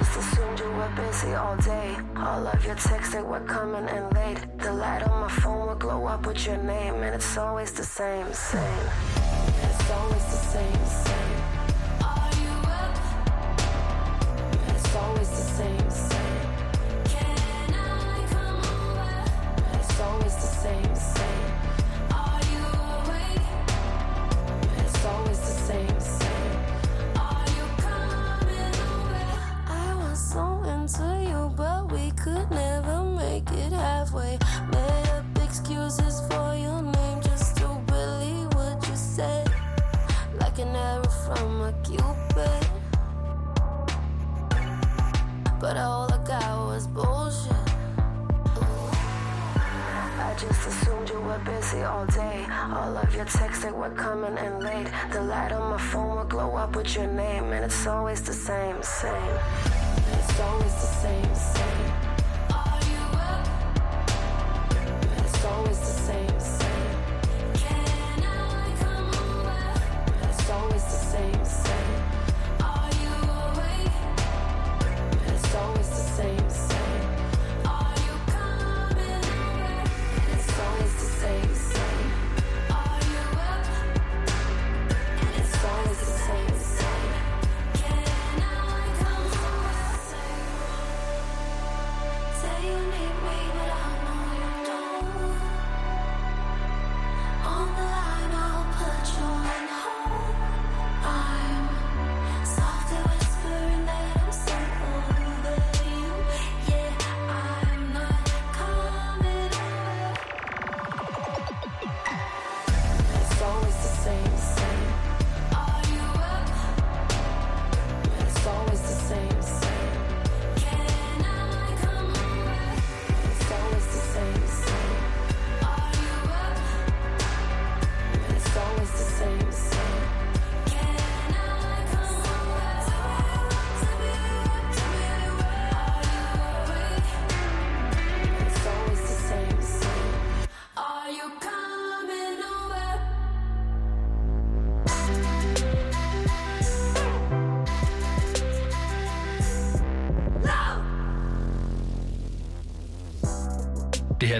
just assumed you were busy all day. All of your texts they were coming in late. The light on my phone will glow up with your name, and it's always the same, same. It's always the same, same.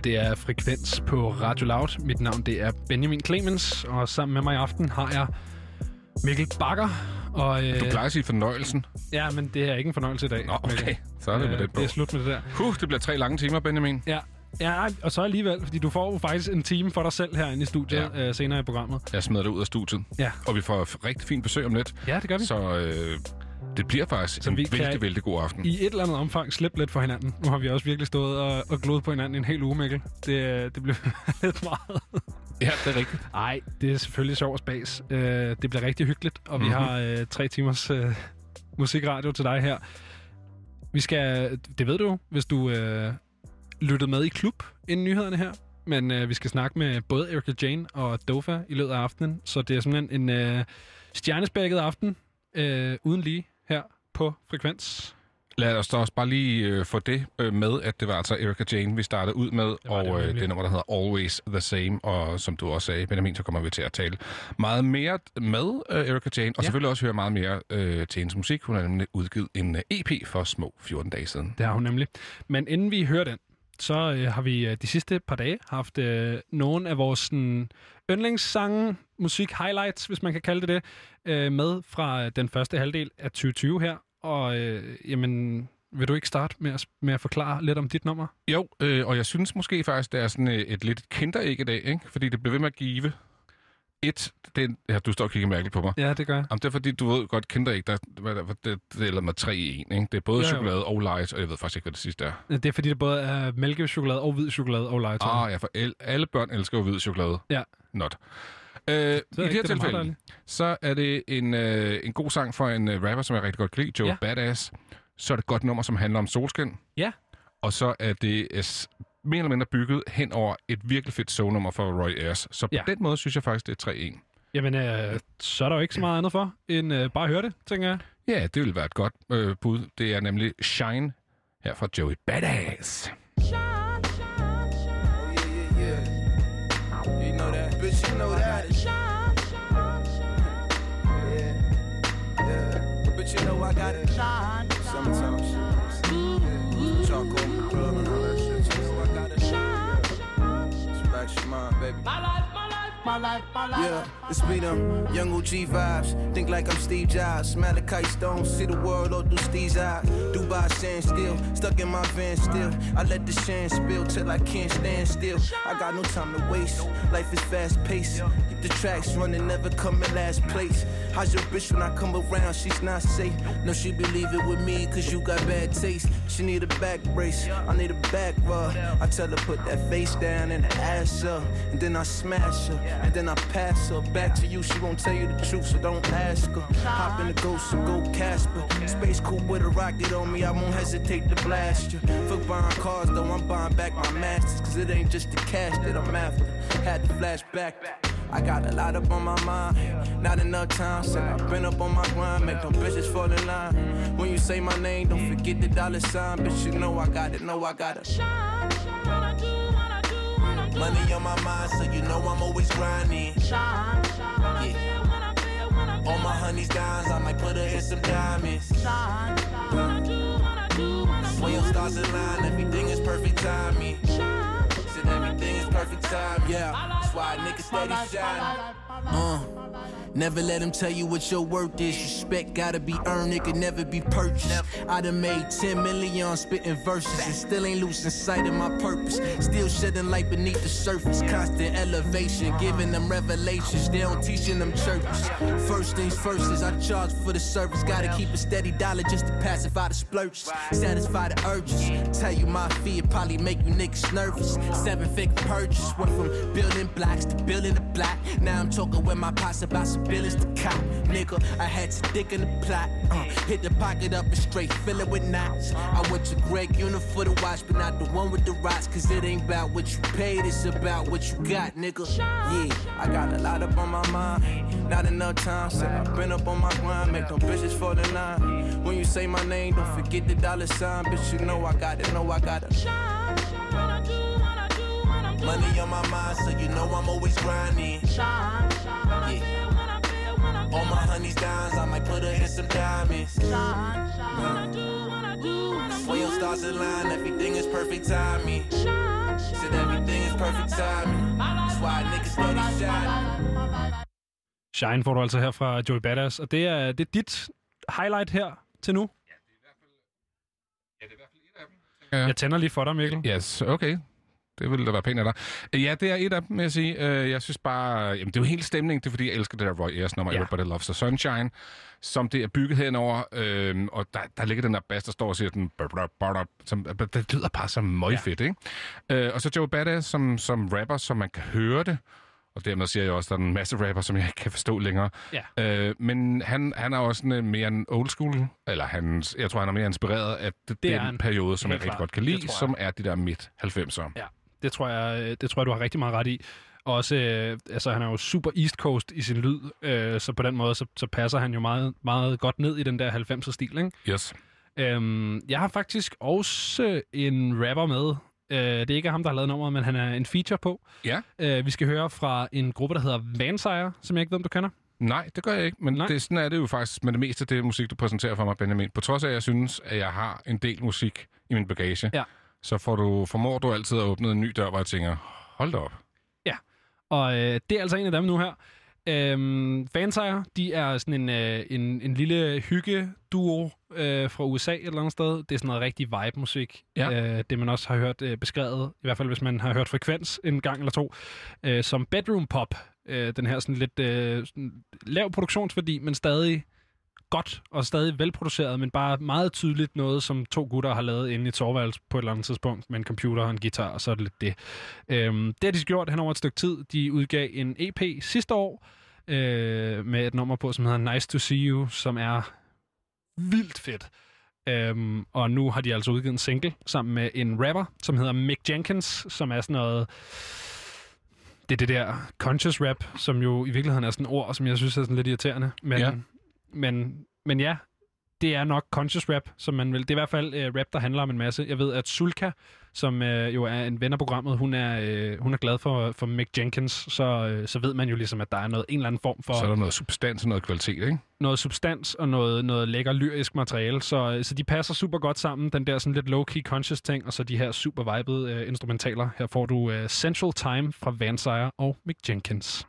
Her det er Frekvens på Radio Loud. Mit navn det er Benjamin Clemens, og sammen med mig i aften har jeg Mikkel Bakker. Og, øh, Du plejer at sige fornøjelsen. Ja, men det er ikke en fornøjelse i dag. Nå, okay. Mikkel. Så er det med Øh, det på. Det er slut med det der. Huh, det bliver tre lange timer, Benjamin. Ja. Ja, og så alligevel, fordi du får jo faktisk en time for dig selv herinde i studiet ja. øh, senere i programmet. Jeg smider dig ud af studiet. Ja. Og vi får rigtig fint besøg om lidt. Ja, det gør vi. Så øh, det bliver faktisk Så en vi kan vældig, vældig god aften. I et eller andet omfang slippe lidt for hinanden. Nu har vi også virkelig stået og, og glodet på hinanden en hel uge, Mikkel. Det, det bliver lidt meget. Ja, det er rigtigt. Nej, det er selvfølgelig sjov og spas. Øh, det bliver rigtig hyggeligt, og mm-hmm. vi Mhm. har øh, tre timers øh, musikradio til dig her. Vi skal, det ved du hvis du øh, lyttede med i klub inden nyhederne her. Men øh, vi skal snakke med både Erika Jane og Dofa i løbet af aftenen. Så det er simpelthen en øh, stjernespækket aften øh, uden lige på Frekvens. Lad os da også bare lige øh, få det øh, med, at det var altså Erika Jane, vi startede ud med, det og øh, nemlig. det nummer, der hedder Always the Same, og som du også sagde, Benjamin, så kommer vi til at tale meget mere med øh, Erika Jane, og ja. selvfølgelig også høre meget mere øh, til hendes musik. Hun har nemlig udgivet en øh, EP for små 14 dage siden. Det har hun nemlig. Men inden vi hører den, så øh, har vi øh, de sidste par dage haft øh, nogle af vores sådan, yndlingssange, musik highlights, hvis man kan kalde det det, øh, med fra den første halvdel af 2020 her. Og øh, jamen, vil du ikke starte med at, med at forklare lidt om dit nummer? Jo, øh, og jeg synes måske faktisk, det er sådan et, et lidt kinderæg i dag, ikke? fordi det bliver ved med at give et... Den, ja, du står og kigger mærkeligt på mig. Ja, det gør jeg. Jamen, det er fordi, du ved godt, kinderæg, der, hvad der, det, det er med tre i en. Ikke? Det er både Jo, jo. chokolade og light, og jeg ved faktisk ikke, hvad det sidste er. Det er fordi, det både er mælkechokolade og hvid chokolade og light. Ah, ja, for el, alle børn elsker jo hvid chokolade. Ja. Not. Øh, I det her det er tilfælde, så er det en, øh, en god sang for en øh, rapper, som jeg rigtig godt kan lide, Joe Ja. ja. Badass. Så er det et godt nummer, som handler om solskin. Ja. Og så er det mere eller mindre bygget hen over et virkelig fedt soul-nummer for Roy Ayers. Så på Ja. den måde synes jeg faktisk, det er 3-1. Jamen, øh, så er der jo ikke så meget andet for, end øh, bare at høre det, tænker jeg. Ja, det vil være et godt øh, bud. Det er nemlig Shine her fra Joey Badass. Oh, yeah, yeah, yeah. You know that. Bitch, you know that. Yeah, yeah. But you know I got it. Summertime shit. Yeah. Charcoal Relax your mind, baby. Yeah, it's be them young OG vibes. Think like I'm Steve Jobs. Malachi Stone, see the world all through Steve's eyes. Dubai stand still, stuck in my van still. I let the shine spill till I can't stand still. I got no time to waste. Life is fast paced. Keep the tracks running, never come in last place. How's your bitch when I come around? She's not safe. No, she believe it with me, cause you got bad taste. She need a back brace, I need a back rub. I tell her put that face down and the ass up. And then I smash her, and then I pass her back to you. She won't tell you the truth, so don't ask her. Hop in the ghost and go Casper. Space cool with a rocket on me, I won't hesitate to blast you. Fuck buying cars though, I'm buying back my masters. Cause it ain't just the cash that I'm after. Had to flash back. I got a lot up on my mind, not enough time. Said I've been up on my grind, make them bitches fall in line. When you say my name, don't forget the dollar sign. Bitch, you know I got it, know I got it. Money on my mind, so you know I'm always grinding. Yeah. All my honeys dimes, I might put her in some diamonds. Sway stars align, everything is perfect timing. Said everything is perfect time, yeah. That's why niggas steady shine. Uh. Never let them tell you what your worth is. Respect gotta be earned, it can never be purchased. I done made 10 million spitting verses and still ain't losing sight of my purpose. Still shedding light beneath the surface. Constant elevation, giving them revelations. They don't teach in them churches. First things first is I charge for the service. Gotta keep a steady dollar just to pacify the splurges. Satisfy the urges. Tell you my fear probably make you niggas nervous. Seven figure purchase. Went from building blocks to building a block. Now I'm talking with my pots about some billions to cop. Nigga, I had to stick in the plot. Uh, hit the pocket up and straight fill it with knots. I went to Greg Unit for the watch, but not the one with the rocks. Cause it ain't about what you paid, it's about what you got, nigga. Yeah, I got a lot up on my mind. Not enough time, said I've been up on my grind. Make them bitches fall in line. When you say my name, don't forget the dollar sign. Bitch, you know I got it, know I got it. Money on my mind, so you know I'm always grinding. Yeah. All my honeys dimes, I might put her in some diamonds. Sway your stars align, everything is perfect timing. Said everything is perfect timing. That's why niggas steady shine. Shine får du altså her fra Joey Badass, og det er, det er dit highlight her til nu. Ja. Jeg tænder lige for dig, Mikkel. Yes, okay. Det ville da være pænt af dig. Øh, Ja, det er et af dem, vil jeg sige. Øh, Jeg synes bare... Jamen, det er jo helt stemning. Det er, fordi jeg elsker det der Roy Ayers nummer, Ja. ja. Everybody Loves the Sunshine, som det er bygget henover. Øhm, og der, der ligger den der bass, der står og siger den... Som, det lyder bare så møgfedt, ikke? Øh, og så Joe Badass som, som rapper, så man kan høre det. Og dermed siger jeg også, at der er en masse rapper, som jeg ikke kan forstå længere. Ja. Øh, men han, han er også sådan, øh, mere en old school, eller han, jeg tror, han er mere inspireret af det, Det den periode, som jeg rigtig godt kan lide, som er de der midt-90'ere. Ja, det tror jeg, det tror jeg, du har rigtig meget ret i. Og Også, øh, altså, han er jo super East Coast i sin lyd, øh, så på den måde, så, så passer han jo meget, meget godt ned i den der 90'er-stil, ikke? Yes. Øhm, jeg har faktisk også en rapper med. Øh, det er ikke ham, der har lavet nummeret, men han er en feature på. Ja. Øh, vi skal høre fra en gruppe, der hedder Vansire, som jeg ikke ved, om du kender. Nej, det gør jeg ikke, men Nej. det, sådan er det jo faktisk med det meste af det musik, du præsenterer for mig, Benjamin. På trods af, at jeg synes, at jeg har en del musik i min bagage, Ja. Så får du, formår du altid at åbne en ny dør, hvor jeg tænker, hold da op. Og øh, det er altså en af dem nu her. Øhm, Vansire, de er sådan en, øh, en, en lille hygge-duo øh, fra USA et eller andet sted. Det er sådan noget rigtig vibe-musik. Ja. Øh, det man også har hørt øh, beskrevet, i hvert fald hvis man har hørt Frekvens en gang eller to, øh, som bedroom pop. Øh, den her sådan lidt øh, sådan lav produktionsværdi, men stadig godt og stadig velproduceret, men bare meget tydeligt noget, som to gutter har lavet inde i et soveværelse på et eller andet tidspunkt med en computer og en guitar, og så er det lidt det. Øhm, det har de gjort hen over et stykke tid. De udgav en EP sidste år øh, med et nummer på, som hedder Nice to See You, som er vildt fedt. Øhm, og nu har de altså udgivet en single sammen med en rapper, som hedder Mick Jenkins, som er sådan noget... det er det der conscious rap, som jo i virkeligheden er sådan et ord, som jeg synes er sådan lidt irriterende. Men, Ja men, men ja, det er nok conscious rap, som man vil. Det er i hvert fald øh, rap, der handler om en masse. Jeg ved, at Sulka, som øh, jo er en ven af programmet, hun er, øh, hun er glad for, for Mick Jenkins, så, øh, så ved man jo ligesom, at der er noget, en eller anden form for Så er der noget substans og noget kvalitet, ikke? noget substans og noget, noget lækker lyrisk materiale, så, øh, så de passer super godt sammen, den der sådan lidt low-key conscious ting, og så de her super vibede øh, instrumentaler. Her får du øh, Central Time fra Vansire og Mick Jenkins.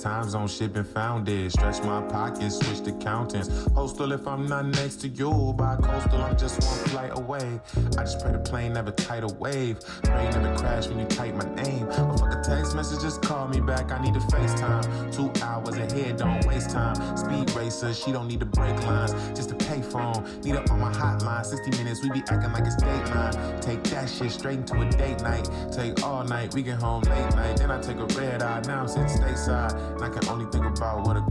Time zone shit been founded. Stretch my pockets, switch to accountants. Postal if I'm not next to you. By coastal, I'm just one flight away. I just pray the plane never tide a wave. Pray never crash when you type my name. But fuck a text message, just call me back. I need a FaceTime. Two hours ahead, don't waste time. Speed racer, she don't need the brake lines. Just payphone. Need her on my hotline. 60 minutes, we be acting like it's dateline. Take that shit straight into a date night. Take all night, we get home late night. Then I take a red eye. Now I'm sitting stateside. And I can only think about what a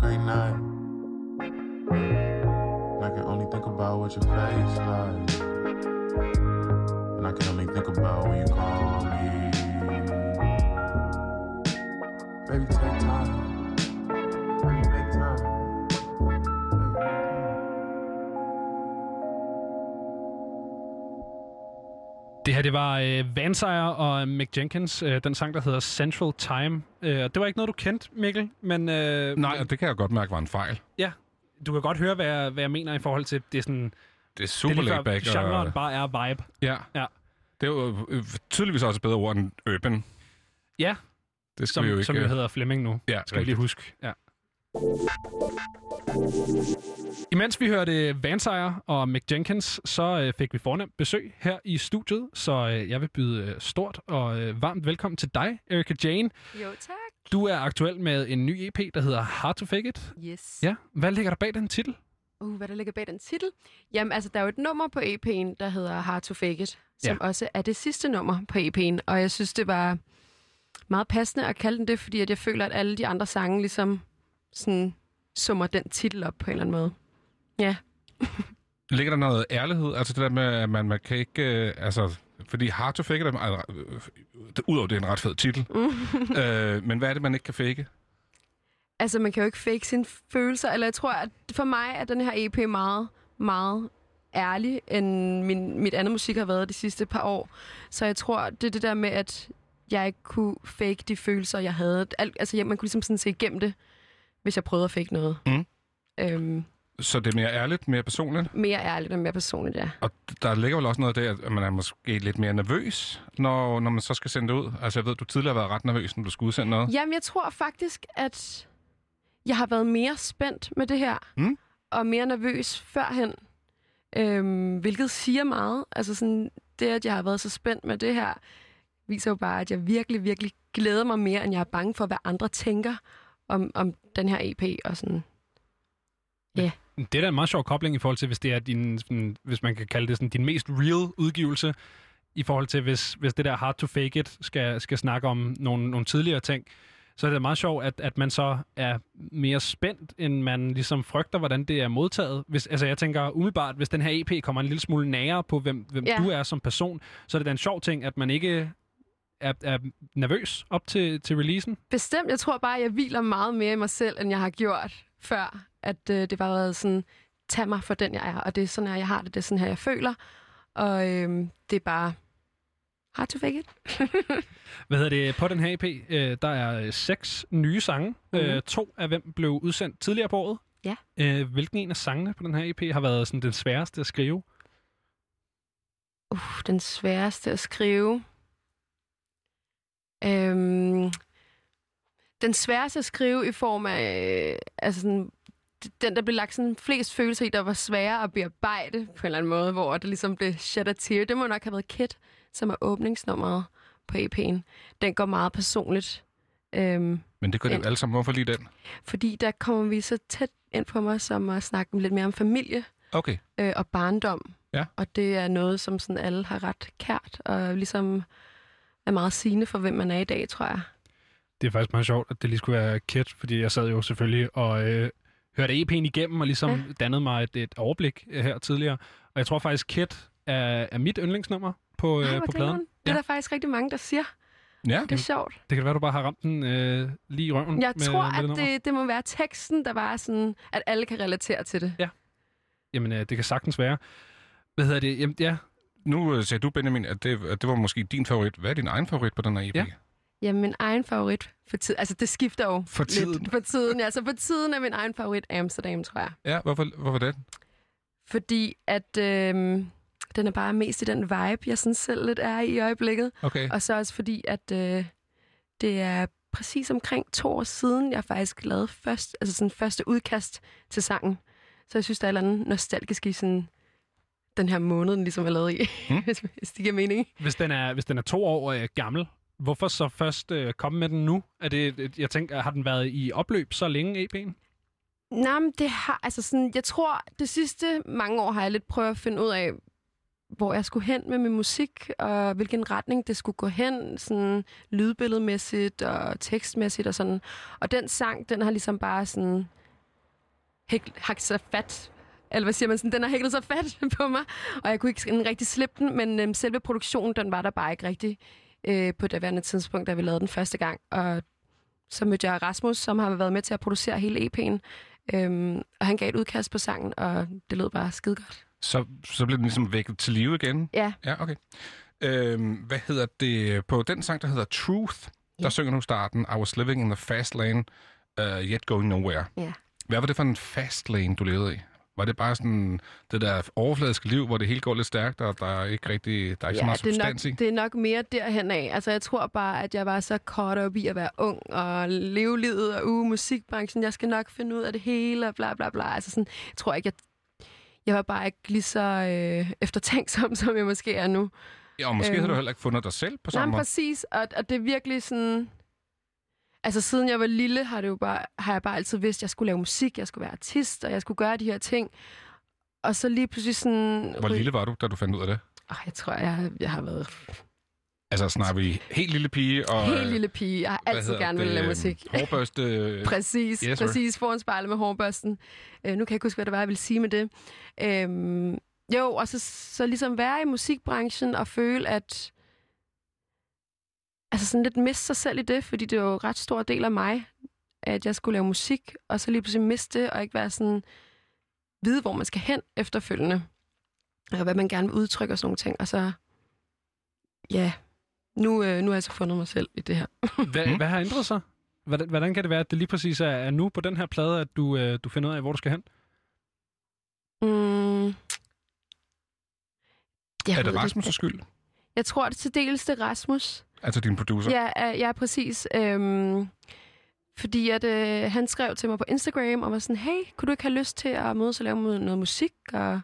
her, det var øh, Vansire og Mick Jenkins, øh, den sang, der hedder Central Time. Øh, det var ikke noget, du kendte, Mikkel, men... Øh, Nej, og det kan jeg godt mærke var en fejl. Ja, du kan godt høre, hvad jeg, hvad jeg mener i forhold til, det er sådan... Det er super det laid back. genren Og, bare er vibe. ja. Ja. Det er jo øh, tydeligvis også et bedre ord end urban. Ja, Det skal som, vi jo ikke... som jo øh, hedder Flemming nu. Ja, skal vi lige rigtigt. huske. Ja. Imens vi hørte Vansire og Mick Jenkins, så øh, fik vi fornemt besøg her i studiet, så øh, jeg vil byde øh, stort og varmt velkommen til dig, Erika Jane. Jo, tak. Du er aktuel med en ny EP, der hedder Hard to Fake It. Yes. Ja, hvad ligger der bag den titel? Uh, hvad der ligger bag den titel? Jamen, altså, der er jo et nummer på EP'en, der hedder Hard to Fake It, som Ja. også er det sidste nummer på EP'en, og jeg synes, det var meget passende at kalde den det, fordi at jeg føler, at alle de andre sange ligesom sådan summer den titel op på en eller anden måde. Ja. Ligger der noget ærlighed? Altså det der med, at man, man kan ikke... Øh, altså, fordi Hard to Fake, er, altså, øh, udover det er en ret fed titel. øh, men hvad er det, man ikke kan fake? Altså, man kan jo ikke fake sine følelser, eller jeg tror, at for mig er den her EP meget, meget ærlig, end min, mit andet musik har været de sidste par år. Så jeg tror, det er det der med, at jeg ikke kunne fake de følelser, jeg havde. Al, altså, ja, man kunne ligesom sådan se igennem det, hvis jeg prøvede at fake noget. Mm. Øhm, Så det er mere ærligt, mere personligt? mere ærligt og mere personligt, ja. Og der ligger vel også noget der, at man er måske lidt mere nervøs, når, når man så skal sende det ud. Altså jeg ved, du tidligere har været ret nervøs, når du skulle udsende noget. Jamen, jeg tror faktisk, at jeg har været mere spændt med det her, Mm. og mere nervøs førhen, øhm, hvilket siger meget. Altså sådan, det, at jeg har været så spændt med det her, viser jo bare, at jeg virkelig, virkelig glæder mig mere, end jeg er bange for, hvad andre tænker om, om den her EP. Og sådan. Det er da en meget sjov kobling i forhold til, hvis det er din, sådan, hvis man kan kalde det sådan, din mest real udgivelse, i forhold til, hvis, hvis det der hard to fake it skal, skal snakke om nogle, nogle tidligere ting, så er det meget sjovt, at, at man så er mere spændt, end man ligesom frygter, hvordan det er modtaget. Hvis, altså jeg tænker umiddelbart, hvis den her EP kommer en lille smule nærere på, hvem, hvem Ja. du er som person, så er det da en sjov ting, at man ikke er, er nervøs op til, til releasen. Bestemt, jeg tror bare, at jeg hviler meget mere i mig selv, end jeg har gjort før. At øh, det bare været sådan, tag mig for den, jeg er. Og det er sådan her, jeg har det. Det er sådan her, jeg føler. Og øh, det er bare hard to fake it. Hvad hedder det? På den her EP, øh, der er øh, seks nye sange. Mm-hmm. Øh, to af hvem blev udsendt tidligere på året. Ja. Øh, hvilken en af sangene på den her EP har været sådan den sværeste at skrive? Uh, den sværeste at skrive. Øhm, den sværeste at skrive i form af, øh, altså sådan, den, der blev lagt sådan flest følelser i, der var sværere at bearbejde på en eller anden måde, hvor det ligesom blev shed a tear. Det må nok have været Kit, som er åbningsnummeret på EP'en. Den går meget personligt. Øhm, Men det gør det jo alle sammen. Hvorfor lige den? fordi der kommer vi så tæt ind på mig, som at snakke lidt mere om familie Okay. øh, og barndom. Ja. Og det er noget, som sådan alle har ret kært, og ligesom er meget sigende for, hvem man er i dag, tror jeg. Det er faktisk meget sjovt, at det lige skulle være Kit, fordi jeg sad jo selvfølgelig og øh, hørte EP'en igennem og ligesom Ja. ja. dannede mig et, et overblik øh, her tidligere. Og jeg tror faktisk, Kit er, er mit yndlingsnummer på, Ej, øh, på pladen. Det er Ja. der faktisk rigtig mange, der siger. Ja. Det er sjovt. Det kan være, du bare har ramt den øh, lige i røven Jeg med, tror, med det at nummer. det, det må være teksten, der var sådan, at alle kan relatere til det. Jamen, øh, det kan sagtens være. Hvad hedder det? Jamen, ja, Nu øh, sagde du, Benjamin, at det, at det var måske din favorit. Hvad er din egen favorit på den her EP? Ja. Jamen, min egen favorit for tiden, altså det skifter jo For tiden? lidt for tiden. Ja, så for tiden er min egen favorit Amsterdam, tror jeg. Ja, hvorfor, hvorfor det? Fordi at øhm, den er bare mest i den vibe, jeg sådan selv lidt er i i øjeblikket. Okay. Og så også fordi, at øh, det er præcis omkring to år siden, jeg faktisk lavede først, altså sådan første udkast til sangen. Så jeg synes, der er et eller andet nostalgisk i sådan den her måned, den ligesom er lavet i, Mm. hvis hvis det giver mening. hvis den er, hvis den er to år øh, gammel, hvorfor så først øh, komme med den nu? Er det, jeg tænker, har den været i opløb så længe, EP'en? Nej, men det har, altså sådan, jeg tror, det sidste mange år har jeg lidt prøvet at finde ud af, hvor jeg skulle hen med min musik, og hvilken retning det skulle gå hen, sådan lydbilledmæssigt og tekstmæssigt og sådan. Og den sang, den har ligesom bare sådan hæk, hakt sig fat, eller hvad siger man, sådan, den har hæklet sig fat på mig, og jeg kunne ikke rigtig slippe den, men øhm, selve produktionen, den var der bare ikke rigtig øh, på det værende tidspunkt, da vi lavede den første gang. Og så mødte jeg Rasmus, som har været med til at producere hele EP'en, øhm, og han gav et udkast på sangen, og det lød bare skide godt. Så, så blev den ligesom vækket til live igen? Ja. Ja, okay. Øhm, hvad hedder det? På den sang, der hedder Truth, der Ja. synger du starten, I was living in the fast lane, uh, yet going nowhere. Ja. Hvad var det for en fast lane, du levede i? Var det bare sådan det der overfladiske liv, hvor det hele går lidt stærkt, og der er ikke rigtig der er ikke så meget det, substans i? nok, det er nok mere derhen af. Altså, jeg tror bare, at jeg var så kort op i at være ung og leve livet og uge musikbranchen. Jeg skal nok finde ud af det hele og bla bla bla. Altså sådan, jeg tror ikke, jeg, jeg var bare ikke lige så øh, eftertænksom, som jeg måske er nu. Ja, og måske øhm. har du øhm, heller ikke fundet dig selv på samme måde. præcis. Og, og det er virkelig sådan... Altså, siden jeg var lille, har, det jo bare, har jeg bare altid vidst, at jeg skulle lave musik, jeg skulle være artist, og jeg skulle gøre de her ting. Og så lige pludselig sådan... Hvor lille var du, da du fandt ud af det? Oh, jeg tror, jeg, jeg har været Altså, snakker vi helt lille pige og... Helt lille pige. Jeg har altid gerne vil lave det, musik. Hårbørste... Præcis, Yes, sir. præcis. Foran spejlet med hårbørsten. Øh, nu kan jeg ikke huske, hvad det var, jeg ville sige med det. Øhm, jo, og så, så ligesom være i musikbranchen og føle, at... Altså sådan lidt miste sig selv i det, fordi det er jo en ret stor del af mig, at jeg skulle lave musik, og så lige pludselig miste det, og ikke være sådan... Vide, hvor man skal hen efterfølgende. Og hvad man gerne vil udtrykke og sådan nogle ting. Og så... Ja, nu, øh, nu har jeg så fundet mig selv i det her. Hvad, Mm. hvad har ændret sig? Hvordan, hvordan kan det være, at det lige præcis er, er nu på den her plade, at du, øh, du finder ud af, hvor du skal hen? Mm. Jeg Er det Rasmus' skyld? Jeg tror, det er til dels det Rasmus. Altså din producer? Ja, øh, ja, præcis. Øhm, fordi at, øh, han skrev til mig på Instagram og var sådan, hey, kunne du ikke have lyst til at mødes og lave noget musik? Og,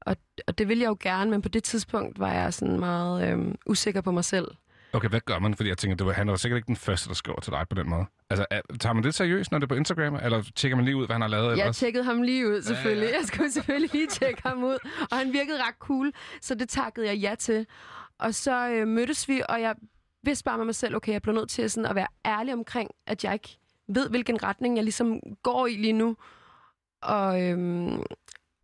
og, og det ville jeg jo gerne, men på det tidspunkt var jeg sådan meget øhm, usikker på mig selv. Okay, hvad gør man? Fordi jeg tænker, det var, han var sikkert ikke den første, der skriver til dig på den måde. Altså, er, tager man det seriøst, når det er på Instagram? Eller tjekker man lige ud, hvad han har lavet Jeg ellers? tjekkede ham lige ud, selvfølgelig. Ja, ja. Jeg skulle selvfølgelig lige tjekke ham ud. Og han virkede ret cool, så det takkede jeg ja til. Og så øh, mødtes vi, og jeg vidste bare med mig selv, okay, jeg blev nødt til sådan at være ærlig omkring, at jeg ikke ved, hvilken retning jeg ligesom går i lige nu. Og, øhm,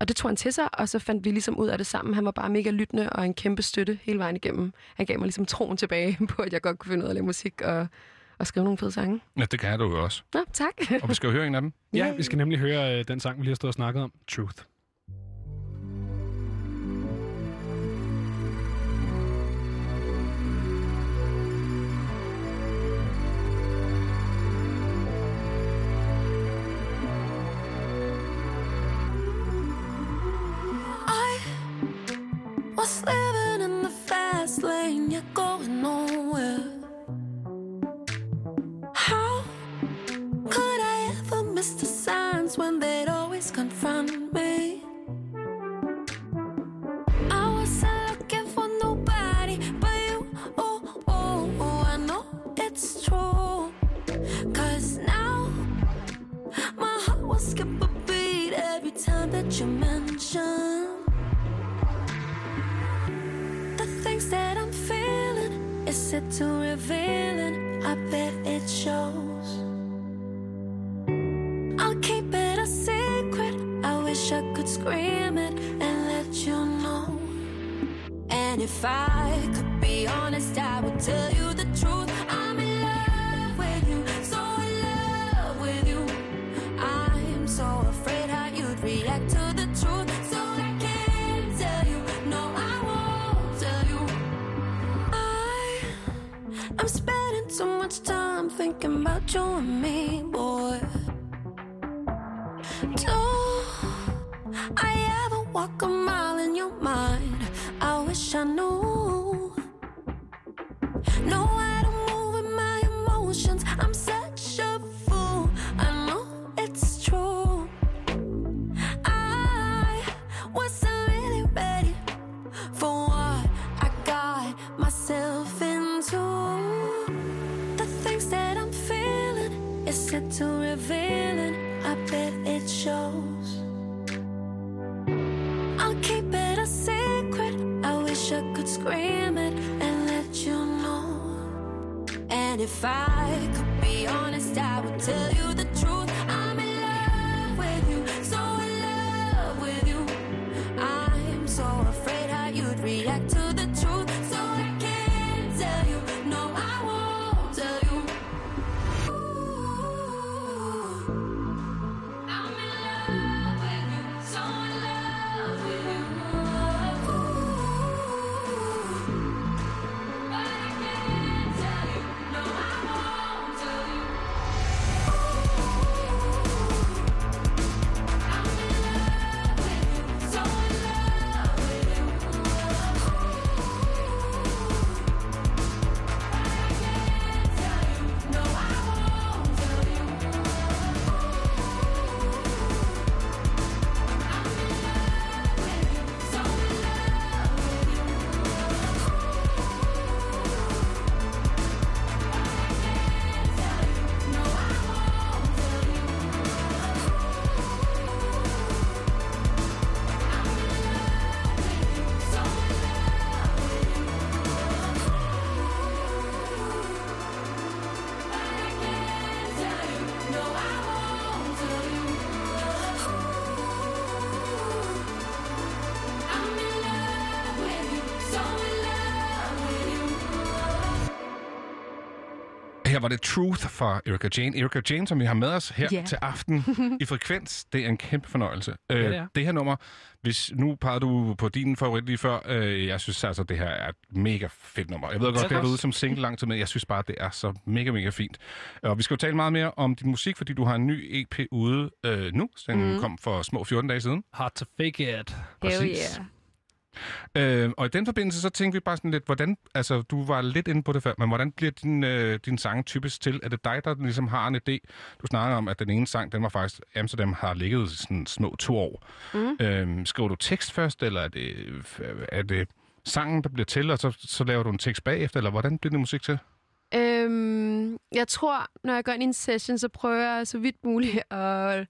og det tog han til sig, og så fandt vi ligesom ud af det sammen. Han var bare mega lyttende og en kæmpe støtte hele vejen igennem. Han gav mig ligesom troen tilbage på, at jeg godt kunne finde ud af at lave musik og, og skrive nogle fede sange. Ja, det kan du jo også. Nå, tak. Og vi skal jo høre en af dem. Ja, vi skal nemlig høre øh, den sang, vi lige har stået og snakket om, Truth. Lane, you're going nowhere. How could I ever miss the signs when they'd always confront me? I wasn't looking for nobody but you. Oh, oh, oh, I know it's true. Cause now my heart will skip a beat every time that you mention that I'm feeling. Is it too revealing? I bet it shows. I'll keep it a secret. I wish I could scream it and let you know. And if I could be honest, I would tell you the truth. Too much time thinking about you and me, boy. Do I ever walk a mile in your mind? I wish I knew. Too revealing? I bet it shows. I'll keep it a secret. I wish I could scream it and let you know. And if I could be honest, I would tell you the truth. Her var det Truth fra Erika Jane. Erika Jane, som vi har med os her Ja. til aften i Frekvens. Det er en kæmpe fornøjelse. det Øh, er. det her nummer, hvis nu pegede du på din favorit lige før, øh, jeg synes altså, det her er et mega fedt nummer. Jeg ved godt, det har været ude som single lang tid, men jeg synes bare, det er så mega, mega fint. Og vi skal jo tale meget mere om din musik, fordi du har en ny EP ude øh, nu. Den mm. kom for små 14 dage siden. Hard to fake it. Hell Præcis. yeah. Øh, og i den forbindelse, så tænkte vi bare sådan lidt, hvordan, altså du var lidt inde på det før, men hvordan bliver din, øh, din sang typisk til? Er det dig, der ligesom har en idé? Du snakker om, at den ene sang, den var faktisk, Amsterdam har ligget i sådan små to år. Mm. Øh, skriver du tekst først, eller er det, er det sangen, der bliver til, og så, så laver du en tekst bagefter, eller hvordan bliver din musik til? Øhm, jeg tror, når jeg går ind i en session, så prøver jeg så vidt muligt at,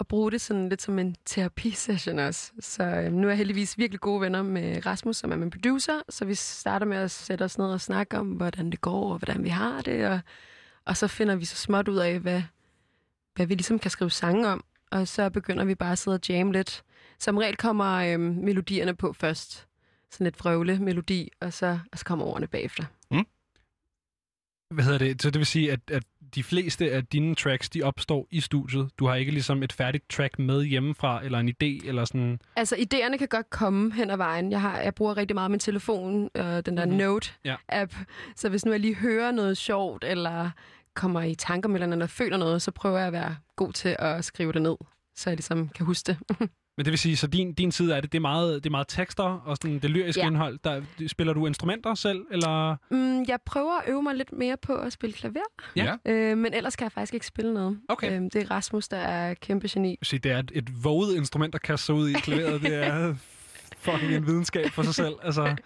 at bruge det sådan lidt som en terapisession også. Så øhm, nu er jeg heldigvis virkelig gode venner med Rasmus, som er min producer, så vi starter med at sætte os ned og snakke om, hvordan det går, og hvordan vi har det, og, og så finder vi så småt ud af, hvad, hvad vi ligesom kan skrive sange om, og så begynder vi bare at sidde og jamme lidt. Som regel kommer øhm, melodierne på først, sådan lidt vrøvle melodi, og så, og så kommer ordene bagefter. Mm. Hvad hedder det? Så det vil sige, at, at de fleste af dine tracks, de opstår i studiet. Du har ikke ligesom et færdigt track med hjemmefra, eller en idé, eller sådan... Altså, idéerne kan godt komme hen ad vejen. Jeg, har, jeg bruger rigtig meget min telefon, øh, den der Mhm. mm-hmm. Note-app. Ja. Så hvis nu jeg lige hører noget sjovt, eller kommer i tanker med eller føler noget, så prøver jeg at være god til at skrive det ned, så jeg ligesom kan huske det. Men det vil sige, så din, din side af det, det er meget, det er meget tekster og sådan det lyriske ja. Indhold. Der, spiller du instrumenter selv, eller... mm, jeg prøver at øve mig lidt mere på at spille klaver, Ja. øh, men ellers kan jeg faktisk ikke spille noget. Okay. Øh, det er Rasmus, der er kæmpe geni. Så det er et, et våget instrument at kaste sig ud i klaveret. Det er fucking en videnskab for sig selv. Altså,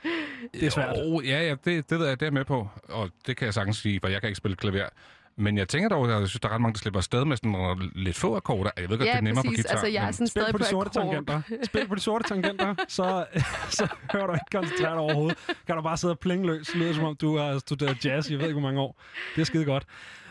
det er svært. Jo, ja, ja, det, det det er jeg med på. Og det kan jeg sagtens sige, for jeg kan ikke spille klaver. Men jeg tænker dog, at jeg synes, der er ret mange, der slipper afsted med sådan nogle lidt få akkorder. Jeg ved godt, det er nemmere på guitar. altså jeg er sådan Spil på på, de sorte akkord. tangenter. Spil på de sorte tangenter, så, så hører du ikke koncentreret overhovedet. Kan du bare sidde og plinge løs. Lyder som om, du har studeret jazz i jeg ved ikke, hvor mange år. Det er skide godt.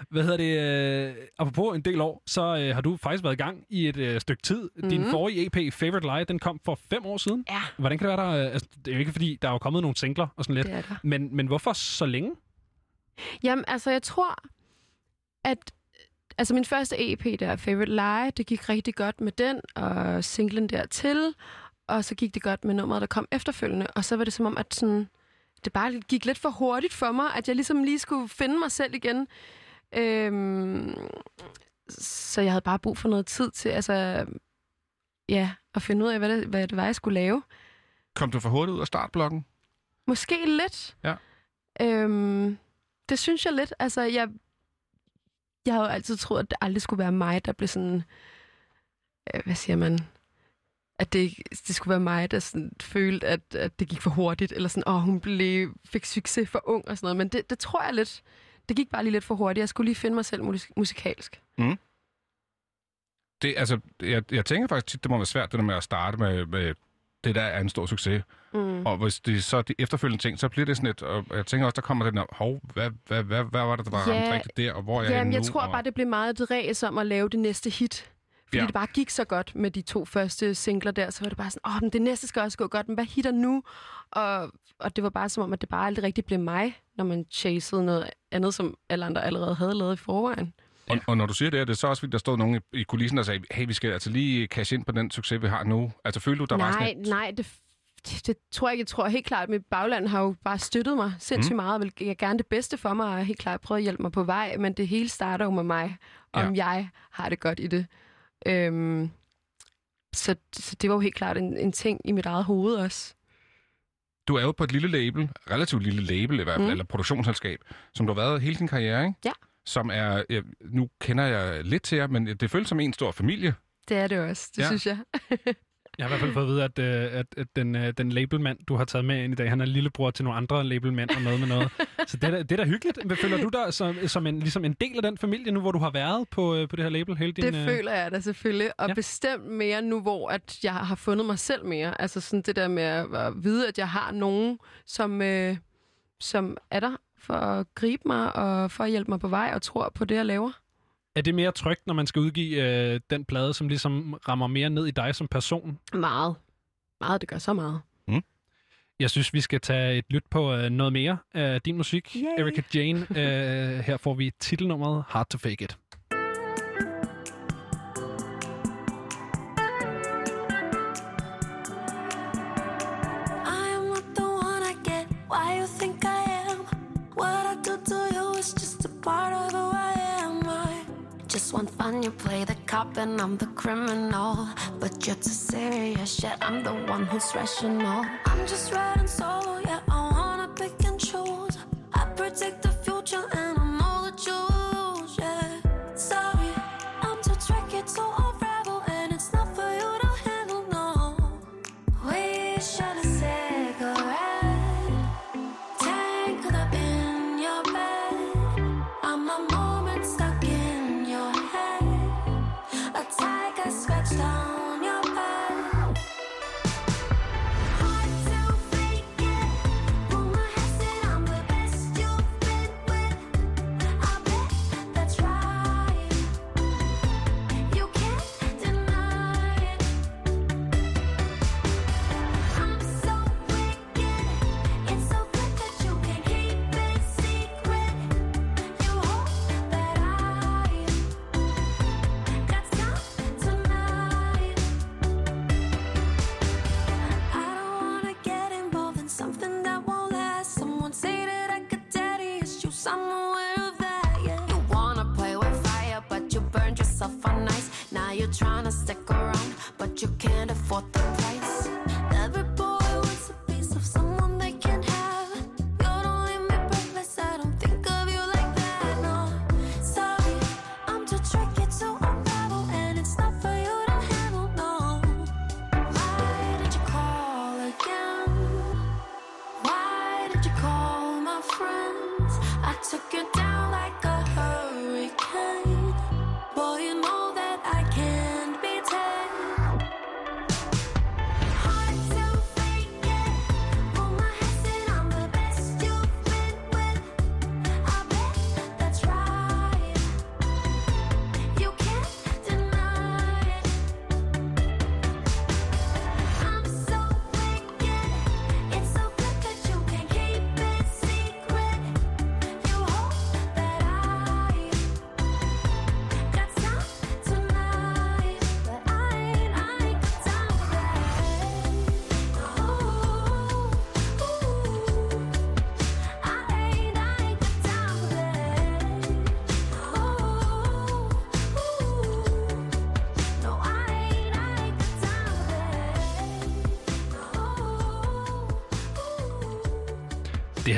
Hvad hedder det? Øh, apropos en del år, så øh, har du faktisk været i gang i et øh, stykke tid. Mm. Din forrige EP, Favorite Lie, den kom for fem år siden. Ja, Hvordan kan det være, der... Øh, altså, det er jo ikke, fordi der er jo kommet nogle singler og sådan lidt. det er der. Men, men hvorfor så længe? Jamen, altså, jeg tror, at altså min første EP der, Favorite Lie, det gik rigtig godt med den, og singlen dertil, og så gik det godt med nummeret, der kom efterfølgende, og så var det som om, at sådan, det bare gik lidt for hurtigt for mig, at jeg ligesom lige skulle finde mig selv igen. Øhm, så jeg havde bare brug for noget tid til, altså, ja, at finde ud af, hvad det, hvad det var, jeg skulle lave. Kom du for hurtigt ud af startblokken? Måske lidt. Ja. Øhm, det synes jeg lidt. Altså, jeg, jeg har jo altid troet, at det aldrig skulle være mig, der blev sådan... Øh, hvad siger man? At det, det skulle være mig, der sådan følte, at, at det gik for hurtigt. Eller sådan, åh, hun blev, fik succes for ung og sådan noget. Men det, det tror jeg lidt... Det gik bare lige lidt for hurtigt. Jeg skulle lige finde mig selv musikalsk. Mm Det, altså, jeg, jeg tænker faktisk tit, det må være svært, det der med at starte med, med det, der er en stor succes. Mm. Og hvis det så de efterfølgende ting, så bliver det sådan lidt, og jeg tænker også, der kommer den der, hov, hvad, hvad, hvad, hvad var det, der var Ja, ramt rigtigt der, og hvor er jeg Jamen, jeg nu? tror og... bare, det blev meget et ræs om at lave det næste hit. Fordi Ja. ja. det bare gik så godt med de to første singler der, så var det bare sådan, åh, men det næste skal også gå godt, men hvad hitter nu? Og, og det var bare som om, at det bare aldrig rigtig blev mig, når man chasede noget andet, som alle andre allerede havde lavet i forvejen. Og, og når du siger det, er det så også, fordi der stod nogen i, i kulissen, der sagde, hey, vi skal altså lige cash ind på den succes, vi har nu. Altså, følte du, der var sådan nej, et... nej, det, det, tror jeg ikke. Jeg tror helt klart, at mit bagland har jo bare støttet mig sindssygt Mm. meget, og vil gerne det bedste for mig, og helt klart prøvet at hjælpe mig på vej, men det hele starter jo med mig, om ja. jeg har det godt i det. Øhm, så, så det var jo helt klart en, en ting i mit eget hoved også. Du er jo på et lille label, relativt lille label i hvert fald, mm. Eller produktionsselskab, som du har været hele din karriere, ikke? Ja. Som er, nu kender jeg lidt til jer, men det føles som en stor familie. Det er det også, det ja. synes jeg. Jeg har i hvert fald fået at vide, at, øh, at, at den, øh, den labelmand, du har taget med ind i dag, han er lillebror til nogle andre labelmænd og noget med noget. Så det er, da- det er da hyggeligt. Hvad Føler du dig som, som en, ligesom en del af den familie nu, hvor du har været på, øh, på det her label hele din... Det øh, føler jeg da selvfølgelig, og ja. ja. bestemt mere nu, hvor at jeg har fundet mig selv mere. Altså sådan det der med at, at vide, at jeg har nogen, som, øh, som er der for at gribe mig og for at hjælpe mig på vej og tror på det, jeg laver. Er det mere trygt, når man skal udgive øh, den plade, som ligesom rammer mere ned i dig som person? Meget. Meget, det gør så meget. Jeg synes, vi skal tage et lyt på øh, noget mere af din musik, Yay. Erika Jane. Øh, her får vi titelnummeret Hard to Fake It. The. Why you think I am? What I do to you is just a part of just want fun. You play the cop and I'm the criminal. But you're too serious. Yet I'm the one who's rational. I'm just riding solo. Yeah, I wanna pick and choose. I predict the future and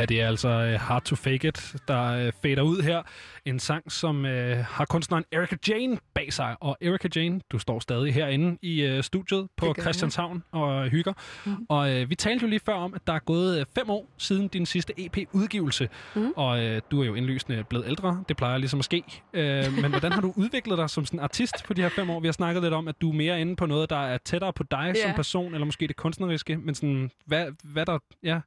Det er altså øh, Hard to Fake It, der øh, fader ud her. En sang, som øh, har kunstneren Erika Jane bag sig. Og Erika Jane, du står stadig herinde i øh, studiet på jeg. Christianshavn og hygger. Mm. Og øh, vi talte jo lige før om, at der er gået øh, fem år siden din sidste EP-udgivelse. Mm. Og øh, du er jo indlysende blevet ældre. Det plejer ligesom at ske. Øh, men hvordan har du udviklet dig som sådan artist på de her fem år? Vi har snakket lidt om, at du er mere inde på noget, der er tættere på dig Ja. som person, eller måske det kunstneriske. Men sådan, hvad, hvad der... Ja,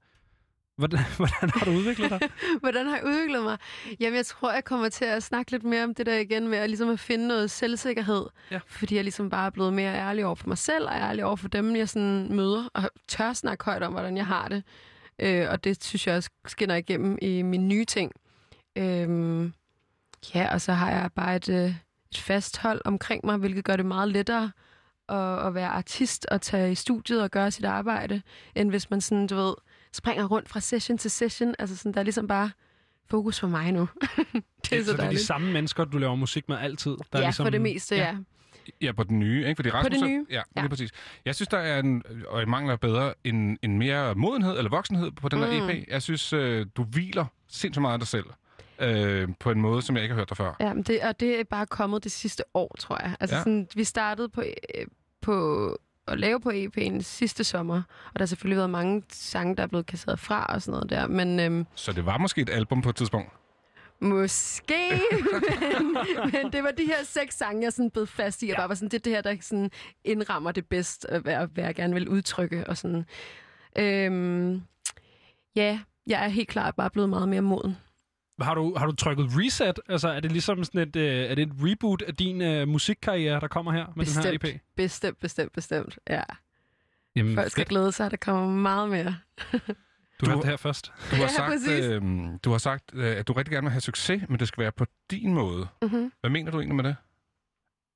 Hvordan, hvordan har du udviklet dig? Hvordan har jeg udviklet mig? Jamen, jeg tror, jeg kommer til at snakke lidt mere om det der igen med at, ligesom at finde noget selvsikkerhed. Ja. Fordi jeg ligesom bare er blevet mere ærlig over for mig selv, og ærlig over for dem, jeg sådan møder, og tør snakke højt om, hvordan jeg har det. Øh, og det synes jeg også skinner igennem i mine nye ting. Øh, ja, og så har jeg bare et, øh, et fast hold omkring mig, hvilket gør det meget lettere at, at være artist og tage i studiet og gøre sit arbejde, end hvis man sådan, du ved, springer rundt fra session til session. Altså sådan, der er ligesom bare fokus på mig nu. det er så så det er de samme mennesker, du laver musik med altid? Der Ja, er ligesom, for det meste, ja. Ja, på den nye, ikke? Fordi Rasmus, det er- nye, Ja, ja, ja. lige præcis. Jeg synes, der er en, og i mangler bedre, en, en mere modenhed eller voksenhed på den der Mm. EP. Jeg synes, øh, du hviler sindssygt meget af dig selv. Øh, på en måde, som jeg ikke har hørt dig før. Ja, men det, og det er bare kommet det sidste år, tror jeg. Altså Ja. ja. sådan, vi startede på, øh, på at lave på EP'en sidste sommer, og der har selvfølgelig været mange sange, der er blevet kasseret fra og sådan noget der, men øhm, Så det var måske et album på et tidspunkt. måske, men, men det var de her seks sange, jeg sådan bed fast i, og bare var sådan, det det her, der sådan indrammer det bedst, og hvad, hvad jeg gerne vil udtrykke, og sådan. Øhm, ja, jeg er helt klart bare blevet meget mere moden. Har du, har du trykket reset? Altså, er det ligesom sådan et, øh, er det et reboot af din øh, musikkarriere, der kommer her med den her Bestemt. EP? Bestemt, bestemt, bestemt, ja. Jamen, Folk skal fedt. glæde sig, der kommer meget mere. Du Du- hørte det her først. Du har Ja, sagt, præcis. øh, du har sagt øh, at du rigtig gerne vil have succes, men det skal være på din måde. Mm-hmm. Hvad mener du egentlig med det?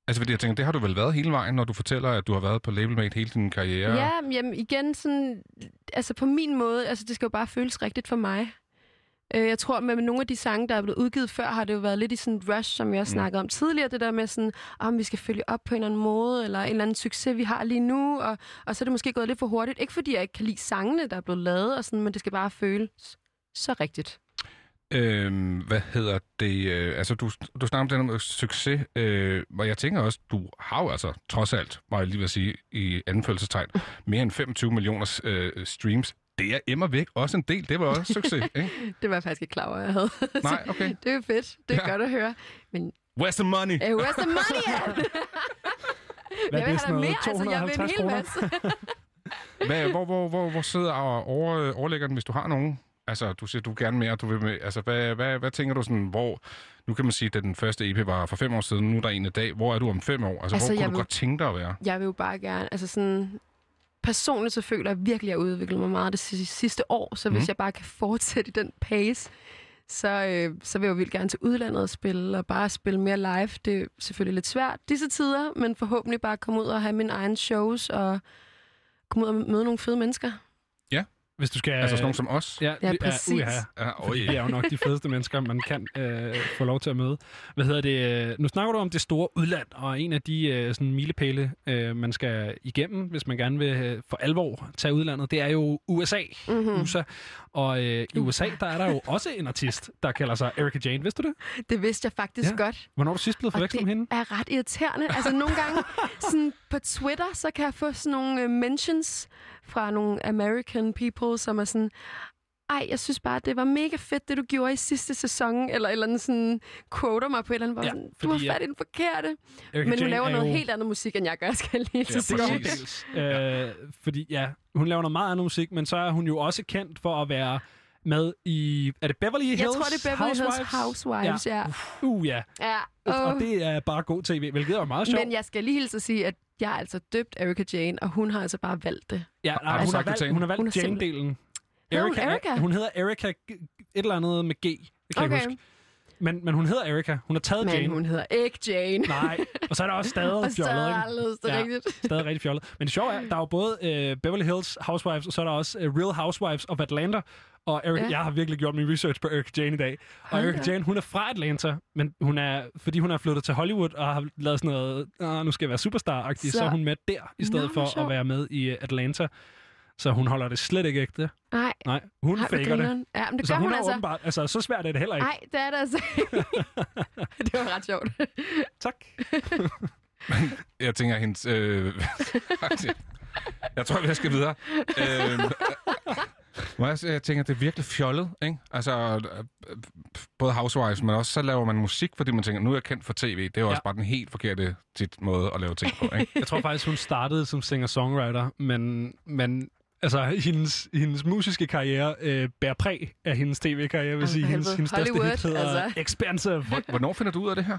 Altså, fordi jeg tænker, det har du vel været hele vejen, når du fortæller, at du har været på Labelmate hele din karriere. Ja, men jamen, igen sådan, altså på min måde, altså det skal jo bare føles rigtigt for mig. Øh, jeg tror, med nogle af de sange, der er blevet udgivet før, har det jo været lidt i sådan et rush, som jeg også Mm. snakkede om tidligere, det der med sådan, om vi skal følge op på en eller anden måde, eller en eller anden succes, vi har lige nu, og, og så er det måske gået lidt for hurtigt. Ikke fordi jeg ikke kan lide sangene, der er blevet lavet, og sådan, men det skal bare føles så rigtigt. Øhm, hvad hedder det? Øh, altså, du, du snakker om den her succes, øh, og jeg tænker også, du har jo altså, trods alt, må jeg lige vil sige, i anførselstegn, mere end 25 millioner øh, streams. Det er immer væk også en del. Det var også succes, ikke? Det var jeg faktisk ikke klar over, jeg havde. Nej, okay. det er jo fedt. Det er Ja. godt at høre. Men Where's the money? uh, where's the money at? Hvad jeg vil have mere, altså jeg vil en 250 hel masse. Hvad, hvor, hvor, hvor, hvor sidder og over, overlægger den, hvis du har nogen? Altså, du siger, du gerne mere, du vil med. Altså, hvad, hvad, hvad tænker du sådan, hvor... Nu kan man sige, at den første EP var for fem år siden, nu er der en i dag. Hvor er du om fem år? Altså, Altså, hvor kunne du vil- godt tænke dig at være? jeg vil jo bare gerne, altså sådan, personligt så føler jeg virkelig, at jeg har udviklet mig meget det si- sidste år, så hvis Mhm. jeg bare kan fortsætte i den pace, så, øh, så vil jeg jo vildt gerne til udlandet og spille, og bare spille mere live. Det er selvfølgelig lidt svært disse tider, men forhåbentlig bare komme ud og have mine egne shows, og komme ud og møde nogle fede mennesker. Hvis du skal... Altså sådan nogen som os? Ja, Ja, vi- præcis. uha. Ja, Fordi det er jo nok de fedeste mennesker, man kan øh, få lov til at møde. Hvad hedder det? øh, Nu snakker du om det store udland, og en af de øh, sådan milepæle, øh, man skal igennem, hvis man gerne vil øh, for alvor tage udlandet, det er jo USA. Mm-hmm. USA. Og øh, i USA, der er der jo også en artist, der kalder sig Erika Jane. Vidste du det? Det vidste jeg faktisk Ja. godt. Hvornår er du sidst blevet forvekslet med hende? det er ret irriterende. Altså nogle gange sådan på Twitter, så kan jeg få sådan nogle uh, mentions fra nogle American people, som er sådan, ej, jeg synes bare, det var mega fedt, det du gjorde i sidste sæson, eller eller andet sådan, quoter mig på et eller andet, Ja, ja, sådan, du har fat i den forkerte. Erika Men hun Jane laver er noget jo... helt andet musik, end jeg gør, skal jeg lige Ja, sige. præcis. Øh, fordi ja, hun laver noget meget andet musik, men så er hun jo også kendt for at være med i... Er det Beverly Hills Jeg tror, det er Beverly Housewives? Hills Housewives, ja. Uh, ja. ja. Og, og det er bare god tv, hvilket er meget sjovt. Men jeg skal lige hilse at sige, at jeg har altså døbt Erika Jane, og hun har altså bare valgt det. ja, nej, du hun, har valgt, hun har valgt Hun er Jane-delen. Hedder hun er- Erika? Hun hedder Erika et eller andet med G. Det kan jeg Okay. ikke huske. Men, men hun hedder Erika. Hun har taget Men Jane. hun hedder ikke Jane. Nej, og så er der også stadig og fjollet, stadig ikke? anderledes, det er Ja. rigtigt. Stadig rigtig fjollet. Men det sjove er, der er jo både øh, Beverly Hills Housewives, og så er der også øh, Real Housewives of Atlanta. Og Eric, ja. Jeg har virkelig gjort min research på Eric Jane i dag. Og Hold Eric da. Jane, hun er fra Atlanta, men hun er, fordi hun er flyttet til Hollywood og har lavet sådan noget, "Ah, nu skal jeg være superstar-agtig, så. så er hun med der, i stedet Nå, for hvor at være med i øh, Atlanta. Så hun holder det slet ikke ægte. Nej, Nej, hun Ej, faker det. Ja, men det Så gør hun, hun, er altså. åbenbart, altså så svært er det heller ikke. Nej, det er det altså det var ret sjovt. Tak. Jeg tænker, hendes... Øh, jeg tror, vi skal videre. Øh, må jeg, jeg tænker, det er virkelig fjollet, ikke? Altså, øh, både Housewives, men også så laver man musik, fordi man tænker, nu er jeg kendt for tv. Det er jo Ja. også bare den helt forkerte tit måde at lave ting på, ikke? Jeg tror faktisk, hun startede som singer-songwriter, men, men altså, hendes, hendes musiske karriere øh, bærer præg af hendes tv-karriere. Jeg vil sige, hendes, hendes største hit hedder altså. Expensive. Hvor- Hvornår finder du ud af det her?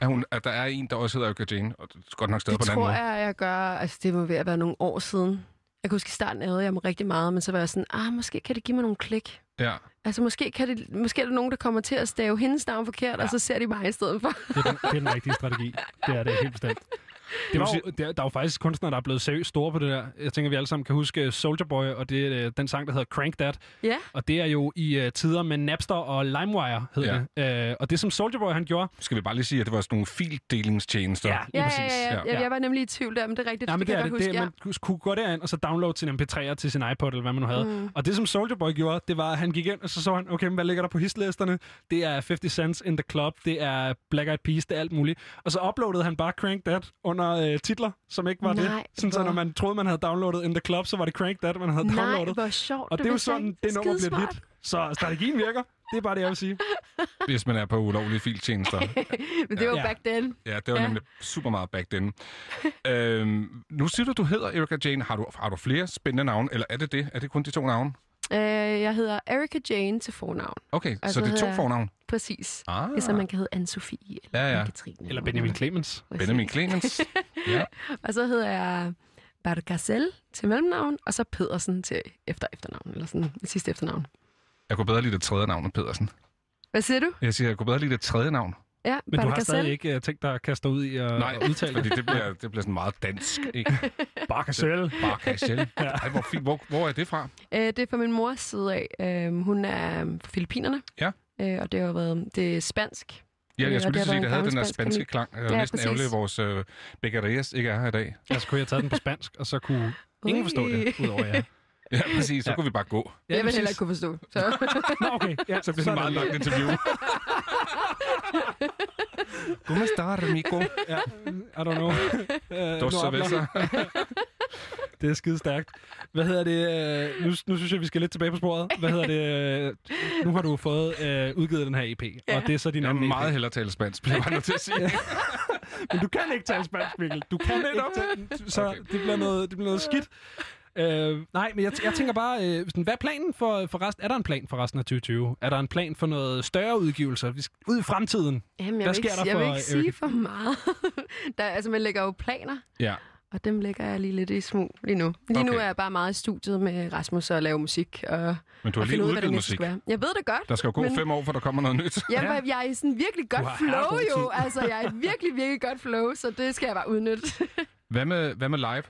At, hun, at der er en, der også hedder Erika Jane, og det er godt nok stadig Det på en anden tror måde. jeg, jeg gør. Altså, det må ved at være nogle år siden. Jeg kan huske, i starten ærede jeg mig rigtig meget, men så var jeg sådan, ah, måske kan det give mig nogle klik. Ja. Altså, måske, kan det, måske er der nogen, der kommer til at stave hendes navn forkert, ja. og så ser de mig i stedet for. Det er, den, det er den rigtige strategi. Det er det helt bestemt. Det var jo, der, der er jo faktisk kunstnere, der er blevet seriøst store på det der. Jeg tænker, vi alle sammen kan huske Soldier Boy, og det er øh, den sang, der hedder Crank That. ja, Og det er jo i uh, tider med Napster og LimeWire, hed Ja. det. Uh, og det, som Soldier Boy han gjorde... Skal vi bare lige sige, at det var sådan nogle fildelingstjenester? Ja, ja, ja, præcis. ja, ja. Ja. Jeg, var nemlig i tvivl der, men det er rigtigt. Ja, men det, kan er jeg det. godt det huske, man kunne- gå derind og så downloade sin MP3'er til sin iPod, eller hvad man nu havde. Mm. Og det, som Soldier Boy gjorde, det var, at han gik ind, og så så han, okay, hvad ligger der på hitlisterne? Det er 50 Cents in the Club, det er Black Eyed Peas, det er alt muligt. Og så uploadede han bare Crank That under øh, titler, som ikke var det. Nej, Sådan, så hvor- når man troede, man havde downloadet In the Club, så var det Crank That, man havde Nej, downloadet. hvor sjovt. Og det er jo sådan, det nummer Skidesmart. hit. Så strategien virker. Det er bare det, jeg vil sige. Hvis man er på ulovlige filtjenester. Men det var Ja. back then. Ja, det var. Ja. nemlig super meget back then. øhm, nu siger du, du hedder Erika Jane. Har du, har du flere spændende navne, eller er det det? Er det kun de to navne? Øh, jeg hedder Erika Jane til fornavn. Okay, Og så så det er to fornavn. Præcis. Ah, Ligesom man kan hedde Anne-Sophie eller Ja, ja. Anne-Katrine. Eller Benjamin Clemens. Præcis. Benjamin Clemens. ja. Og så hedder jeg Bargasel til mellemnavn, og så Pedersen til efter efternavn, eller sådan det sidste efternavn. Jeg kunne bedre lide det tredje navn end Pedersen. Hvad siger du? Jeg siger, jeg kunne bedre lide det tredje navn. Ja, Men du har stadig ikke uh, tænkt dig at kaste dig ud i at Nej, at udtale fordi det. det bliver, det bliver sådan meget dansk. Ikke? Barcasel. Bare casual. Ej, hvor, fint. Hvor, hvor er det fra? Øh, det er fra min mors side af. Øh, hun er øhm, fra Filippinerne. Ja. Øh, og det har jo været det er spansk. Ja, jeg skulle det lige sige, været det havde den der spanske spansk klang. Jeg er Ja, næsten præcis. ærgerlig, at vores øh, becquerías ikke er her i dag. Jeg skulle have taget den på spansk, og så kunne ingen forstå det, udover jer. Ja, præcis. Så Ja. kunne vi bare gå. Ja, jeg vil heller ikke kunne forstå. Så. Nå, okay. Ja, Så bliver det et meget langt interview. ¿Cómo está, amigo? Ja, I don't know. Uh, Dos cerveza. Det er skide stærkt. Hvad hedder det? øh, Nu, nu synes jeg, vi skal lidt tilbage på sporet. Hvad hedder det? øh, Nu har du fået uh, udgivet den her EP, ja. og det er så din Jeg anden EP. meget hellere tale spansk, bliver jeg bare nødt til at sige. Men du kan ikke tale spansk, Mikkel. Du kan ikke tale, så okay. det, bliver noget, det bliver noget skidt. Uh, nej, men jeg, jeg tænker bare, uh, sådan, hvad er planen for, for resten? Er der en plan for resten af 2020? Er der en plan for noget større udgivelser? Vi skal ud i fremtiden. Jamen, jeg Hvad vil ikke, sker der jeg vil ikke sige Erika? for meget. der, altså, man lægger jo planer, Ja. og dem lægger jeg lige lidt i smug lige nu. Lige okay. nu er jeg bare meget i studiet med Rasmus og lave musik, og, Men du har lige finde ud af, hvad det udgivet musik. skal være. Jeg ved det godt. Der skal jo gå Men- fem år, for der kommer noget nyt. Ja, ja. jeg er i sådan virkelig godt har flow jo. Altså, jeg er i virkelig, virkelig godt flow, så det skal jeg bare udnytte. Hvad med, hvad med live?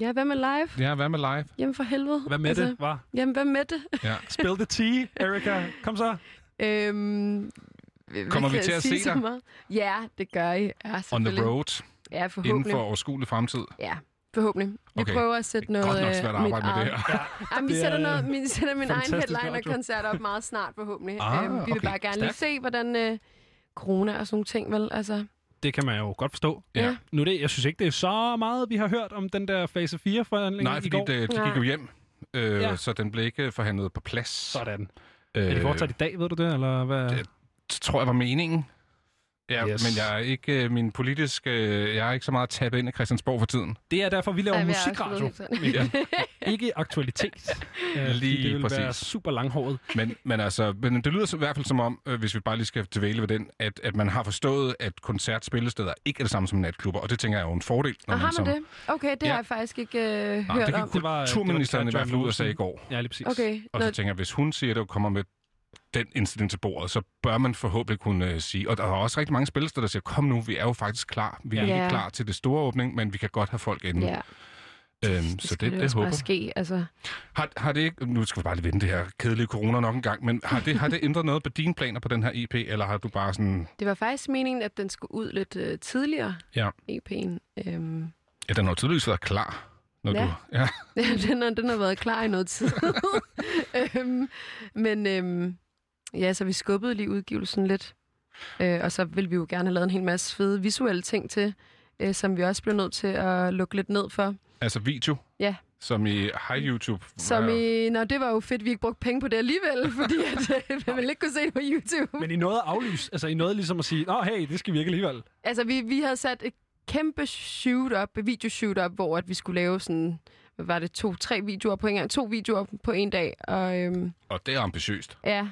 Ja, hvad med live? Ja, hvad med live? Jamen for helvede. Hvad med altså, det, var? Jamen, hvad med det? Ja. Spill the tea, Erika. Kom så. Øhm, Kommer vi til at se dig? meget? Ja, det gør I. Ja, On the road, Ja, inden forhåbentlig. for overskuelig fremtid. Ja, forhåbentlig. Vi Okay. prøver at sætte noget... Godt nok øh, svært at mit arbejde med det her. Jamen, vi sætter, er noget, vi sætter min egen headliner-koncert op meget snart, forhåbentlig. Ah, øhm, vi vil okay. bare gerne lige se, hvordan øh, corona og sådan nogle ting, vel? Altså, Det kan man jo godt forstå. Ja. Nu det, jeg synes ikke, det er så meget, vi har hørt om den der fase 4-forhandling Nej, i fordi går. det, de gik jo hjem, øh, Ja. så den blev ikke forhandlet på plads. Sådan. Øh, Er det fortsat i dag, ved du det? Eller hvad? Det- tror jeg var meningen. Ja, Yes. men jeg er ikke øh, min politiske... Øh, jeg er ikke så meget tappet ind i Christiansborg for tiden. Det er derfor, vi laver Ej, musikradio. Mikkel. ikke aktualitet. Øh, Lige det vil være præcis. super langhåret. Men, men, altså, men det lyder så i hvert fald som om, øh, hvis vi bare lige skal dvæle ved den, at, at man har forstået, at koncertspillesteder ikke er det samme som natklubber, og det tænker jeg er jo en fordel. Når og har som, man det? Okay, det Ja. har jeg faktisk ikke øh, Nej, hørt det om. gik Det var- kulturministeren i det var hvert fald ud og sagde i går. Ja, lige præcis. Okay, Og Nå, så tænker jeg, hvis hun siger det og kommer med den indstilling til bordet, så bør man forhåbentlig kunne øh, sige, og der er også rigtig mange spillesteder, der siger, kom nu, vi er jo faktisk klar. Vi er Ja. ikke klar til det store åbning, men vi kan godt have folk inde. ja, Øhm, det så det, det, også håber ske. Altså, har, har det ikke, nu skal vi bare lige vende det her kedelige corona nok en gang, men har det, har det ændret noget på dine planer på den her EP, eller har du bare sådan, det var faktisk meningen, at den skulle ud lidt øh, tidligere, Ja. EP'en. Øhm, ja, den har tydeligvis været klar, når Ja. du, ja, den, har, den har været klar i noget tid. øhm, men øhm, ja, så vi skubbede lige udgivelsen lidt. Øh, og så vil vi jo gerne have lavet en hel masse fede visuelle ting til, øh, som vi også blev nødt til at lukke lidt ned for. altså video, Ja. som i High YouTube. Som i, nå, det var jo fedt, vi ikke brugte penge på det alligevel, fordi at, øh, man ville ikke kunne se det på YouTube. Men I nåede at aflyse. Altså, I nåede ligesom at sige, Nå, hey, det skal vi ikke alligevel. Altså, vi, vi havde sat et kæmpe shoot op, et videoshoot op, hvor at vi skulle lave sådan, hvad var det, to-tre videoer på en gang, to videoer på en dag, og øhm, Og det er ambitiøst. ja,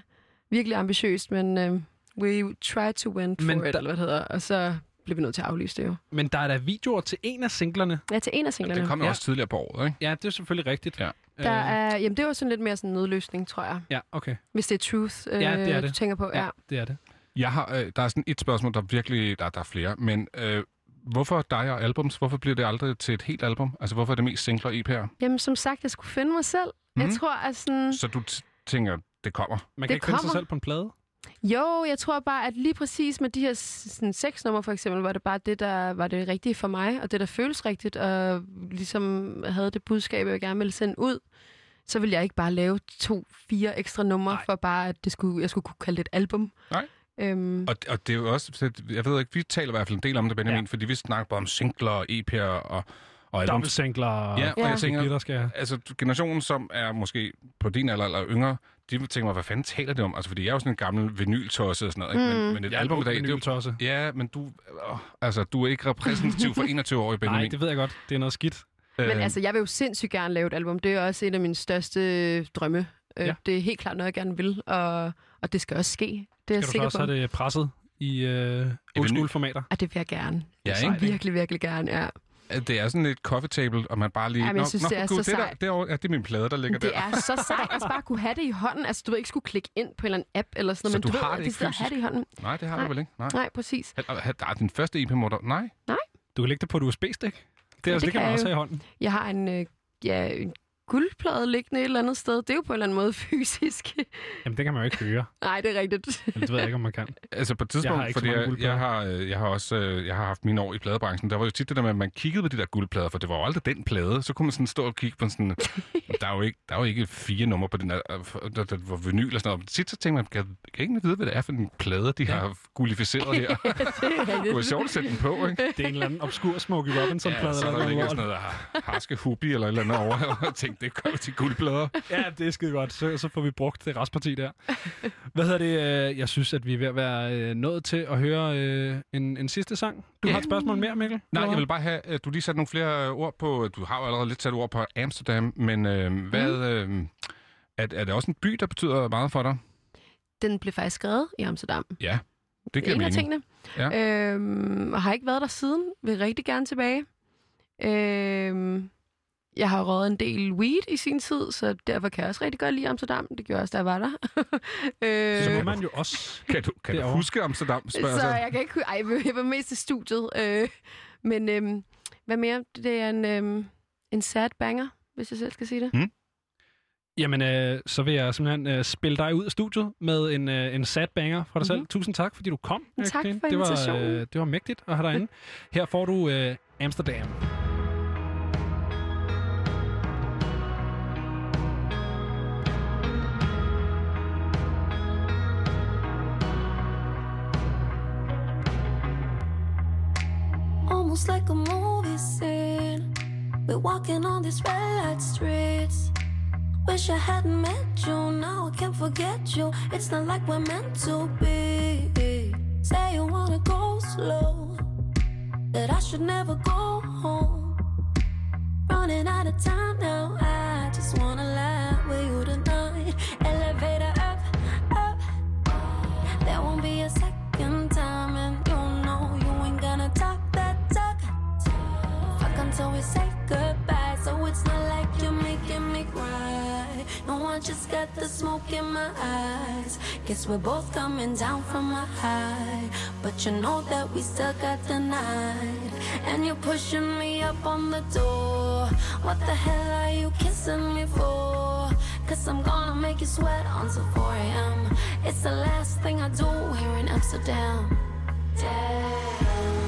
virkelig ambitiøst, men øhm, we try to win for Men it, der- eller hvad det hedder, og så blev vi nødt til at aflyse det jo. Men der er da videoer til en af singlerne. Ja, til en af singlerne. Den kom jo Ja. også tidligere på året, ikke? Ja, det er selvfølgelig rigtigt. Ja. Der Øh, er, jamen, det var sådan lidt mere sådan en nødløsning, tror jeg. Ja, okay. Hvis det er truth, øh, Ja, det er du det. tænker på. Ja. Ja, det er det. Jeg har, øh, der er sådan et spørgsmål, der virkelig, der, der er flere, men øh, hvorfor dig og albums? Hvorfor bliver det aldrig til et helt album? Altså, hvorfor er det mest singler EP'er? Jamen, som sagt, jeg skulle finde mig selv. Mm. Jeg Mhm. tror, at sådan... Så du t- tænker, det kommer? Man kan Det ikke finde sig kommer. selv på en plade. Jo, jeg tror bare, at lige præcis med de her sådan, seks numre for eksempel, var det bare det, der var det rigtige for mig, og det, der føles rigtigt, og ligesom havde det budskab, jeg gerne ville sende ud, så ville jeg ikke bare lave to, fire ekstra numre, Nej. for bare, at det skulle, jeg skulle kunne kalde det et album. Nej. Øhm, Og, og det er jo også, så jeg ved ikke, vi taler i hvert fald en del om det, Benjamin, Ja. fordi vi snakker bare om singler og EP'er og, og albums. Dobbeltsingler og Ja, og Ja. jeg tænker, der skal... altså generationen, som er måske på din alder eller yngre, de tænker mig, hvad fanden taler det om? Altså, fordi jeg er jo sådan en gammel vinyltosse og sådan noget, ikke? Mm. Men, men et album i dag, det er jo... Ja, men du, åh, altså, du er ikke repræsentativ for 21-årige, Benjamin. Nej, det ved jeg godt. Det er noget skidt. men Øh, altså, jeg vil jo sindssygt gerne lave et album. Det er også en af mine største drømme. Øh, Ja. Det er helt klart noget, jeg gerne vil, og, og det skal også ske. Det er Skal jeg du så sikker også på. have det presset i øh, old formater? Og det vil jeg gerne. Ja, ikke? Virkelig, virkelig gerne, ja. At det er sådan et coffee table, og man bare lige... Jamen, jeg synes, det er så det, der, sejt. derovre, ja, det er min plade, der ligger Det der. er så sejt at bare kunne have det i hånden. Altså, du ved ikke skulle klikke ind på en eller anden app eller sådan Så noget, men du du, har ved, det at ikke de have det i hånden. Nej, det har Nej. du vel ikke? Nej. Nej, præcis. Der er den første EP-motor. Nej. Du kan lægge det på et USB-stik. Det, altså, det det kan man også have i hånden. Jeg har en, øh, ja, en guldplade liggende et eller andet sted. Det er jo på en eller anden måde fysisk. Jamen, det kan man jo ikke høre. Nej, det er rigtigt. Eller, det ved jeg ikke, om man kan. Altså på et Jeg har tidspunkt, ikke så fordi jeg, jeg, har, øh, jeg har også øh, jeg har haft mine år i pladebranchen, der var jo tit det der med, at man kiggede på de der guldplader, for det var jo aldrig den plade. Så kunne man sådan stå og kigge på sådan, der er jo ikke, der er jo ikke fire numre på den der, øh, der, der var vinyl og sådan noget. Tit så tænkte man, kan, kan jeg ikke vide, hvad det er for en plade, de har gullificeret her? det er det var rigtigt. sjovt at sætte den på, ikke? Det er en eller anden obskur Smokey Robinson-plade. så eller der noget ligger sådan noget har- harske hubi eller et eller andet over, og jeg tænkte, det kommer til guldplader. Ja, det er skide godt. Så, så får vi brugt det restparti der. Hvad hedder det? øh, Jeg synes, at vi er ved at være øh, nået til at høre øh, en, en sidste sang. Du har et spørgsmål mere, Mikkel? Nej, jeg vil bare have, at du lige satte nogle flere ord på, du har jo allerede lidt sat ord på Amsterdam, men øh, hvad, øh, er, er det også en by, der betyder meget for dig? Den blev faktisk skrevet i Amsterdam. Ja, det giver en af mening. tingene. Ja. Øhm, og har ikke været der siden. Vil rigtig gerne tilbage. Øhm, jeg har røget en del weed i sin tid, så derfor kan jeg også rigtig godt lide Amsterdam. Det gjorde jeg også, da jeg var der. øh, Så må man jo også... Kan du, kan du huske Amsterdam, spørger så jeg jeg kan ikke... Ej, jeg var- mest i studiet. Øh, men øhm, hvad mere? Det er en, øhm, en sad banger, hvis jeg selv skal sige det. Jamen, øh, så vil jeg simpelthen øh, spille dig ud af studiet med en, øh, en sad banger fra dig selv. Mhm. Tusind tak, fordi du kom. Tak Kane. for det var, invitationen. øh, det var mægtigt at have dig inde. Her får du øh, Amsterdam. Almost like a movie scene. We're walking on these red light streets. Wish I hadn't met you, now I can't forget you. It's not like we're meant to be. Say you wanna go slow, that I should never go home. Running out of time now, I just wanna lie it's not like you're making me cry. No, I just got the smoke in my eyes. Guess we're both coming down from a high, but you know that we still got the night. And you're pushing me up on the door. What the hell are you kissing me for? Cause I'm gonna make you sweat until 4 a.m. It's the last thing I do here in Amsterdam. Damn.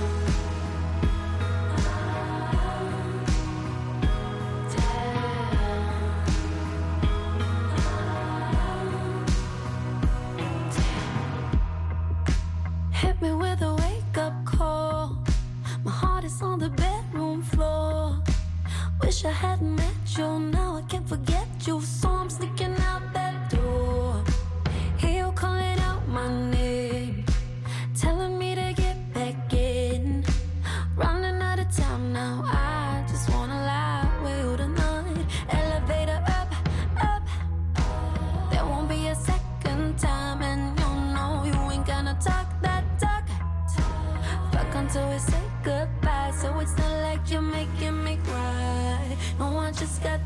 Hit me with a wake up call. My heart is on the bedroom floor. Wish I hadn't met you, now I can't forget you. So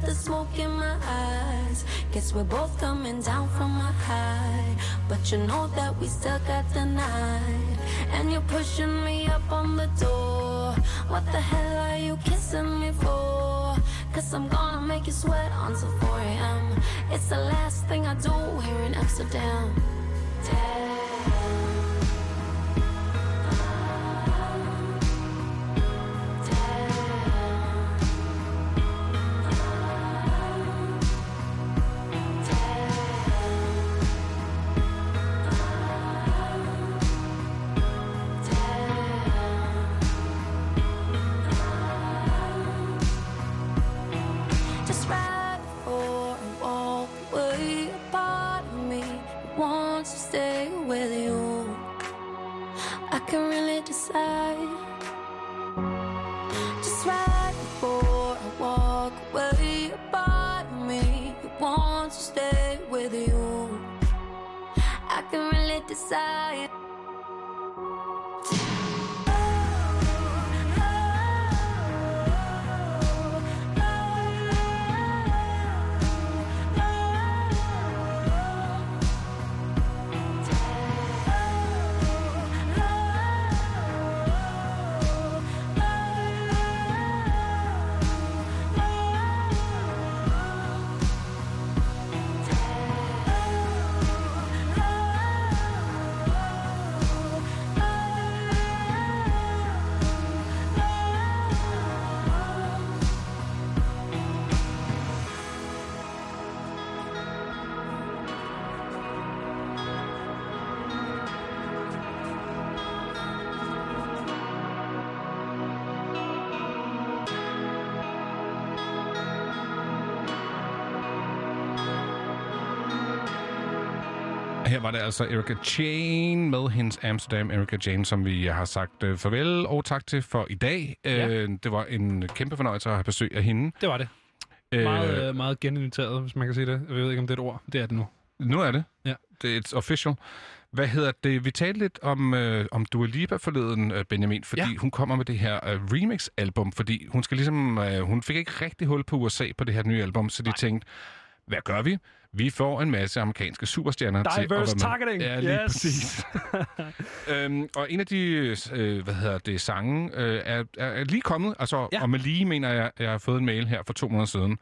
the smoke in my eyes. Guess we're both coming down from a high, but you know that we still got the night. And you're pushing me up on the door. What the hell are you kissing me for? Cause I'm gonna make you sweat until 4 a.m. It's the last thing I do here in Amsterdam. Damn. inside var det altså Erika Jane med hendes Amsterdam Erika Jane, som vi har sagt øh, farvel og tak til for i dag. Ja. Øh, det var en kæmpe fornøjelse at have besøg af hende. Det var det. Øh, Meget, øh, meget geninviteret, hvis man kan sige det. Jeg ved ikke, om det er et ord. Det er det nu. Nu er det. Ja. Det er official. Hvad hedder det? Vi talte lidt om, øh, om Dua Lipa forleden, øh, Benjamin, fordi Ja. hun kommer med det her øh, remix-album, fordi hun skal ligesom, øh, hun fik ikke rigtig hul på USA på det her nye album, så de tænkte, hvad gør vi? Vi får en masse amerikanske superstjerner til at være Diverse med. targeting. Ja, lige Yes. præcis. øhm, og en af de, øh, hvad hedder det, sange øh, er, er, lige kommet, altså, Ja. og med lige mener jeg, jeg har fået en mail her for to måneder siden.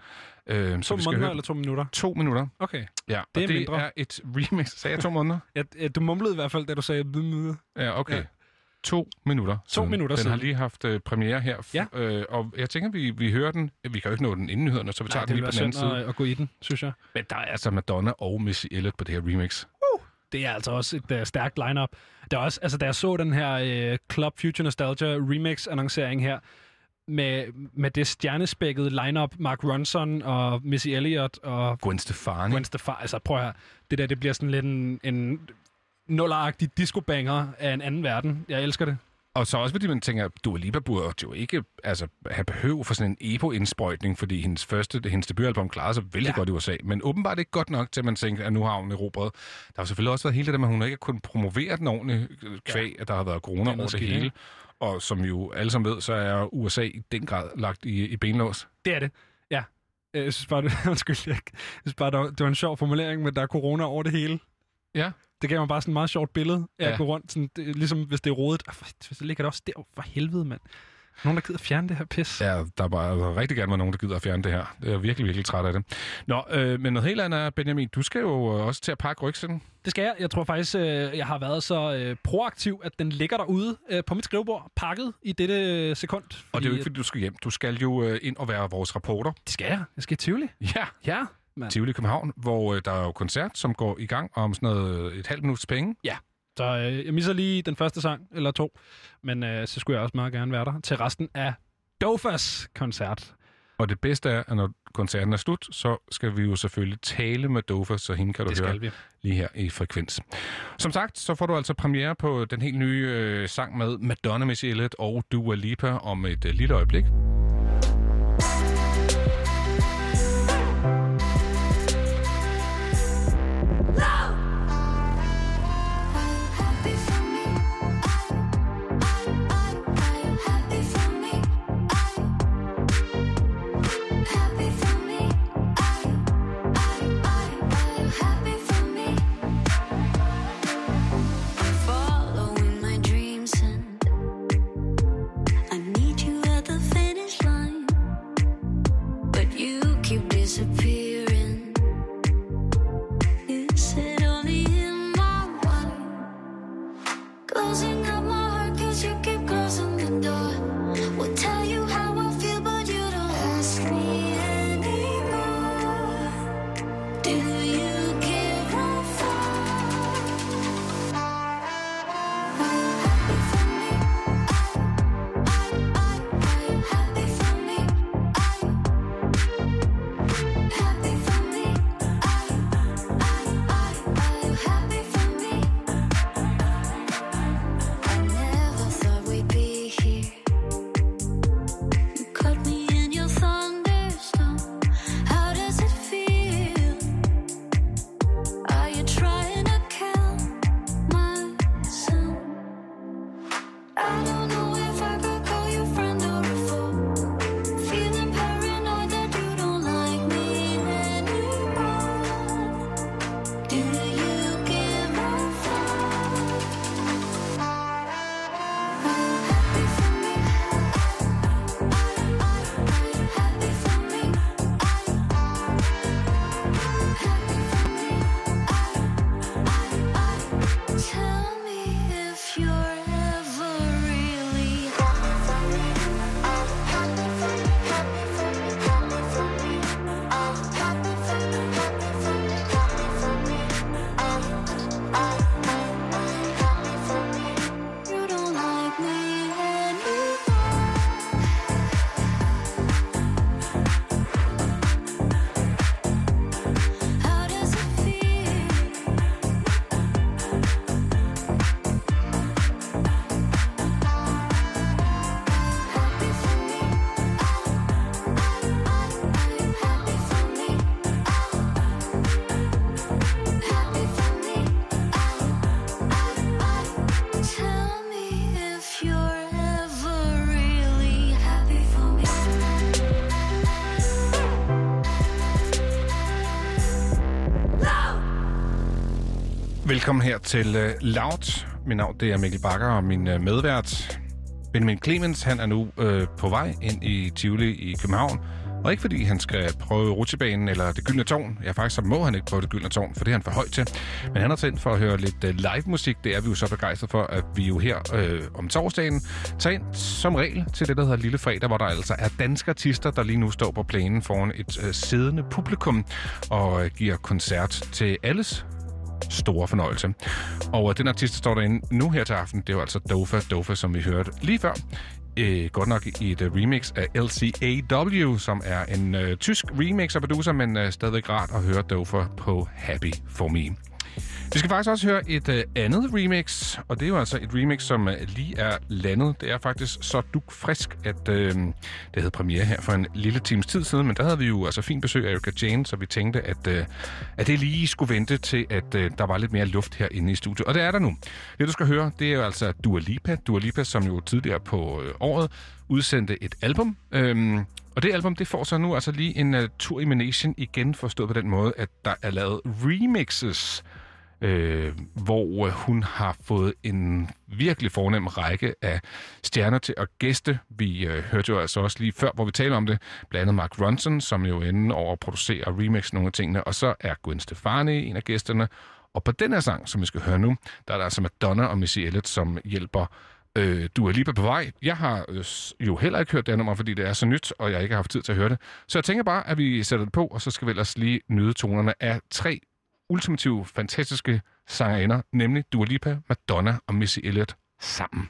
Øh, To måneder eller to minutter? To minutter, Okay. ja. Det er og det mindre. er et remix. Sagde jeg to måneder? Ja, du mumlede i hvert fald, da du sagde... Ja, okay. Ja. To minutter To minutter Den siden. har lige haft øh, premiere her. Ja. Øh, og jeg tænker, vi, vi hører den. Vi kan jo ikke nå den inden nyhederne, så vi tager Nej, den det lige på den anden side. at, at gå i den, synes jeg. Men der er altså Madonna og Missy Elliott på det her remix. Det er altså også et uh, stærkt lineup. Der er også, altså, da jeg så den her uh, Club Future Nostalgia remix-annoncering her, med, med det stjernespækkede lineup Mark Ronson og Missy Elliott og Gwen Stefani. Gwen Stefani. Altså, prøv her. Det der, det bliver sådan lidt en, en nulleragtig disco-banger af en anden verden. Jeg elsker det. Og så også fordi man tænker, Dua Lipa burde jo ikke altså, have behøv for sådan en epo-indsprøjtning, fordi hendes første, hendes debutalbum klarede sig vældig Ja. ja. godt i USA. Men åbenbart ikke godt nok til, at man tænker, at nu har hun erobret. Der har selvfølgelig også været hele det der med, at hun ikke har kunnet promovere den ordentligt, øh, kvæg, at der har været corona er over det hele. Og som jo alle som ved, så er USA i den grad lagt i, i benlås. Det er det. Ja. Øh, Jeg synes bare, det, undskyld, jeg, jeg synes bare, det var, det var en sjov formulering, men der er corona over det hele. Ja. Det gav mig bare sådan et meget sjovt billede af Ja. at gå rundt, sådan, det, ligesom hvis det er rodet. Ah, Så ligger det også der. For helvede, mand. Nogen, der gider fjerne det her pis. Ja, der er bare altså, rigtig gerne være nogen, der gider at fjerne det her. Det er jeg virkelig, virkelig træt af det. Nå, øh, men noget helt andet er, Benjamin, du skal jo øh, også til at pakke rygsækken. Det skal jeg. Jeg tror faktisk, øh, jeg har været så øh, proaktiv, at den ligger derude øh, på mit skrivebord, pakket i dette øh, sekund. Og det er jo ikke, fordi du skal hjem. Du skal jo øh, ind og være vores reporter. Det skal jeg. Jeg skal i Tivoli. Ja, Ja, mand. Tivoli København, hvor øh, der er jo koncert, som går i gang om sådan noget øh, et halvt minuts penge. Så øh, jeg misser lige den første sang, eller to. Men øh, så skulle jeg også meget gerne være der til resten af Dofas koncert. Og det bedste er, at når koncerten er slut, så skal vi jo selvfølgelig tale med Dofa, så hende kan du Det høre vi. lige her i Frekvens. Som sagt, så får du altså premiere på den helt nye øh, sang med Madonna, Missy Elliott og Dua Lipa om et øh, lille øjeblik. Velkommen her til uh, Loud. Mit navn det er Mikkel Bakker, og min uh, medvært Benjamin Clemens, han er nu uh, på vej ind i Tivoli i København. Og ikke fordi han skal prøve rutsjebanen eller det gyldne tårn. Ja, faktisk så må han ikke prøve det gyldne tårn, for det er han for højt til. Men han har tændt for at høre lidt uh, live musik. Det er vi jo så begejstrede for, at vi jo her øh, om torsdagen tager ind som regel til det, der hedder Lille Fredag, hvor der altså er danske artister, der lige nu står på planen foran et øh, siddende publikum og øh, giver koncert til alles store fornøjelse. Og øh, den artist, der står derinde nu her til aften, det er jo altså Dofa Dofa, som vi hørte lige før. Øh, godt nok i et øh, remix af LCAW, som er en øh, tysk remix af producer, men øh, stadigvæk rart at høre Dofa på Happy For Me. Vi skal faktisk også høre et øh, andet remix, og det er jo altså et remix, som øh, lige er landet. Det er faktisk så dukfrisk, at øh, det havde premiere her for en lille times tid siden, men der havde vi jo altså fint besøg af Erika Jane, så vi tænkte, at, øh, at det lige skulle vente til, at øh, der var lidt mere luft herinde i studiet. Og det er der nu. Det, du skal høre, det er jo altså Dua Lipa. Dua Lipa, som jo tidligere på øh, året udsendte et album. Øhm, og det album, det får så nu altså lige en uh, tur i Manation igen, forstået på den måde, at der er lavet remixes øh, hvor øh, hun har fået en virkelig fornem række af stjerner til at gæste. Vi øh, hørte jo altså også lige før, hvor vi taler om det, blandt andet Mark Ronson, som jo inden over at producere og remix nogle af tingene, og så er Gwen Stefani en af gæsterne. Og på den her sang, som vi skal høre nu, der er der altså Madonna og Missy Elliott, som hjælper øh, Du er lige på vej. Jeg har øh, jo heller ikke hørt det nummer, fordi det er så nyt, og jeg ikke har haft tid til at høre det. Så jeg tænker bare, at vi sætter det på, og så skal vi ellers lige nyde tonerne af tre ultimative, fantastiske sangerinder, nemlig Dua Lipa, Madonna og Missy Elliott sammen.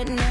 It written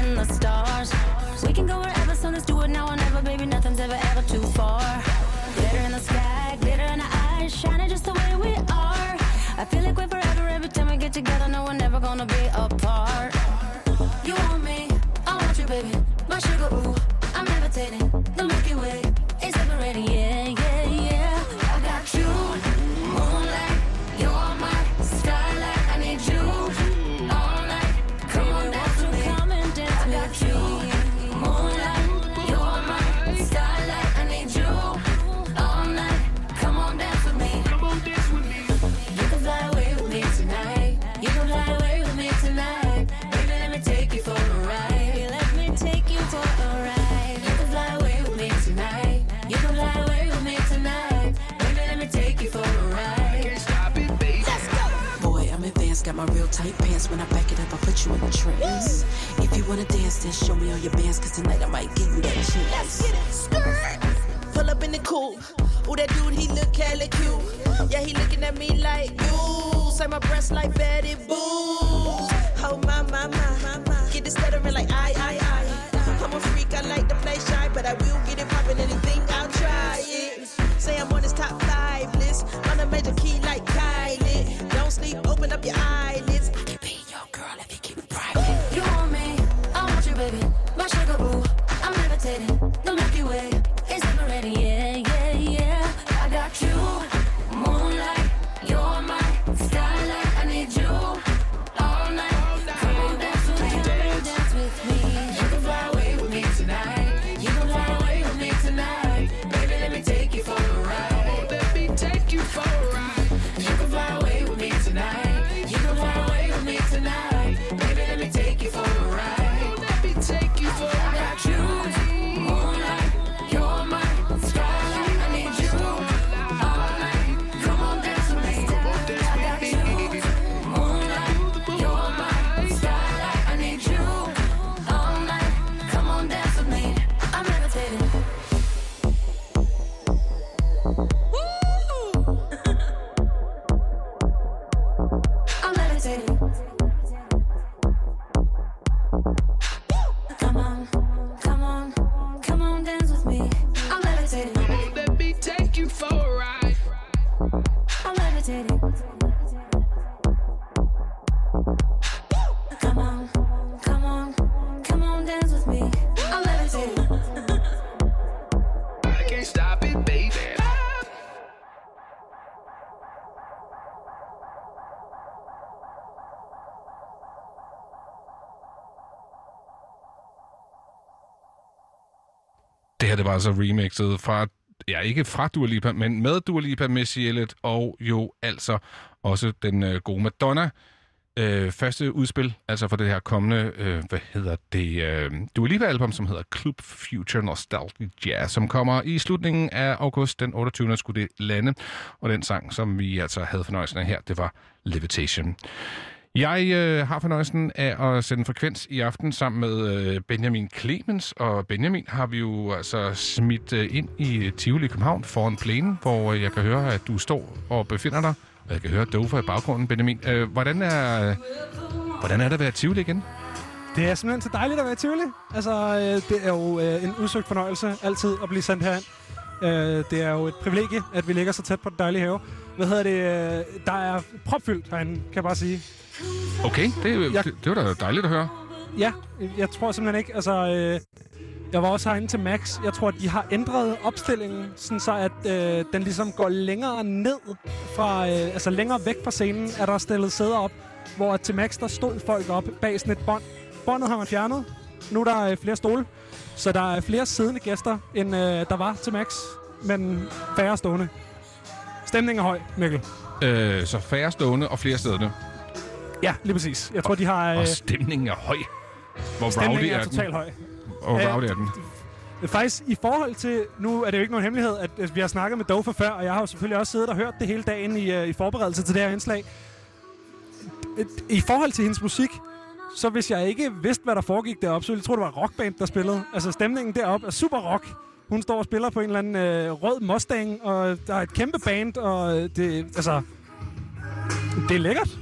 Det var altså remixet fra, ja, ikke fra Dua Lipa, men med Dua Lipa, Missy Elliott, og jo altså også den øh, gode Madonna. Øh, første udspil, altså for det her kommende, øh, hvad hedder det, øh, Dua Lipa-album, som hedder Club Future Nostalgia, som kommer i slutningen af august, den 28. skulle det lande. Og den sang, som vi altså havde fornøjelsen af her, det var Levitation. Jeg øh, har fornøjelsen af at sende frekvens i aften sammen med øh, Benjamin Clemens, og Benjamin har vi jo altså smidt øh, ind i øh, Tivoli København foran plænen, hvor øh, jeg kan høre, at du står og befinder dig, og jeg kan høre Dover i baggrunden, Benjamin. Øh, hvordan, er, hvordan er det at være i Tivoli igen? Det er simpelthen så dejligt at være i Tivoli. Altså, øh, det er jo øh, en udsøgt fornøjelse altid at blive sendt herind. Øh, det er jo et privilegie, at vi ligger så tæt på den dejlige have. Hvad hedder det? Øh, der er propfyldt herinde, kan jeg bare sige. Okay, det, Jeg- jeg... det, det var da dejligt at høre. Ja, jeg tror simpelthen ikke, altså... Øh, jeg var også herinde til Max. Jeg tror, at de har ændret opstillingen, sådan så at øh, den ligesom går længere ned fra... Øh, altså længere væk fra scenen, er der stillet sæder op, hvor til Max, der stod folk op bag sådan et bånd. Båndet har man fjernet. Nu er der øh, flere stole. Så der er flere siddende gæster, end øh, der var til Max, men færre stående. Stemningen er høj, Mikkel. Øh, så færre stående og flere stedende. Ja, lige præcis. Jeg tror, de har... Øh, Og stemningen er høj. Hvor stemningen er, er den? totalt høj. Hvor Øh, rowdy er den? Faktisk i forhold til, nu er det jo ikke nogen hemmelighed, at, at vi har snakket med Dofa før, og jeg har jo selvfølgelig også siddet og hørt det hele dagen i, uh, i forberedelse til det her indslag. I forhold til hendes musik, så hvis jeg ikke vidste, hvad der foregik deroppe, så ville jeg tro, det var rockband, der spillede. Altså stemningen deroppe er super rock. Hun står og spiller på en eller anden øh, rød Mustang, og der er et kæmpe band, og det, altså, det er lækkert.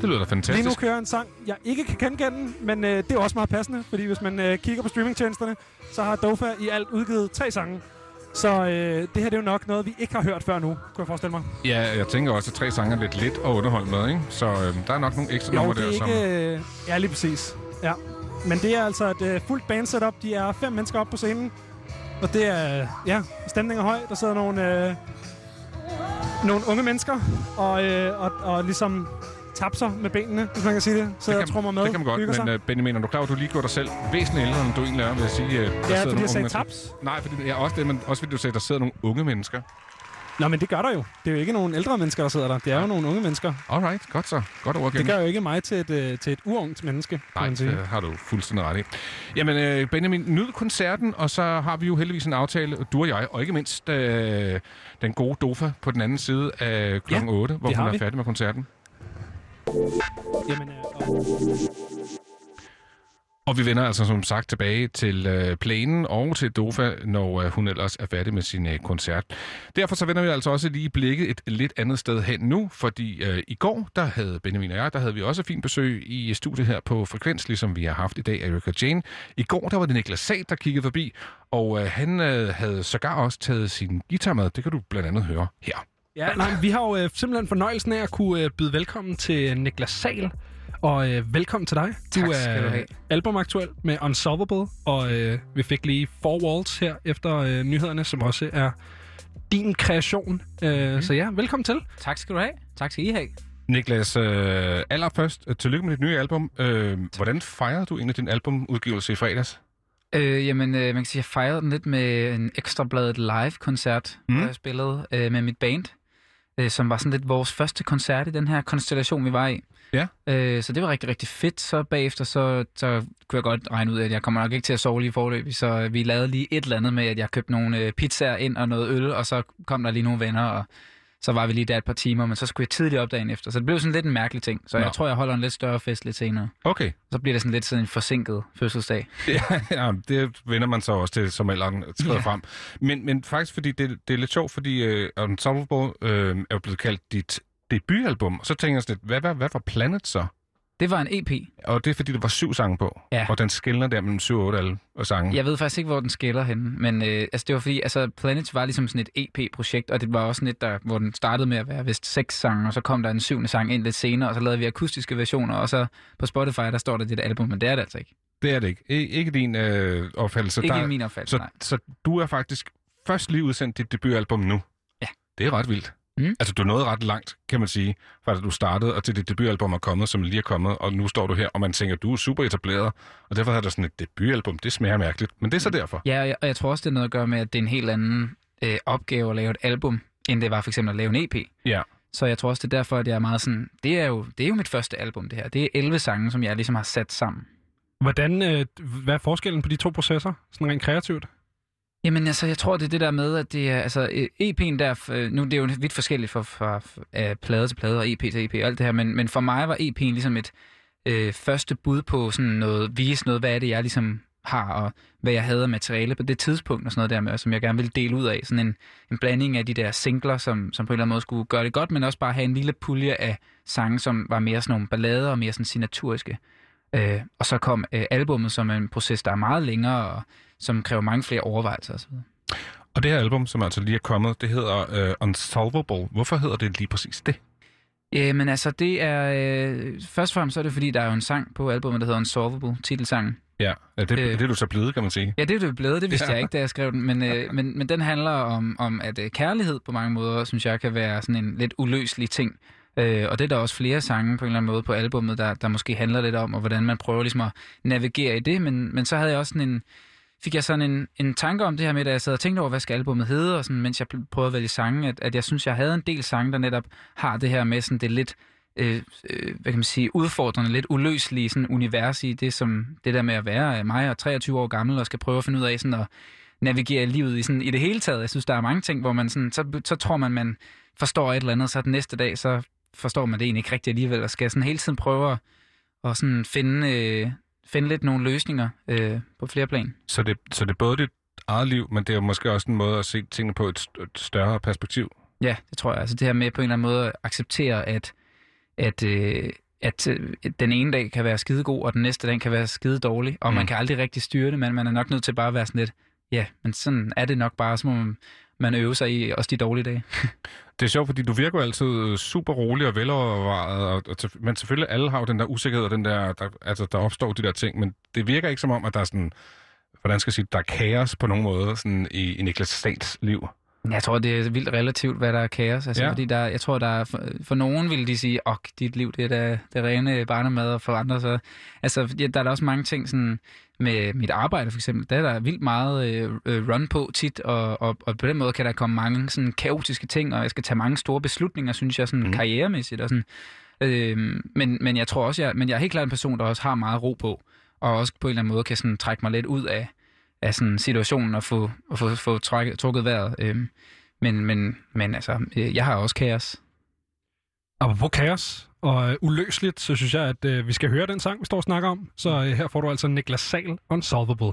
Det lyder da fantastisk. Lige nu kører en sang, jeg ikke kan genkende, men øh, det er også meget passende, fordi hvis man øh, kigger på streamingtjenesterne, så har Dofa i alt udgivet tre sange. Så øh, det her det er jo nok noget, vi ikke har hørt før nu, kunne jeg forestille mig. Ja, jeg tænker også, at tre sange er lidt let at underholde med, ikke? Så øh, der er nok nogle ekstra Jo, numre det er der, ikke... som... Øh, ja, lige præcis. Ja. Men det er altså et øh, fuldt bandsetup. De er fem mennesker op på scenen. Og det er... Ja, stemningen er høj. Der sidder nogle... Øh, nogle unge mennesker og, øh, og, og ligesom tapser med benene, hvis man kan sige det. Sidder og trummer med. det kan man godt, men sig. uh, Benjamin, er du klar, at du lige gjorde dig selv væsentligt ældre, end du egentlig er, vil jeg sige? Uh, der sidder fordi jeg sagde mennesker. Nej, fordi, ja, også det, men også fordi du sagde, der sidder nogle unge mennesker. Nå, men det gør der jo. Det er jo ikke nogen ældre mennesker, der sidder der. Det er jo nogle unge mennesker. Alright, godt så. Godt ord, Det gør jo ikke mig til et, øh, til et uungt menneske, kan Nej, man sige. det har du fuldstændig ret i. Jamen, øh, Benjamin, nyd koncerten, og så har vi jo heldigvis en aftale, du og jeg, og ikke mindst øh, den gode Dofa på den anden side af kl. Ja, 8, hvor det hun er vi. færdig med koncerten. Jamen, øh, og- Og vi vender altså som sagt tilbage til øh, planen og til Dofa, når øh, hun ellers er færdig med sin øh, koncert. Derfor så vender vi altså også lige blikket et lidt andet sted hen nu, fordi øh, i går, der havde Benjamin og jeg, der havde vi også fint besøg i studiet her på Frekvens, ligesom vi har haft i dag, Erika Jane. I går, der var det Niklas Sag, der kiggede forbi, og øh, han øh, havde sågar også taget sin guitar med. Det kan du blandt andet høre her. Ja, nej, men vi har jo øh, simpelthen fornøjelsen af at kunne øh, byde velkommen til Niklas Sal. Og øh, velkommen til dig. Du Tak er skal du have. albumaktuel med Unsolvable, og øh, vi fik lige Four Walls her efter øh, nyhederne, som også er din kreation. Øh, Mhm. Så ja, velkommen til. Tak skal du have. Tak skal I have. Niklas, øh, allerførst, øh, tillykke med dit nye album. Øh, hvordan fejrede du egentlig din albumudgivelse i fredags? Øh, jamen, øh, man kan sige, jeg fejrede den lidt med en ekstrabladet live-koncert, mm. hvor jeg spillede øh, med mit band, øh, som var sådan lidt vores første koncert i den her konstellation, vi var i. Ja. Øh, så det var rigtig, rigtig fedt. Så bagefter, så, så kunne jeg godt regne ud, at jeg kommer nok ikke til at sove lige forløb. Så vi lavede lige et eller andet med, at jeg købte nogle øh, pizzaer ind og noget øl, og så kom der lige nogle venner, og så var vi lige der et par timer, men så skulle jeg tidligt op dagen efter. Så det blev sådan lidt en mærkelig ting. Så Nå. jeg tror, jeg holder en lidt større fest lidt senere. Okay. Så bliver det sådan lidt sådan en forsinket fødselsdag. Ja, ja, det vender man så også til, som alderen skrider Ja. frem. Men, men faktisk, fordi det, det er lidt sjovt, fordi uh, Unsolvable øh, er jo blevet kaldt dit debutalbum. Så tænker jeg sådan lidt, hvad, hvad, hvad var Planet så? Det var en EP. Og det er fordi, der var syv sange på. Ja. Og den skiller der mellem syv og otte alle og sange. Jeg ved faktisk ikke, hvor den skiller henne, men øh, altså, det var fordi, altså, Planets var ligesom sådan et EP-projekt, og det var også sådan et, der, hvor den startede med at være vist seks sange, og så kom der en syvende sang ind lidt senere, og så lavede vi akustiske versioner, og så på Spotify, der står der det album, men det er det altså ikke. Det er det ikke. I, ikke din øh, opfattelse. Ikke der, min opfattelse, så, nej. så du er faktisk først lige udsendt dit debutalbum nu. Ja. Det er ret vildt. Mm. Altså, du nåede ret langt, kan man sige, fra da du startede, og til dit debutalbum er kommet, som lige er kommet, og nu står du her, og man tænker, du er super etableret, og derfor er der sådan et debutalbum. Det smager mærkeligt, men det er så derfor. Ja, og jeg, og jeg tror også, det er noget at gøre med, at det er en helt anden øh, opgave at lave et album, end det var for eksempel at lave en EP. Ja. Så jeg tror også, det er derfor, at jeg er meget sådan, det er jo, det er jo mit første album, det her. Det er 11 sange, som jeg ligesom har sat sammen. Hvordan, øh, hvad er forskellen på de to processer, sådan rent kreativt? Jamen altså, jeg tror, det er det der med, at det er, altså øh, EP'en der, øh, nu det er jo vidt forskelligt fra, fra, fra plade til plade og EP til EP og alt det her, men, men for mig var EP'en ligesom et øh, første bud på sådan noget, vise noget, hvad er det, jeg ligesom har, og hvad jeg havde af materiale på det tidspunkt og sådan noget der med, som jeg gerne ville dele ud af. Sådan en, en blanding af de der singler, som, som på en eller anden måde skulle gøre det godt, men også bare have en lille pulje af sange, som var mere sådan nogle ballader og mere sådan signaturiske. Øh, og så kom øh, albummet som en proces, der er meget længere, og som kræver mange flere overvejelser osv. Og det her album, som altså lige er kommet, det hedder uh, Unsolvable. Hvorfor hedder det lige præcis det? Jamen altså, det er... Øh, først og fremmest så er det, fordi der er jo en sang på albumet, der hedder Unsolvable, titelsangen. Ja, ja det, Øh. det er du så blevet, kan man sige. Ja, det er det blevet, det vidste ja. jeg ikke, da jeg skrev den, men, øh, men, men den handler om, om at øh, kærlighed på mange måder, synes jeg, kan være sådan en lidt uløselig ting. Øh, og det er der også flere sange på en eller anden måde på albummet, der, der måske handler lidt om, og hvordan man prøver ligesom at navigere i det, men, men så havde jeg også sådan en, fik jeg sådan en, en tanke om det her med, da jeg sad og tænkte over, hvad skal albumet hedde, og sådan, mens jeg prøvede at vælge sange, at, at jeg synes, jeg havde en del sange, der netop har det her med sådan det lidt, øh, øh, hvad kan man sige, udfordrende, lidt uløselige sådan univers i det, som det der med at være øh, mig og 23 år gammel, og skal prøve at finde ud af sådan at navigere i livet i, sådan, i det hele taget. Jeg synes, der er mange ting, hvor man sådan, så, så tror man, man forstår et eller andet, så den næste dag, så forstår man det egentlig ikke rigtigt alligevel, og skal sådan hele tiden prøve at, at sådan finde, øh, finde lidt nogle løsninger øh, på flere plan. Så det, så det er både dit eget liv, men det er måske også en måde at se tingene på et, et større perspektiv. Ja, det tror jeg. Altså det her med på en eller anden måde at acceptere, at, at, øh, at øh, den ene dag kan være skide god, og den næste dag kan være skide dårlig, og mm. man kan aldrig rigtig styre det, men man er nok nødt til bare at være sådan lidt, ja, men sådan er det nok bare, så må man, man øve sig i også de dårlige dage. Det er sjovt, fordi du virker jo altid super rolig og velovervejet, og, og, men selvfølgelig alle har jo den der usikkerhed, og den der, der, altså, der opstår de der ting, men det virker ikke som om, at der er sådan, hvordan skal jeg sige, der er kaos på nogen måde sådan i, i Niklas Stats liv. Jeg tror, det er vildt relativt, hvad der er kaos. Altså, Ja. fordi der, jeg tror, der er, for, for nogen vil de sige, at dit liv det er da, det rene barnemad, og for andre så... Altså, ja, der er der også mange ting sådan, med mit arbejde for eksempel. Der er der vildt meget øh, øh, run på tit, og, og, og på den måde kan der komme mange sådan kaotiske ting, og jeg skal tage mange store beslutninger, synes jeg, sådan mm. karrieremæssigt og sådan. Øh, men, men jeg tror også, jeg, men jeg er helt klart en person, der også har meget ro på, og også på en eller anden måde kan sådan trække mig lidt ud af, af sådan situationen og få, og få, få trækket, trukket vejret. Øhm, men, men, men altså, øh, jeg har også kaos. Apropos kaos og øh, uløseligt, så synes jeg, at øh, vi skal høre den sang, vi står og snakker om. Så øh, her får du altså Niklas Sal, Unsolvable.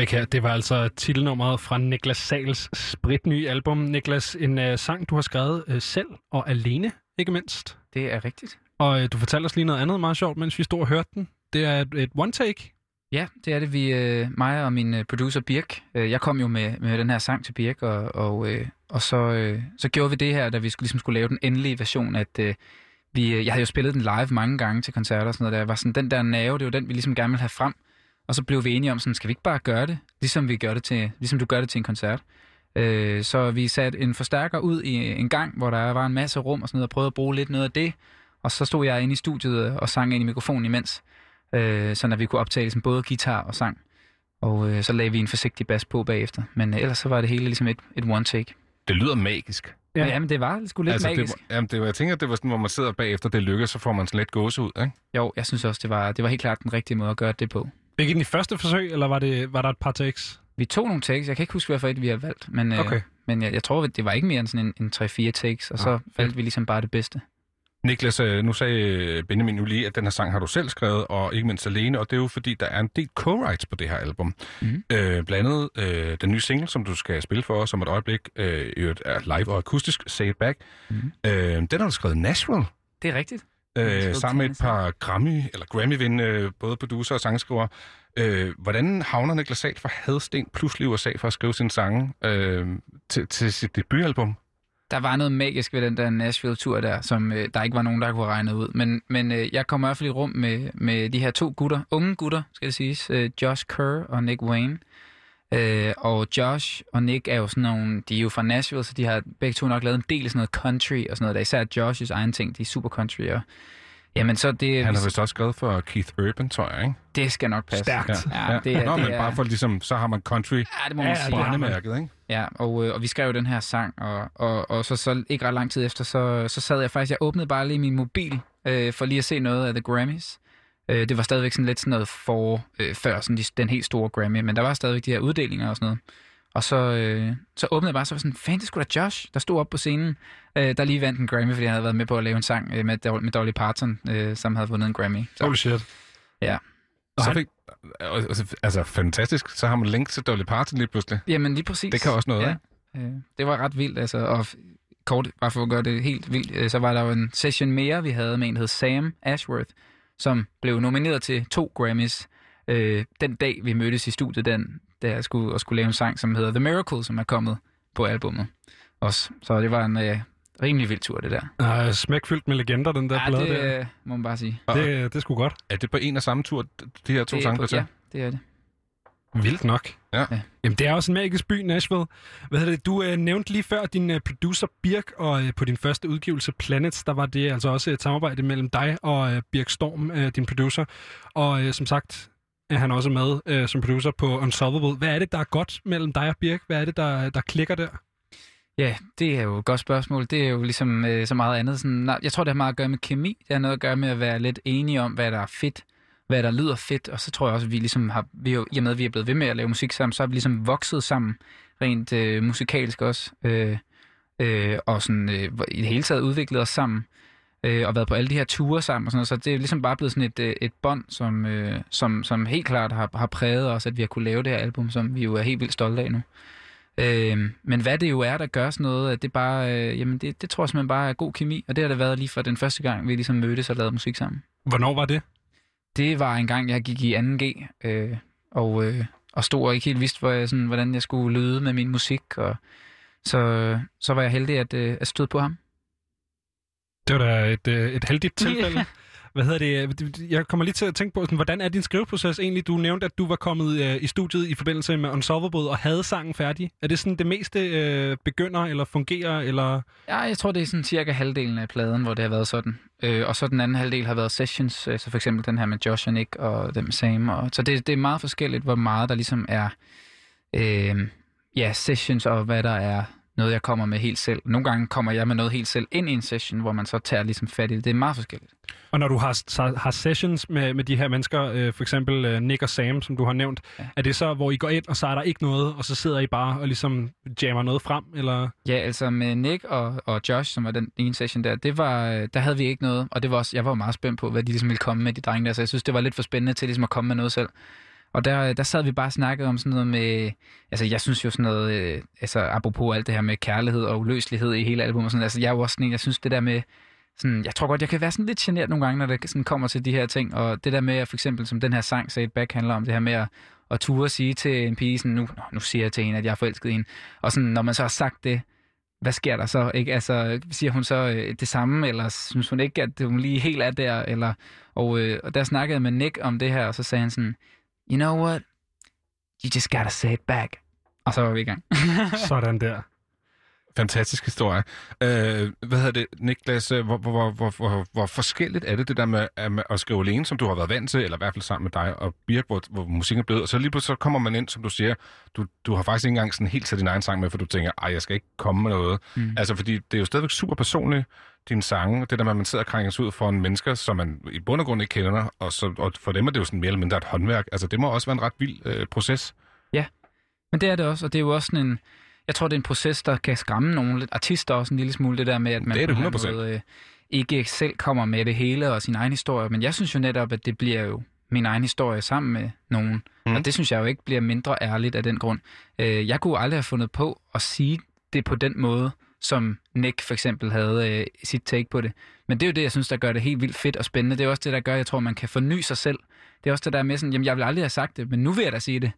Fik her, det var altså titelnummeret fra Niklas Sals spritnye album. Niklas, en uh, sang, du har skrevet uh, selv og alene, ikke mindst. Det er rigtigt. Og uh, du fortalte os lige noget andet meget sjovt, mens vi stod og hørte den. Det er et, et one-take. Ja, det er det. Vi, øh, mig og min producer Birk. Øh, jeg kom jo med, med den her sang til Birk, og, og, øh, og så, øh, så gjorde vi det her, da vi skulle, ligesom skulle lave den endelige version, at øh, vi, jeg havde jo spillet den live mange gange til koncerter og sådan noget. Der var sådan, den der nerve, det var den, vi ligesom gerne ville have frem. Og så blev vi enige om, sådan, skal vi ikke bare gøre det, ligesom, vi gør det til, ligesom du gør det til en koncert. Øh, så vi satte en forstærker ud i en gang, hvor der var en masse rum og sådan noget, og prøvede at bruge lidt noget af det. Og så stod jeg inde i studiet og sang ind i mikrofonen imens, øh, sådan at vi kunne optage ligesom, både guitar og sang. Og øh, så lagde vi en forsigtig bas på bagefter. Men øh, ellers så var det hele ligesom et, et one-take. Det lyder magisk. Ja. Jamen, det var sgu lidt altså, magisk. Det, var- jamen, det, var- jeg tænker, det var sådan, hvor man sidder bagefter, det lykkes, så får man sådan lidt gåsehud, ikke? Jo, jeg synes også, det var, det var helt klart den rigtige måde at gøre det på. Begge den i første forsøg, eller var, det, var der et par takes? Vi tog nogle takes. Jeg kan ikke huske, hvad for et vi har valgt. Men, Okay. øh, men jeg, jeg tror, det var ikke mere end sådan en, en 3-4 takes, og så Ah, valgte vi ligesom bare det bedste. Niklas, øh, nu sagde Benjamin jo lige, at den her sang har du selv skrevet, og ikke mindst alene, og det er jo fordi, der er en del co-writes på det her album. Mhm. Øh, blandt andet øh, den nye single, som du skal spille for os om et øjeblik, øh, i er live og akustisk, Say It Back. Mhm. Øh, den har du skrevet Nashville, Det er rigtigt. Øh, sammen med et par Grammy, eller Grammy-vindende, øh, både producer og sangskriver. Øh, hvordan havner Niklas Sahl fra Hadsten pludselig i USA for at skrive sine sange øh, til, til sit debutalbum? Der var noget magisk ved den der Nashville-tur der, som øh, der ikke var nogen, der kunne regne ud. Men, men øh, jeg kom i hvert fald i rum med, med de her to gutter, unge gutter, skal det siges, øh, Josh Kerr og Nick Wayne. Øh, og Josh og Nick er jo sådan nogle, de er jo fra Nashville, så de har begge to nok lavet en del af sådan noget country og sådan noget. Der er især Josh's egen ting, de er super country. Og Jamen, så det... Han har vist også skrevet for Keith Urban, tror jeg, ikke? Det skal nok passe. Stærkt. Ja, det er, Nå, det men er, bare for ligesom, så har man country Ja, det må man Ja, sige. brændemærket, ikke? Ja, og, øh, og vi skrev jo den her sang, og, og, og så, så ikke ret lang tid efter, så, så sad jeg faktisk, jeg åbnede bare lige min mobil, øh, for lige at se noget af The Grammys. Øh, det var stadigvæk sådan lidt sådan noget for, øh, før sådan de, den helt store Grammy, men der var stadigvæk de her uddelinger og sådan noget. Og så, øh, så åbnede jeg bare, så var sådan, fan, det skulle da Josh, der stod op på scenen, øh, der lige vandt en Grammy, fordi han havde været med på at lave en sang øh, med, med Dolly Parton, øh, som havde vundet en Grammy. Så, Holy shit. ja. Og så fik, altså, altså, fantastisk. Så har man link til Dolly Parton lige pludselig. Jamen lige præcis. Det kan også noget, ja. ikke? Øh, det var ret vildt, altså. Og kort, bare for at gøre det helt vildt, øh, så var der jo en session mere, vi havde med en, der hed Sam Ashworth, som blev nomineret til to Grammys øh, den dag, vi mødtes i studiet, den, da jeg skulle, og skulle lave en sang, som hedder The Miracle, som er kommet på albummet også. Så det var en øh, rimelig vild tur, det der. Uh, smækfyldt med legender, den der Ja, plade det der. øh, må man bare sige. Det, det skulle godt. Er det på en og samme tur, de her to er sange? Ja, det er det. Vildt nok. Ja. Ja. Jamen, det er også en magisk by, Nashville. Hvad hedder det? Du øh, nævnte lige før din øh, producer Birk, og øh, på din første udgivelse Planets, der var det altså også et samarbejde mellem dig og øh, Birk Storm, øh, din producer. Og øh, som sagt er han også med øh, som producer på Unsolvable. Hvad er det, der er godt mellem dig og Birk? Hvad er det, der, der klikker der? Ja, det er jo et godt spørgsmål. Det er jo ligesom øh, så meget andet. Sådan, nej, jeg tror, det har meget at gøre med kemi. Det har noget at gøre med at være lidt enige om, hvad der er fedt, hvad der lyder fedt. Og så tror jeg også, at vi ligesom har, vi jo, i og med, at vi er blevet ved med at lave musik sammen, så har vi ligesom vokset sammen, rent øh, musikalsk også. Øh, øh, og sådan, øh, i det hele taget udviklet os sammen. Øh, og været på alle de her ture sammen og sådan noget. Så det er ligesom bare blevet sådan et, øh, et bånd, som, øh, som, som helt klart har, har præget os, at vi har kunne lave det her album, som vi jo er helt vildt stolte af nu. Øh, men hvad det jo er, der gør sådan noget, at det bare, øh, jamen det, det tror jeg simpelthen bare er god kemi, og det har det været lige fra den første gang, vi ligesom mødtes og lavede musik sammen. Hvornår var det? Det var en gang, jeg gik i 2G, øh, og, øh, og stod og ikke helt vidste, hvor jeg, sådan, hvordan jeg skulle lyde med min musik, og så, så var jeg heldig at, øh, at støde på ham. Det var da et, øh, et heldigt tilfælde. Hvad hedder det? Øh, jeg kommer lige til at tænke på, sådan, hvordan er din skriveproces egentlig? Du nævnte, at du var kommet øh, i studiet i forbindelse med Unsolvable og havde sangen færdig. Er det sådan, det meste øh, begynder eller fungerer? Eller... Ja, jeg tror, det er sådan cirka halvdelen af pladen, hvor det har været sådan. Øh, og så den anden halvdel har været sessions, øh, så for eksempel den her med Josh og Nick og den med Sam. Og, så det, det er meget forskelligt, hvor meget der ligesom er øh, ja, sessions og hvad der er noget, jeg kommer med helt selv. Nogle gange kommer jeg med noget helt selv ind i en session, hvor man så tager ligesom fat i det. Det er meget forskelligt. Og når du har, har sessions med, med de her mennesker, øh, for eksempel øh, Nick og Sam, som du har nævnt, ja. er det så, hvor I går ind, og så er der ikke noget, og så sidder I bare og ligesom jammer noget frem? Eller? Ja, altså med Nick og, og Josh, som var den ene session der, det var, øh, der havde vi ikke noget, og det var også, jeg var meget spændt på, hvad de ligesom ville komme med, de drenge der, så jeg synes, det var lidt for spændende til ligesom at komme med noget selv. Og der, der sad vi bare og snakkede om sådan noget med, altså jeg synes jo sådan noget, øh, altså apropos alt det her med kærlighed og uløselighed i hele albumet, sådan, altså jeg er jo også sådan en, jeg synes det der med, sådan, jeg tror godt, jeg kan være sådan lidt generet nogle gange, når det sådan kommer til de her ting, og det der med, at for eksempel som den her sang, Say It Back, handler om det her med at, at ture og sige til en pige, sådan, nu, nu siger jeg til hende, at jeg er forelsket i hende, og sådan, når man så har sagt det, hvad sker der så? Ikke? Altså, siger hun så øh, det samme, eller synes hun ikke, at hun lige helt er der? Eller, og, øh, og der snakkede jeg med Nick om det her, og så sagde han sådan, you know what? You just gotta say it back. Og så var vi i gang. Sådan der. Fantastisk historie. Øh, hvad hedder det, Niklas? øh, Hvor, hvor, hvor, hvor, hvor forskelligt er det, det der med, at- med at skrive alene, som du har været vant til, eller i hvert fald sammen med dig og Birk, hvor, hvor musikken er blevet, og så lige pludselig så kommer man ind, som du siger, du, du har faktisk ikke engang sådan helt sat din egen sang med, for du tænker, ej, jeg skal ikke komme med noget. Mm. Altså, fordi det er jo stadigvæk super personligt, dine sange, det der med, at man sidder og krænges ud for en mennesker, som man i bund og grund ikke kender, og, så, og for dem er det jo sådan mere eller mindre et håndværk. Altså, det må også være en ret vild øh, proces. Ja, men det er det også, og det er jo også sådan en... Jeg tror, det er en proces, der kan skræmme nogle artister også en lille smule, det der med, at man Det er det på en 100%. måde, øh, ikke selv kommer med det hele og sin egen historie. Men jeg synes jo netop, at det bliver jo min egen historie sammen med nogen. Mm. Og det synes jeg jo ikke bliver mindre ærligt af den grund. Øh, jeg kunne aldrig have fundet på at sige det på den måde, som Nick for eksempel havde øh, sit take på det. Men det er jo det, jeg synes, der gør det helt vildt fedt og spændende. Det er også det, der gør, jeg tror, man kan forny sig selv. Det er også det der med sådan, jamen jeg vil aldrig have sagt det, men nu vil jeg da sige det.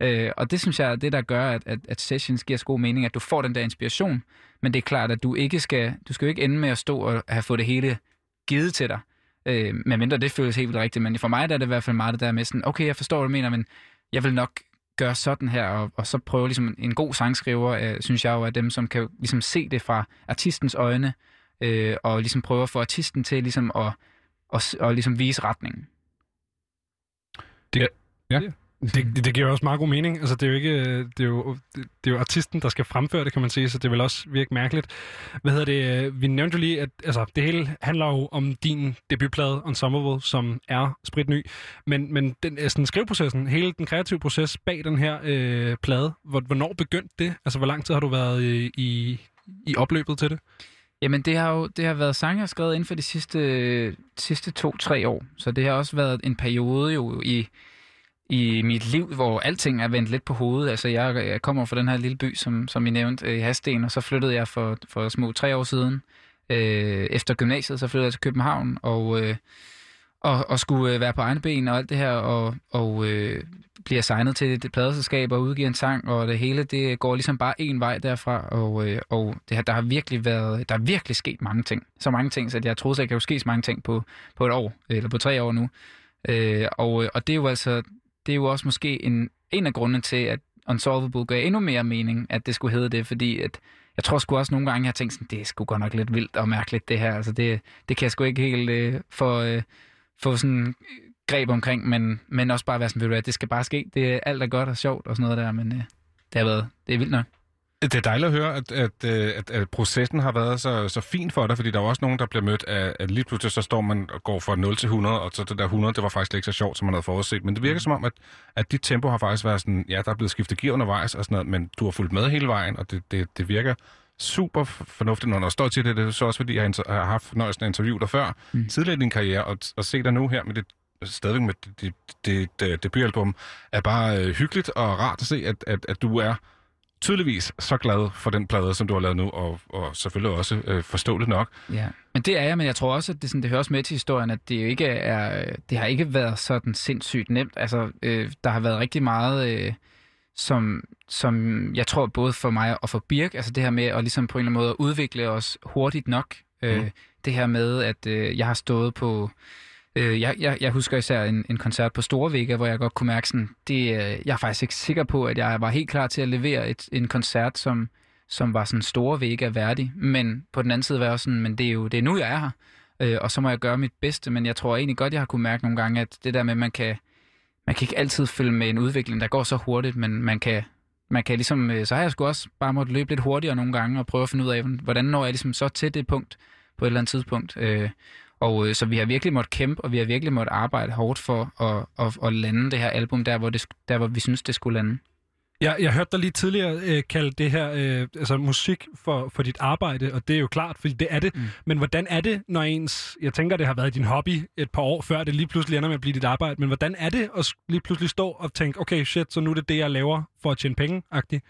Øh, og det synes jeg er det, der gør, at, at, at sessions giver så god mening, at du får den der inspiration. Men det er klart, at du ikke skal, du skal jo ikke ende med at stå og have fået det hele givet til dig. Øh, medmindre det føles helt vildt rigtigt. Men for mig der er det i hvert fald meget det der med sådan, okay, jeg forstår, hvad du mener, men jeg vil nok gøre sådan her, og, og så prøve ligesom en god sangskriver, øh, synes jeg jo, er dem, som kan ligesom se det fra artistens øjne, øh, og ligesom prøve at få artisten til ligesom at og, og ligesom vise retningen. Det, ja. Det, det giver også meget god mening. Altså, det er jo ikke øh, det er jo, det, er jo artisten, der skal fremføre det, kan man sige, så det vil også virke mærkeligt. Hvad hedder det? Vi nævnte jo lige, at altså, det hele handler jo om din debutplade, Unsolvable, som er spritny. Men, men den, altså, sådan, skriveprocessen, hele den kreative proces bag den her øh, plade, hvor, hvornår begyndte det? Altså, hvor lang tid har du været i, i, i opløbet til det? Jamen, det har jo det har været sange, jeg har skrevet inden for de sidste, sidste to-tre år. Så det har også været en periode jo i, i mit liv, hvor alting er vendt lidt på hovedet. Altså, jeg, jeg kommer fra den her lille by, som, som I nævnte, øh, i Hasten, og så flyttede jeg for, for små tre år siden. Øh, efter gymnasiet, så flyttede jeg til København, og, øh, og, og skulle øh, være på egne ben og alt det her, og, og øh, bliver signet til et pladeselskab og udgiver en sang, og det hele, det går ligesom bare en vej derfra, og, øh, og det her, der har virkelig været, der er virkelig sket mange ting. Så mange ting, så at jeg troede, at der kan jo ske så mange ting på, på et år, eller på tre år nu. Øh, og, øh, og det er jo altså, det er jo også måske en, en af grundene til, at Unsolvable gør endnu mere mening, at det skulle hedde det, fordi at jeg tror sgu også nogle gange, jeg har tænkt sådan, det er sgu godt nok lidt vildt og mærkeligt det her. Altså det, det kan jeg sgu ikke helt øh, få, øh, få sådan øh, greb omkring, men, men også bare være sådan, ved du hvad, det skal bare ske. Det er alt er godt og sjovt og sådan noget der, men øh, det har været, det er vildt nok. Det er dejligt at høre, at, at, øh, at, at processen har været så, så fin for dig, fordi der er også nogen, der bliver mødt af, at lige pludselig så står man og går fra 0 til 100, og så det der 100, det var faktisk ikke så sjovt, som man havde forudset. Men det virker som om, at, at dit tempo har faktisk været sådan, ja, der er blevet skiftet gear undervejs og sådan noget, men du har fulgt med hele vejen, og det, det, det virker super fornuftigt, når der står til det. Det er så også, fordi jeg har haft fornøjelsen af at interviewe dig før, mm. tidligere i din karriere, og, og se dig nu her med det stadigvæk med dit, dit, dit, dit debutalbum, er bare øh, hyggeligt og rart at se, at, at, at du er tydeligvis så glad for den plade, som du har lavet nu, og, og selvfølgelig også øh, forståeligt nok. Ja, men det er jeg, men jeg tror også, at det, sådan, det hører også med til historien, at det jo ikke er, det har ikke været sådan sindssygt nemt. Altså, øh, der har været rigtig meget, øh, som, som jeg tror både for mig og for Birk, altså det her med at ligesom på en eller anden måde udvikle os hurtigt nok. Øh, Mm. Det her med, at øh, jeg har stået på, Øh, jeg, jeg, jeg husker især en, en koncert på Store Vega, hvor jeg godt kunne mærke sådan, det, øh, jeg er faktisk ikke sikker på, at jeg var helt klar til at levere et, en koncert, som, som var sådan Store Vega værdig. Men på den anden side var jeg også sådan, men det er jo det er nu, jeg er her. Øh, og så må jeg gøre mit bedste, men jeg tror egentlig godt, jeg har kunne mærke nogle gange, at det der med, at man kan, man kan ikke altid følge med en udvikling, der går så hurtigt, men man kan, man kan ligesom, øh, så har jeg sgu også bare måtte løbe lidt hurtigere nogle gange og prøve at finde ud af, hvordan når jeg ligesom så til det punkt på et eller andet tidspunkt. Øh, og øh, så vi har virkelig måttet kæmpe, og vi har virkelig måttet arbejde hårdt for at, at, at lande det her album der, hvor, det, der, hvor vi synes, det skulle lande. Jeg, jeg hørte dig lige tidligere øh, kalde det her øh, altså musik for, for dit arbejde, og det er jo klart, fordi det er det. Mm. Men hvordan er det, når ens... Jeg tænker, det har været din hobby et par år før, det lige pludselig ender med at blive dit arbejde. Men hvordan er det at lige pludselig stå og tænke, okay, shit, så nu er det det, jeg laver for at tjene penge -agtigt?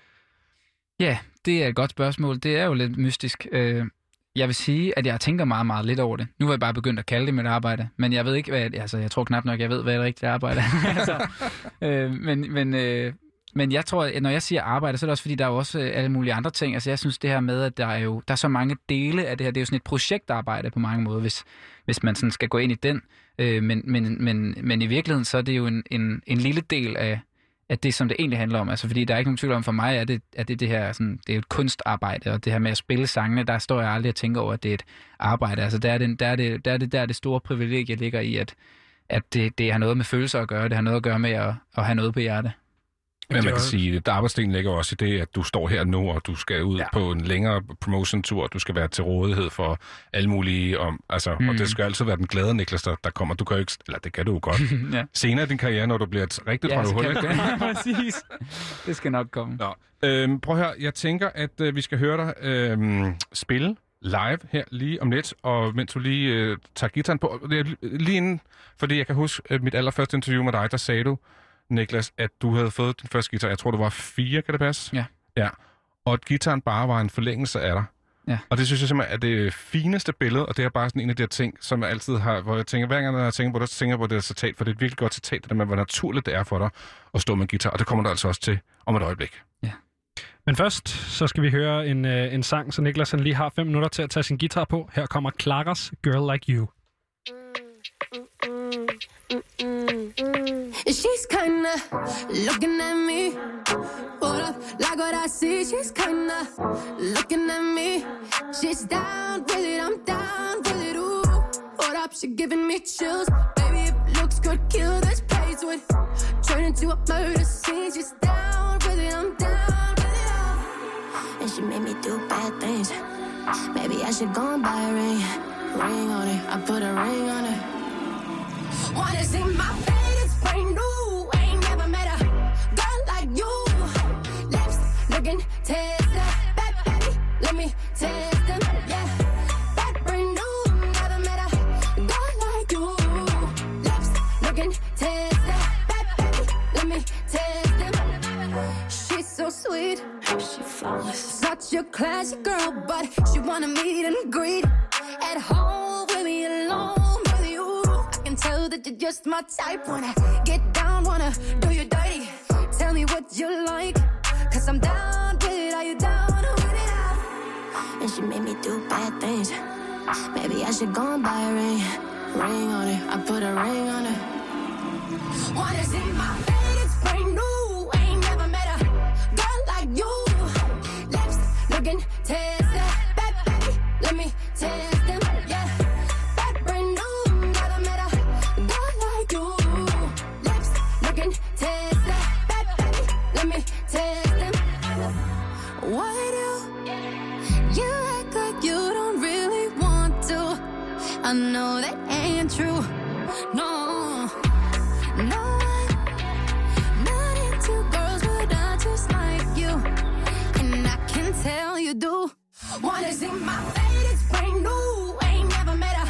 Ja, det er et godt spørgsmål. Det er jo lidt mystisk. Øh, jeg vil sige, at jeg tænker meget, meget lidt over det. Nu har jeg bare begyndt at kalde det mit arbejde, men jeg ved ikke, hvad... Altså, jeg tror knap nok, jeg ved, hvad det rigtige arbejde er. altså, øh, men, men, øh, men jeg tror, at når jeg siger arbejde, så er det også, fordi der er jo også øh, alle mulige andre ting. Altså, jeg synes det her med, at der er jo der er så mange dele af det her. Det er jo sådan et projektarbejde på mange måder, hvis, hvis man sådan skal gå ind i den. Øh, men, men, men, men i virkeligheden, så er det jo en, en, en lille del af, at det, som det egentlig handler om. Altså, fordi der er ikke nogen tvivl om, for mig er det, at det, det her, sådan, det er jo et kunstarbejde, og det her med at spille sangene, der står jeg aldrig og tænker over, at det er et arbejde. Altså, der er det, der er det, der er det, der er det store privilegie ligger i, at, at det, det har noget med følelser at gøre, det har noget at gøre med at, at have noget på hjerte. Men man kan sige, at arbejdsdelen ligger også i det, at du står her nu, og du skal ud ja. på en længere promotion-tur, og du skal være til rådighed for alle mulige, om, altså, mm. og Mm. det skal altid være den glade Niklas, der, der kommer. Du kan jo ikke, eller det kan du jo godt. ja. Senere i din karriere, når du bliver et rigtigt Ja, røvhul, jeg- Præcis. Det skal nok komme. Nå. Øhm, prøv at høre, jeg tænker, at øh, vi skal høre dig øhm, spille live her lige om lidt, og mens du lige øh, tager gitaren på, lige inden, fordi jeg kan huske øh, mit allerførste interview med dig, der sagde du, Niklas, at du havde fået din første guitar, jeg tror, du var fire, kan det passe? Ja. Ja, og at gitaren bare var en forlængelse af dig. Ja. Og det synes jeg simpelthen er det fineste billede, og det er bare sådan en af de her ting, som jeg altid har, hvor jeg tænker, hver gang jeg tænker på det, så tænker jeg på det her citat, for det er et virkelig godt citat, det der med, hvor naturligt det er for dig at stå med en guitar, og det kommer du altså også til om et øjeblik. Men først, så skal vi høre en, øh, en sang, så Niklas han lige har fem minutter til at tage sin guitar på. Her kommer Claras Girl Like You. Mm, mm. She's kinda looking at me. Hold up, like what I see. She's kinda looking at me. She's down with it, I'm down with it. Ooh, Hold up, she giving me chills. Baby, if looks could kill, this place would turn into a murder scene. She's down with it, I'm down with it. And she made me do bad things. Maybe I should go and buy a ring. Ring on it, I put a ring on it. Wanna see my bed, it's brand new. Ain't never met a girl like you. Lips looking tasty. Bad baby, let me them. Yeah, brand new. Never met a girl like you. Lips looking baby, let me taste them. She's so sweet. She flawless. Such a classy girl, but she wanna meet and greet at home with me alone tell that you're just my type. Wanna get down, wanna do you dirty. Tell me what you like, cause I'm down with it. Are you down with it? And she made me do bad things. Maybe I should go and buy a ring. Ring on it, I put a ring on it. Wanna see my bed, it's brand new. Ain't never met a girl like you. Lips looking tasty. Baby, let me taste I know that ain't true. No, no. Not into girls, but I just like you. And I can tell you do. Wanna see my fate, it's brand new. Ain't never met a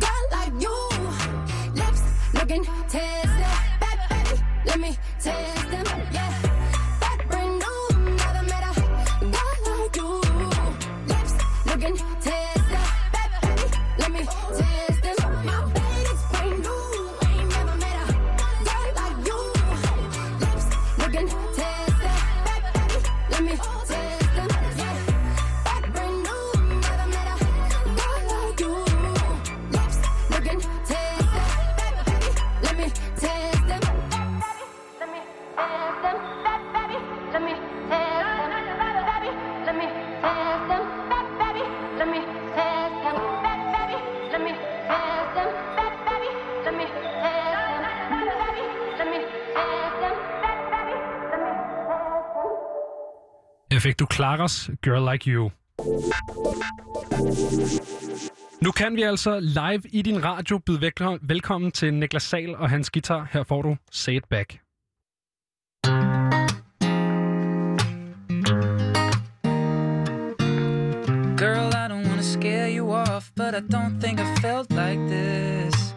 girl like you. Lips looking tasty. Baby, let me taste fik du Claras Girl Like You. Nu kan vi altså live i din radio byde velkommen til Niklas Sal og hans guitar. Her får du Say It Back. Girl, I don't wanna scare you off, but I don't think I felt like this.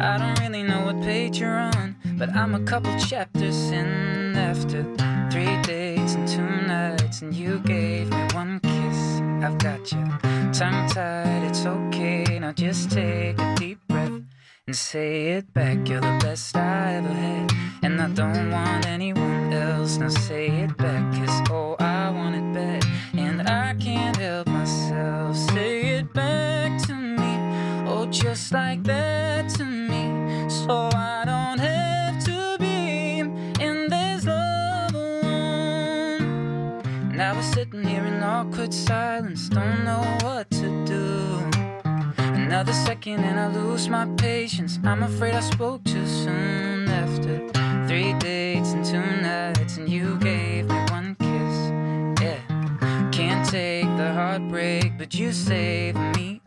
I don't really know what page you're on, but I'm a couple chapters in after three days and two nights, and you gave me one kiss. I've got you tongue tied, it's okay. Now just take a deep breath and say it back. You're the best I ever had, and I don't want anyone else. Now say it back, cause oh, I want it bad, and I can't help myself. Say it back to me, oh, just like that to me, so I don't have to be in this love alone. Now we're sitting here in awkward silence, don't know what to do. Another second and I lose my patience. I'm afraid I spoke too soon after three dates and two nights, and you gave me one kiss. Yeah, can't take the heartbreak, but you saved me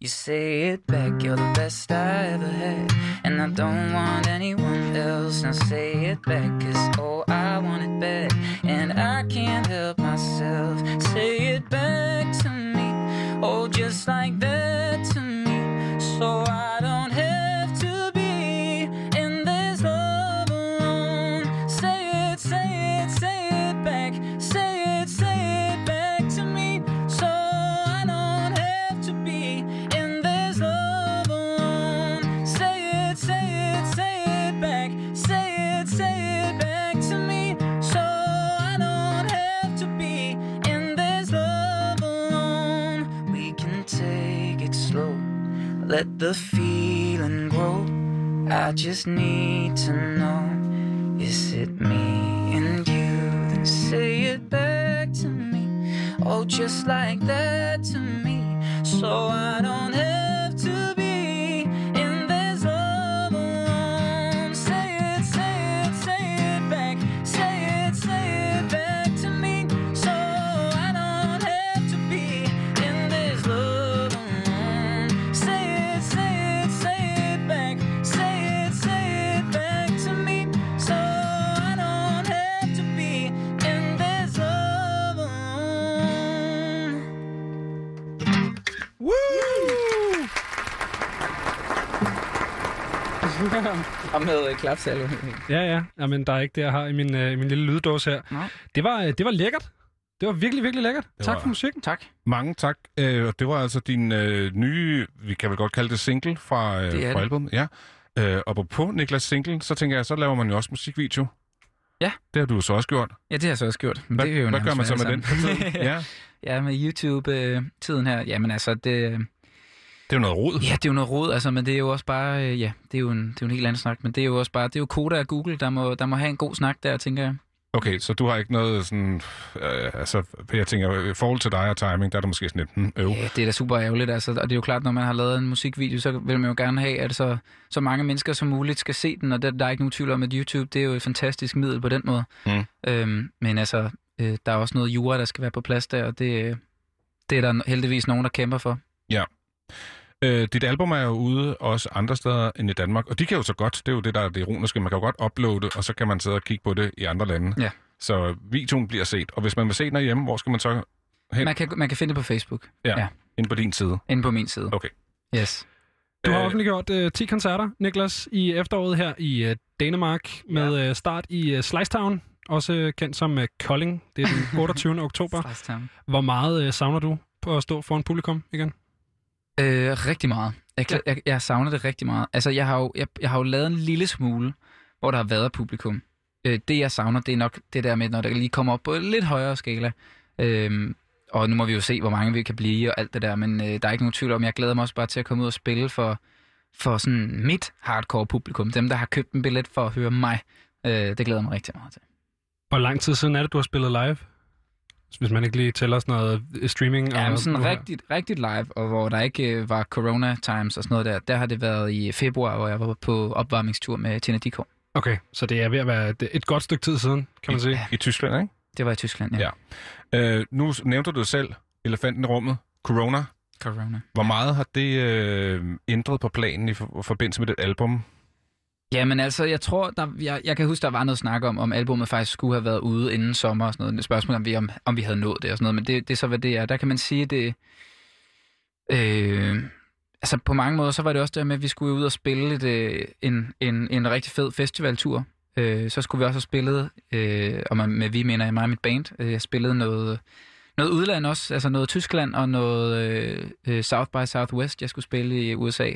you say it back. You're the best I ever had, and I don't want anyone else. Now say it back, cause oh, I want it bad, and I can't help myself. Say it back to me, oh, just like that to me, so I don't let the feeling grow. I just need to know is it me and you? Then say it back to me. Oh, just like that to me. So I don't have Og med øh, klapsalve. Ja, ja. Jamen, der er ikke det, jeg har i min, øh, min lille lyddåse her. Nej. Det var, øh, det var lækkert. Det var virkelig, virkelig lækkert. Det tak var- for musikken. Tak. Mange tak. Øh, og det var altså din øh, nye, vi kan vel godt kalde det single fra, øh, Det fra albumet. Ja. Øh, og på Niklas single, så tænker jeg, så laver man jo også musikvideo. Ja. Det har du så også gjort. Ja, det har jeg så også gjort. Men Hvad, det er jo hvad gør man så med den sammen. tiden? ja. Ja, med YouTube-tiden her. Jamen altså, det, Det er jo noget rod. ja, det er jo noget råd, altså, men det er jo også bare, øh, ja, det er jo en, det er jo en helt anden snak, men det er jo også bare, det er jo Koda og Google, der må, der må have en god snak der, tænker jeg. Okay, så du har ikke noget sådan... Øh, altså, jeg tænker, i forhold til dig og timing, der er det måske sådan lidt, hmm, øv. Ja, det er da super ærgerligt, altså, og det er jo klart, når man har lavet en musikvideo, så vil man jo gerne have, at så, så mange mennesker som muligt skal se den, og der, der er ikke nogen tvivl om, at YouTube, det er jo et fantastisk middel på den måde. Mm. Øhm, men altså, øh, der er også noget jura, der skal være på plads der, og det, øh, det er der heldigvis nogen, der kæmper for. Ja. Øh, dit album er jo ude også andre steder end i Danmark, og de kan jo så godt, det er jo det, der er det ironiske, man kan jo godt uploade, og så kan man sidde og kigge på det i andre lande. Ja. Så videoen bliver set, og hvis man vil se den herhjemme, hvor skal man så hen? Man kan, man kan finde det på Facebook, Ja, ja. inde på din side. inde på min side. Okay. Yes. Du har Øh, offentliggjort øh, 10 koncerter, Niklas, i efteråret her i øh, Danmark, med øh, start i øh, Slicetown, også øh, kendt som øh, Kolding. Det er den 28. oktober. Hvor meget øh, savner du på at stå foran publikum igen? Øh, rigtig meget. Jeg, ja. jeg, jeg savner det rigtig meget. Altså, jeg har, jo, jeg, jeg har jo lavet en lille smule, hvor der har været publikum. Øh, det, jeg savner, det er nok det der med, når der lige kommer op på en lidt højere skala. Øh, og nu må vi jo se, hvor mange vi kan blive og alt det der, men øh, der er ikke nogen tvivl om, jeg glæder mig også bare til at komme ud og spille for, for sådan mit hardcore publikum. Dem, der har købt en billet for at høre mig. Øh, det glæder jeg mig rigtig meget til. Hvor lang tid siden er det, du har spillet live? Hvis man ikke lige tæller sådan noget øh, streaming. Ja, og men sådan rigtigt, rigtigt live, og hvor der ikke øh, var corona times og sådan noget der, der har det været i februar, hvor jeg var på opvarmningstur med Tina Dicko. Okay, så det er ved at være et, et godt stykke tid siden, kan man sige. I Tyskland, ikke? Det var i Tyskland, ja. Ja. Øh, nu nævnte du selv, elefanten i rummet, corona. Corona. Hvor meget har det øh, ændret på planen i for, forbindelse med det album? Jamen altså, jeg tror, der, jeg, jeg kan huske, der var noget snak om, om albumet faktisk skulle have været ude inden sommer og sådan noget. Det spørgsmål om vi, om, om vi havde nået det og sådan noget, men det, det er så, hvad det er. Der kan man sige, det... Øh, altså på mange måder, så var det også der med, at vi skulle ud og spille et, øh, en, en, en rigtig fed festivaltur. Øh, så skulle vi også have spillet, øh, og med, med vi mener jeg mig og mit band, øh, spillet spillede noget, noget udland også, altså noget Tyskland og noget øh, øh, South by Southwest, jeg skulle spille i USA.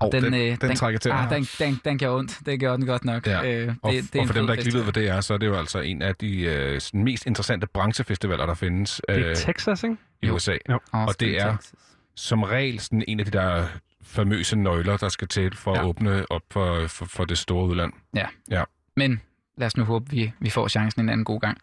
Hov, den- den trækker til. Ah, den, den, den gjorde ondt. Det gjorde den godt nok. Ja. Øh, det, og, det er og for dem, der ikke lige ved, hvad det er, så er det jo altså en af de øh, sådan mest interessante branchefestivaler, der findes Det er øh, Texas, ikke? i USA. Jo. Og det er som regel sådan en af de der famøse nøgler, der skal til for ja. at åbne op for, for, for det store udland. Ja. Ja. Men lad os nu håbe, vi, vi får chancen en anden god gang.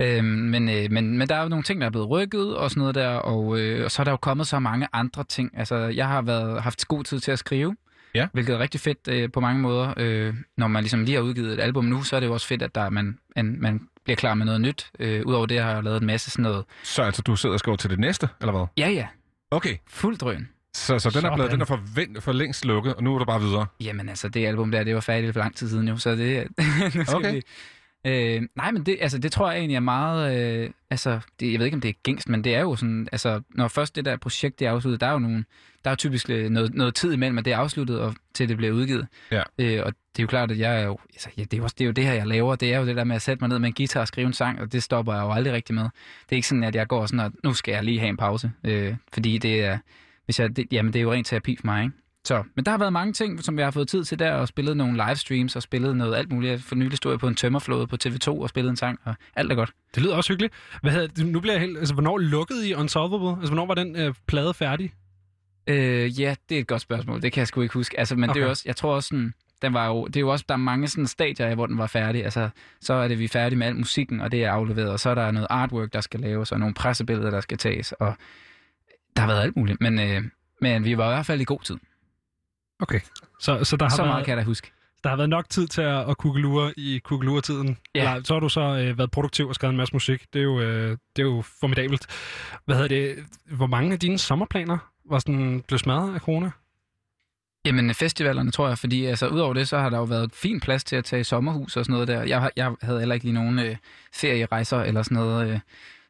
Øhm, men, øh, men, men der er jo nogle ting, der er blevet rykket og sådan noget der, og, øh, og så er der jo kommet så mange andre ting. Altså, jeg har været, haft god tid til at skrive, Ja. hvilket er rigtig fedt øh, på mange måder. Øh, når man ligesom lige har udgivet et album nu, så er det jo også fedt, at der, man, en, man bliver klar med noget nyt. Øh, Udover det har jeg lavet en masse sådan noget. Så altså, du sidder og skriver til det næste, eller hvad? Ja, ja. Okay. Fuld drøn. Så, så den er, blevet, den er for, vent, for længst lukket, og nu er du bare videre. Jamen altså, det album der, det var færdigt for lang tid siden jo, så det... nu skal Okay. vi, øh, nej, men det, altså, det tror jeg egentlig er meget... Øh, altså, det, jeg ved ikke, om det er gængst, men det er jo sådan... Altså, når først det der projekt det er afsluttet, der er jo nogle, der er jo typisk øh, noget, noget tid imellem, at det er afsluttet, og til det bliver udgivet. Ja. Øh, og det er jo klart, at jeg er jo... Altså, ja, det, er jo også, det er jo det her, jeg laver. Det er jo det der med at sætte mig ned med en guitar og skrive en sang, og det stopper jeg jo aldrig rigtig med. Det er ikke sådan, at jeg går sådan, at nu skal jeg lige have en pause. Øh, fordi det er... Hvis jeg, det, jamen, det er jo rent terapi for mig, ikke? Så, men der har været mange ting, som jeg har fået tid til der, og spillet nogle livestreams, og spillet noget alt muligt. Jeg for nylig stod jeg på en tømmerflåde på TV2 og spillede en sang, og alt er godt. Det lyder også hyggeligt. Hvad hedder, nu bliver jeg helt... Altså, hvornår lukkede I Unsolvable? Altså, hvornår var den øh, plade færdig? Øh, ja, det er et godt spørgsmål. Det kan jeg sgu ikke huske. Altså, men okay. det er også, jeg tror også sådan, den var jo, det er jo også, der er mange sådan stadier hvor den var færdig. Altså, så er det, vi er færdige med al musikken, og det er afleveret, og så er der noget artwork, der skal laves, og nogle pressebilleder, der skal tages, og der har været alt muligt. Men, øh, men vi var i hvert fald i god tid. Okay. Så, så der har Så været, meget kan jeg da huske. Der har været nok tid til at, at kugelure i kugelure-tiden. Ja. Eller, så har du så øh, været produktiv og skrevet en masse musik. Det er jo, øh, det er jo formidabelt. Hvad hedder det? Hvor mange af dine sommerplaner var sådan blevet smadret af corona? Jamen festivalerne, tror jeg, fordi altså, udover det, så har der jo været fin plads til at tage sommerhus og sådan noget der. Jeg, jeg havde heller ikke lige nogen øh, ferierejser eller sådan noget, øh,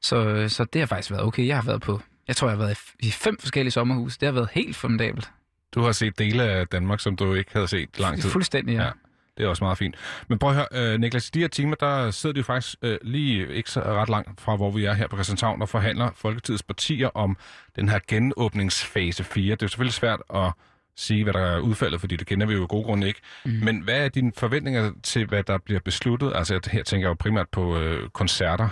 så, så det har faktisk været okay. Jeg har været på, jeg tror, jeg har været i fem forskellige sommerhus. Det har været helt formidabelt. Du har set dele af Danmark, som du ikke havde set lang tid. Fuldstændig, ja. Ja. Det er også meget fint. Men prøv at høre, øh, Niklas, i de her timer, der sidder de jo faktisk øh, lige ikke så ret langt fra, hvor vi er her på Christianshavn, og forhandler Folketidets partier om den her genåbningsfase 4. Det er jo selvfølgelig svært at sige, hvad der er udfaldet, fordi det kender vi jo af gode grunde ikke. Mm. Men hvad er dine forventninger til, hvad der bliver besluttet? Altså her tænker jeg jo primært på øh, koncerter.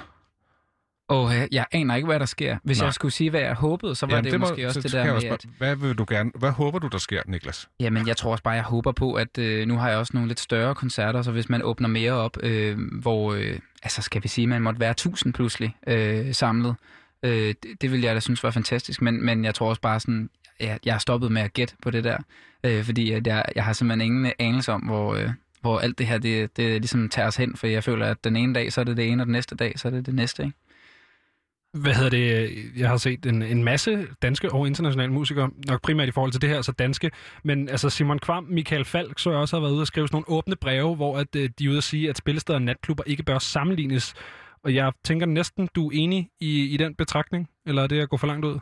Og øh, jeg aner ikke, hvad der sker. Hvis Nej. jeg skulle sige, hvad jeg håbede, så var Jamen, det, det må- måske også så det der jeg med, også at... Hvad vil du gerne, hvad håber du, der sker, Niklas? Jamen, jeg tror også bare, jeg håber på, at øh, nu har jeg også nogle lidt større koncerter, så hvis man åbner mere op, øh, hvor, øh, altså skal vi sige, man måtte være 1000 pludselig øh, samlet, øh, det, det vil jeg da synes var fantastisk, men, men jeg tror også bare sådan, jeg, jeg har stoppet med at gætte på det der, øh, fordi at jeg, jeg har simpelthen ingen anelse om, hvor, øh, hvor alt det her, det, det ligesom tager os hen, for jeg føler, at den ene dag, så er det det ene, og den næste dag, så er det det næste, ikke? Hvad hedder det? Jeg har set en, en masse danske og internationale musikere, nok primært i forhold til det her, så danske. Men altså Simon Kvam, Michael Falk, så jeg også har været ude og skrive sådan nogle åbne breve, hvor at, øh, de er ude at sige, at spillesteder og natklubber ikke bør sammenlignes. Og jeg tænker næsten, du er enig i, i den betragtning? Eller er det at gå for langt ud?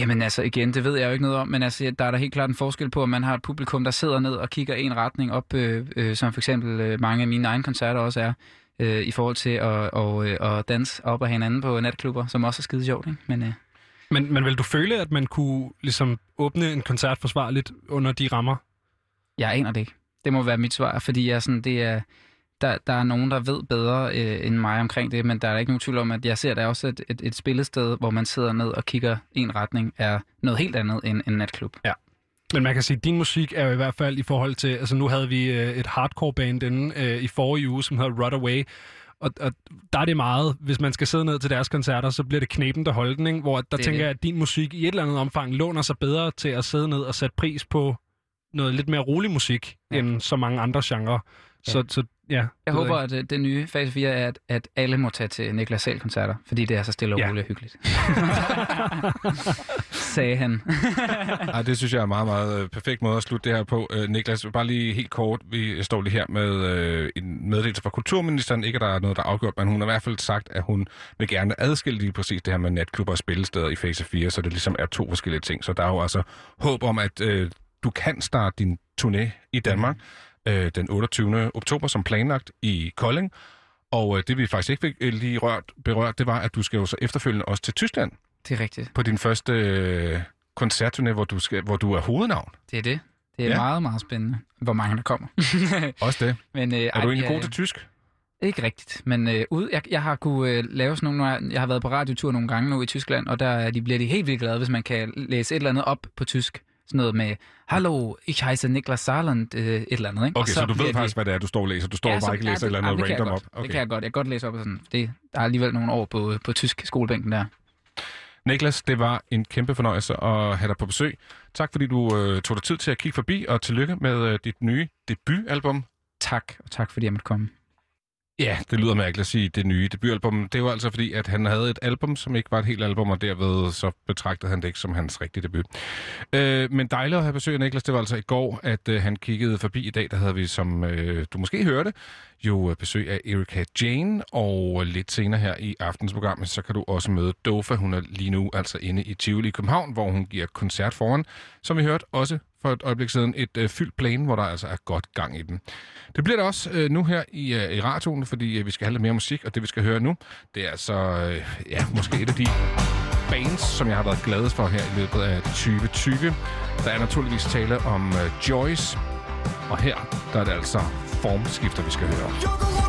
Jamen altså igen, det ved jeg jo ikke noget om, men altså, der er der helt klart en forskel på, at man har et publikum, der sidder ned og kigger en retning op, øh, øh, som for eksempel øh, mange af mine egne koncerter også er, øh, i forhold til at, og, øh, at danse op af hinanden på natklubber, som også er skide sjovt. Ikke? Men øh, Men, men vil du føle, at man kunne ligesom åbne en koncert forsvarligt under de rammer? jeg aner det ikke. Det må være mit svar, fordi jeg sådan, det er, der, der er nogen, der ved bedre øh, end mig omkring det, men der er ikke nogen tvivl om, at jeg ser der også et, et, et spillested, hvor man sidder ned og kigger en retning, er noget helt andet end en natklub. Ja. Men man kan sige, at din musik er jo i hvert fald i forhold til... Altså nu havde vi øh, et hardcore band inde øh, i forrige uge, som hedder Rut Away. Og, og der er det meget, hvis man skal sidde ned til deres koncerter, så bliver det knepen, der holder den, ikke? Hvor der Det er tænker det. jeg, at din musik i et eller andet omfang låner sig bedre til at sidde ned og sætte pris på noget lidt mere rolig musik, ja. end så mange andre genrer. Så, Ja. så ja. Jeg håber, ikke. at øh, det nye fase 4 er, at, at alle må tage til Niklas Sahl-koncerter, fordi det er så stille og Ja. roligt og hyggeligt. Sagde han. Ej, det synes jeg er en meget, meget øh, perfekt måde at slutte det her på. Øh, Niklas, bare lige helt kort. Vi står lige her med øh, en meddelelse fra kulturministeren. Ikke, at der er noget, der er afgjort, men hun har i hvert fald sagt, at hun vil gerne adskille lige præcis det her med natklubber og spillesteder i fase 4, så det ligesom er to forskellige ting. Så der er jo altså håb om, at øh, du kan starte din turné i Danmark øh, den 28. oktober, som planlagt i Kolding. Og øh, det vi faktisk ikke fik øh, lige rørt, berørt, det var, at du skal jo så efterfølgende også til Tyskland Det er rigtigt. på din første øh, koncertturné, hvor du, skal, hvor du er hovednavn. Det er det. Det er Ja. meget, meget spændende, hvor mange der kommer. Også det. Men, øh, Er du egentlig god til tysk? Ikke rigtigt, men øh, ud, jeg, jeg har kunne øh, lave sådan nogle, jeg- har været på radiotur nogle gange nu i Tyskland, og der er de, bliver de helt vildt glade, hvis man kan læse et eller andet op på tysk. Sådan noget med, Hallo, ich heiße Niklas Saarland, øh, et eller andet. Ikke? Og Okay, så, så du ved faktisk, hvad det er, du står og læser. Du står ja, bare ikke og læser et det- eller andet det kan jeg random op. Okay. Det kan jeg godt. Jeg kan godt læse op og sådan. Det, der er alligevel nogle år på, på tysk skolebænken der. Niklas, det var en kæmpe fornøjelse at have dig på besøg. Tak fordi du øh, tog dig tid til at kigge forbi, og tillykke med øh, dit nye debutalbum. Tak, og tak fordi jeg måtte komme. Ja, det lyder mærkeligt at sige det nye debutalbum. Det var altså fordi, at han havde et album, som ikke var et helt album, og derved så betragtede han det ikke som hans rigtige debut. Øh, men dejligt at have besøg af Niklas. Det var altså i går, at øh, han kiggede forbi. I dag, der havde vi, som øh, du måske hørte, jo øh, besøg af Erika Jane, og øh, lidt senere her i aftens program, så kan du også møde Dofa. Hun er lige nu altså inde i Tivoli i København, hvor hun giver koncert foran, som vi hørte også for et øjeblik siden, et øh, fyldt plane, hvor der altså er godt gang i den. Det bliver det også øh, nu her i, øh, i radioen, fordi øh, vi skal have lidt mere musik, og det vi skal høre nu, det er altså, øh, ja, måske et af de bands, som jeg har været gladest for her i løbet af 2020. Der er naturligvis tale om øh, Joyce, og her der er det altså formskifter, vi skal høre.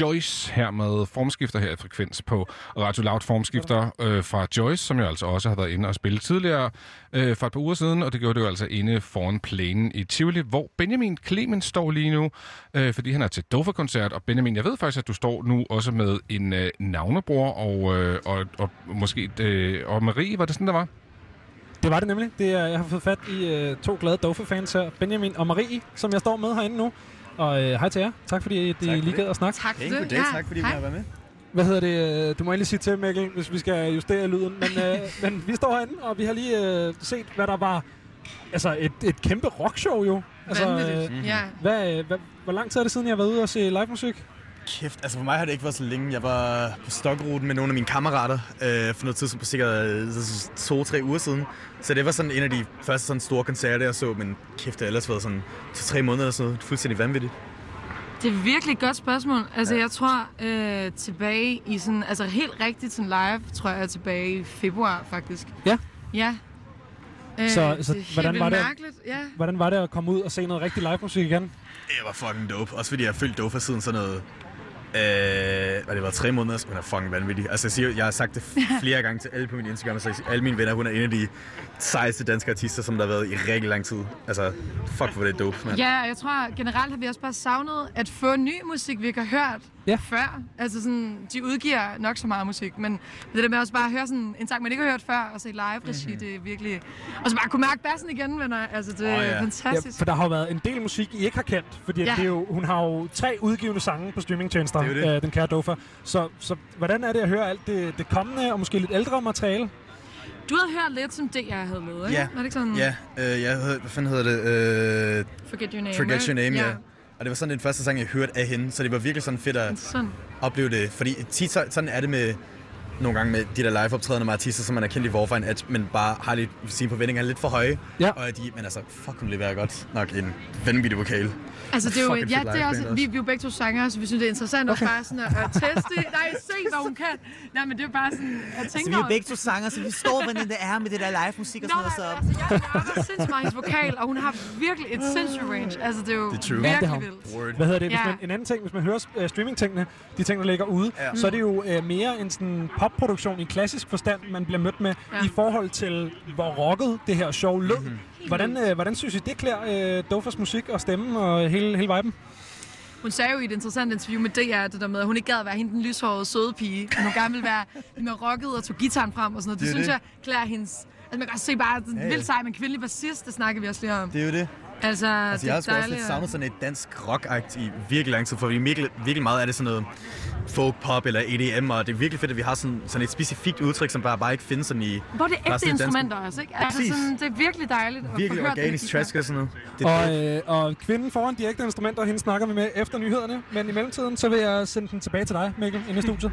Joyce her med formskifter her i Frekvens på Radio Loud Formskifter øh, fra Joyce, som jo altså også har været inde og spille tidligere øh, for et par uger siden, og det gjorde det jo altså inde foran plænen i Tivoli, hvor Benjamin Clemens står lige nu, øh, fordi han er til Dover-koncert, og Benjamin, jeg ved faktisk, at du står nu også med en øh, navnebror, og, øh, og, og måske øh, og Marie, var det sådan, der var? Det var det nemlig. Det er, jeg har fået fat i øh, to glade Dofa-fans her. Benjamin og Marie, som jeg står med herinde nu. Og øh, hej til jer. Tak fordi I for lige gad at snakke. Tak for det. Goddag, tak fordi vi har været med. Hvad hedder det? øh, Du må endelig sige til, Mikkel, hvis vi skal justere lyden. Men, øh, men vi står herinde, og vi har lige øh, set, hvad der var... Altså, et, et kæmpe rockshow jo. Altså, øh, Ja. Hvad, øh, hvad, hvor lang tid er det siden, jeg har været ude og se live musik? Kæft, altså for mig har det ikke været så længe. Jeg var på stokruten med nogle af mine kammerater øh, for noget tid, på sikkert øh, to-tre uger siden. Så det var sådan en af de første sådan store koncerter, jeg så, men kæft, det har ellers været sådan to-tre måneder eller sådan noget. Fuldstændig vanvittigt. Det er virkelig et godt spørgsmål. Altså, jeg tror øh, tilbage i sådan... Altså, helt rigtigt sådan live, tror jeg, er tilbage i februar, faktisk. Ja. Ja. Øh, Så, så det er hvordan, var det, mærkeligt, ja. hvordan var det at komme ud og se noget rigtig live musik igen? Det var fucking dope. Også fordi jeg har følt dope siden sådan noget... Øh, hvad det var tre måneder, så hun er fucking vanvittig. Altså jeg, siger, jeg har sagt det flere gange til alle på min Instagram, så alle mine venner, hun er en af de sejeste danske artister, som der har været i rigtig lang tid. Altså, fuck hvor det er dope, mand. Ja, og jeg tror generelt har vi også bare savnet at få ny musik, vi ikke har hørt ja. før. Altså sådan, de udgiver nok så meget musik, men det der med også bare at høre sådan en sang, man ikke har hørt før, og se live regi, mm-hmm. det er virkelig... Og så bare kunne mærke bassen igen, venner. Altså, det er oh, ja. fantastisk. Ja, for der har jo været en del musik, I ikke har kendt. Fordi Ja. det er jo, hun har jo tre udgivende sange på streamingtjenester, Det er det. Øh, den kære Dofa. Så, så hvordan er det at høre alt det, det kommende og måske lidt ældre materiale? Du havde hørt lidt, som DR havde lavet, ikke? Ja, Var det ikke sådan? ja øh, jeg havde, hvad fanden hedder det? Øh, Forget Your Name, Forget? Your Name, ja. Ja. Og det var sådan den første sang, jeg hørte af hende, så det var virkelig sådan fedt at Sådan. opleve det. Fordi tit så- sådan er det med nogle gange med de der live-optrædende med artister, som man er kendt i forvejen, at man bare har lidt, sine forventninger er lidt for høje. Ja. Og at de, men altså, fuck, hun leverer godt nok en vanvittig vokal. Altså, det er jo, ja, det er også, vi, vi er jo begge to sanger, så vi synes, det er interessant okay. også bare sådan at, at teste. Nej, se, hvad hun kan. Nej, men det er jo bare sådan, at Altså, tænke vi er begge to sanger, så vi står, hvordan det er med det der live musik og sådan noget. Så... Altså, jeg jeg har sindssygt meget hendes vokal, og hun har virkelig et sindssygt range. Altså, det er jo Ja, det virkelig har vildt. Hvad hedder det? Hvis Ja. man, en anden ting, hvis man hører uh, streamingtingene, de ting, der ligger ude, Ja. ja. så er det jo uh, mere en sådan popproduktion i klassisk forstand, man bliver mødt med Ja. ja. i forhold til, hvor rocket det her show lød. Mhm. Mm-hmm. Hvordan, uh, hvordan synes I, det klæder uh, Dofas musik og stemme og hele, hele viben? Hun sagde jo i et interessant interview med DR, det der med, at hun ikke gad at være hende den lyshårede søde pige, men hun gerne ville være mere rocket og tog gitaren frem og sådan noget. Det, Det synes det. jeg klæder hendes... Altså man kan også se bare, at den ja, ja. vildt sej, men kvindelig bassist, det snakker vi også lige om. Det er jo det. Altså, Altså, det jeg er har sgu også lidt savnet sådan et dansk rock i virkelig lang tid, for virkelig, virkelig meget er det sådan noget folk pop eller EDM, og det er virkelig fedt, at vi har sådan, sådan et specifikt udtryk, som bare, bare ikke findes sådan i... Hvor det er ægte instrumenter også, ikke? Altså, Præcis. sådan, det er virkelig dejligt at Virkelig få hørt organisk trash og sådan noget. Det Og, øh, og kvinden foran de ægte instrumenter, hende snakker vi med efter nyhederne. Men i mellemtiden, så vil jeg sende den tilbage til dig, Mikkel, inde i studiet.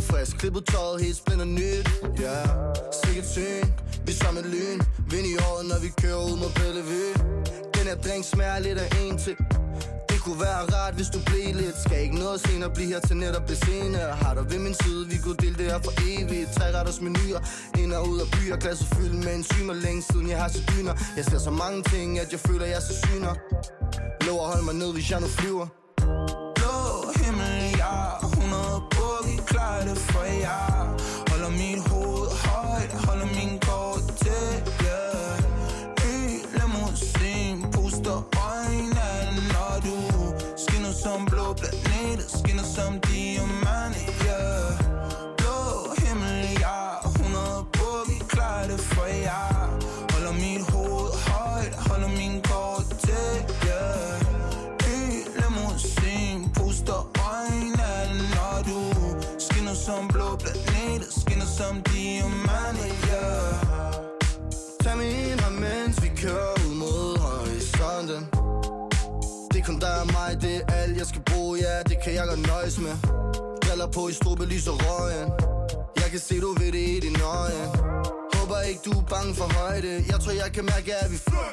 Frisk klippet tøjet, helt spænder nyt. Ja. yeah. Sikkert syn, vi som et lyn. Vind i året, når vi kører ud mod Bellevue. Den her drink smager lidt af en til. Det kunne være rart, hvis du blev lidt. Skal ikke noget senere, blive her til netop det senere Har dig ved min side, vi kunne dele det her for evigt. Tre retters menuer, ind og ud af byer. Glasset fyldt med enzymer, længe siden jeg har set dyner. Jeg ser så mange ting, at jeg føler, jeg er så syner. Lov at holde mig ned, hvis jeg nu flyver. Boogie, klar det for jer Holder mit hoved ja, det kan jeg godt nøjes med. Briller på i strube, lys og røgen. Jeg kan se, du ved det i dine øje Håber ikke, du er bange for højde. Jeg tror, jeg kan mærke, at vi flyver.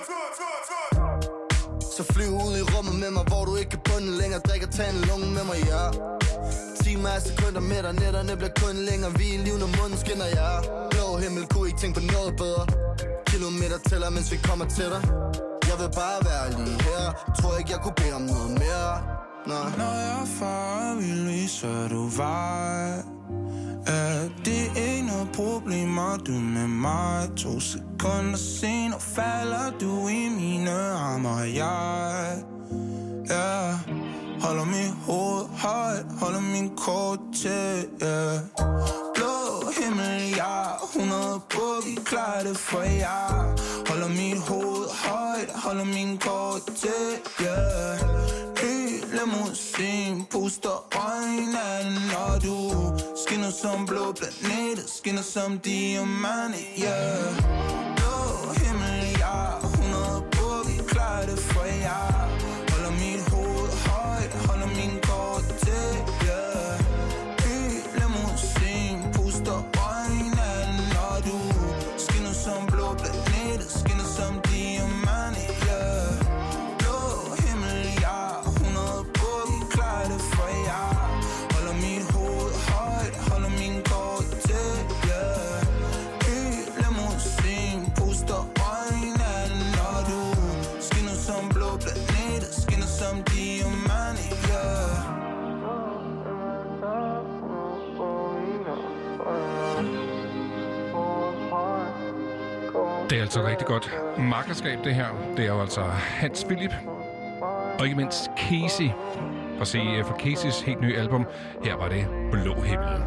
Så flyv ud i rummet med mig, hvor du ikke kan bunde længere. Drik og tag en lunge med mig, ja. Timer af sekunder med dig, nætterne bliver kun længere. Vi er liv, når munden skinner, ja. Blå himmel, kunne ikke tænke på noget bedre. Kilometer tæller, mens vi kommer til dig jeg vil bare være lige her Tror ikke, jeg kunne bede om noget mere Nej. Når jeg er far, vil vise, du var Ja, øh, det er ikke noget problem, du med mig To sekunder senere falder du i mine arme Og jeg, ja Holder min hoved højt, holder min kort til, yeah. Blå himmel, ja 100 boogie, klar det for jer. Holder mit hoved højt, holder min kort til, yeah Ny limousin, puster øjnene Når du skinner som blå planet Skinner som diamant, yeah. Altså rigtig godt makkerskab, det her. Det er jo altså Hans Philip, og ikke mindst Casey, for se for Caseys helt nye album. Her var det Blå Himmel.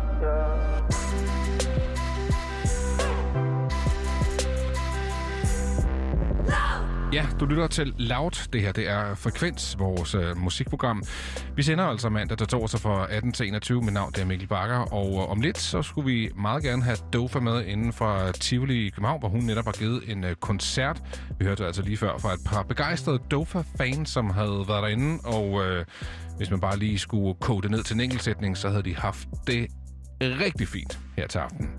Ja, du lytter til Loud. Det her det er Frekvens, vores øh, musikprogram. Vi sender altså mandag til torsdag fra 18 til 21. Mit navn det er Mikkel Bakker, og øh, om lidt så skulle vi meget gerne have Dofa med inden for Tivoli i København, hvor hun netop har givet en øh, koncert. Vi hørte altså lige før fra et par begejstrede Dofa-fans, som havde været derinde, og øh, hvis man bare lige skulle kode det ned til en enkeltsætning, så havde de haft det rigtig fint her til aften.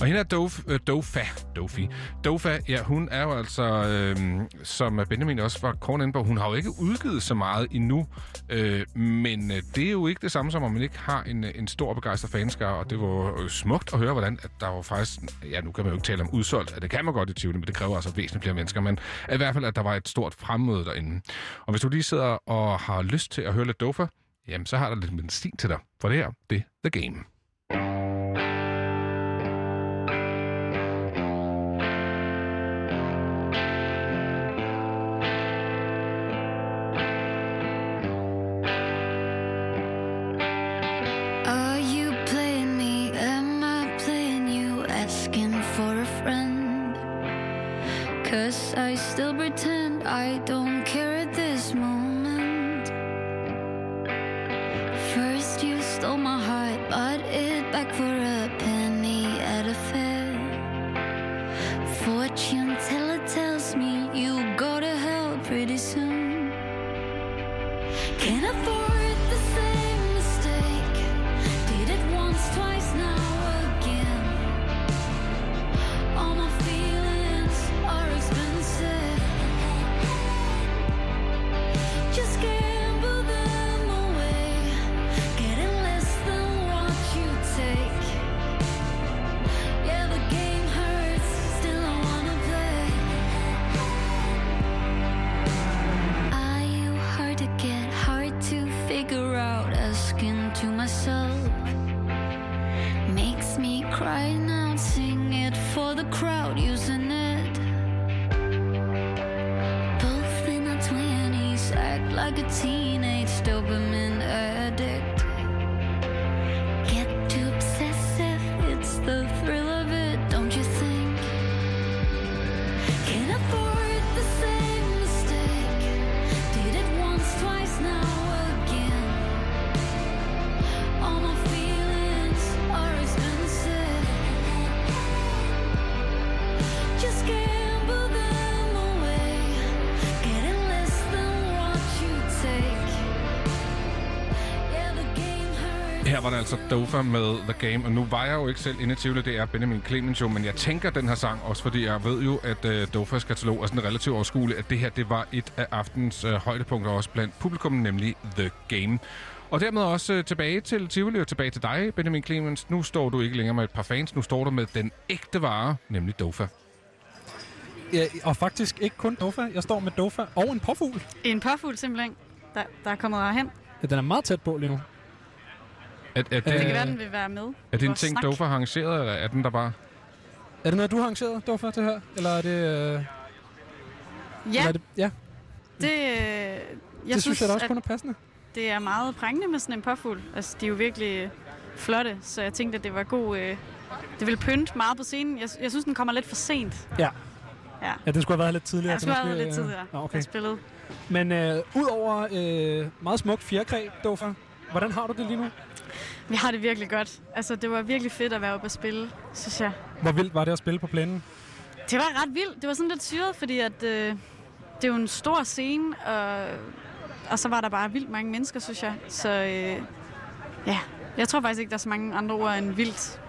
Og hende er Dof, øh, Dofa, Dofi. Dofa, ja, hun er jo altså, øh, som Benjamin også var kort inde på, hun har jo ikke udgivet så meget endnu, øh, men øh, det er jo ikke det samme som, om man ikke har en, øh, en stor begejstret fanskare, og det var jo øh, smukt at høre, hvordan at der var faktisk, ja, nu kan man jo ikke tale om udsolgt, at det kan man godt i Tivoli, men det kræver altså væsentligt flere mennesker, men i hvert fald, at der var et stort fremmøde derinde. Og hvis du lige sidder og har lyst til at høre lidt Dofa, jamen så har der lidt medicin til dig, for det her, det er The Game. Are altså Dofa med The Game, og nu var jeg jo ikke selv inde i Tivoli, det er Benjamin Clemens jo, men jeg tænker den her sang også, fordi jeg ved jo, at uh, Dofas katalog er sådan relativt overskuelig, at det her, det var et af aftens uh, højdepunkter også blandt publikum, nemlig The Game. Og dermed også uh, tilbage til Tivoli og tilbage til dig, Benjamin Clemens. Nu står du ikke længere med et par fans, nu står du med den ægte vare, nemlig Dofa. Ja, og faktisk ikke kun Dofa. Jeg står med Dofa og en påfugl. En påfugl simpelthen, der, der er kommet herhen. Ja, den er meget tæt på lige nu. Er, er, Det det, kan være, den vil være med. er det en ting. Dofa har arrangeret, eller er den der bare... Er det noget, du har arrangeret, Dofa, det her? Eller er det... Øh... Ja, Eller er det... Ja, det, øh, jeg det synes jeg da også at kun er passende. det er meget prængende med sådan en påfugl. Altså, de er jo virkelig flotte, så jeg tænkte, at det var god... Øh, det ville pynte meget på scenen. Jeg, jeg synes, den kommer lidt for sent. Ja. Ja. Ja, den skulle have været lidt tidligere. Jeg skulle Den er have været lidt øh, tidligere. Nå, Okay. okay. Jeg spillede. Men øh, udover øh, meget smukt fjerkræ, Dofa, hvordan har du det lige nu? Vi har det virkelig godt. Altså, det var virkelig fedt at være oppe og spille, synes jeg. Hvor vildt var det at spille på plænen? Det var ret vildt. Det var sådan lidt syret, fordi at, øh, det er jo en stor scene, og, og så var der bare vildt mange mennesker, synes jeg. Så øh, ja, jeg tror faktisk ikke, der er så mange andre ord end vildt.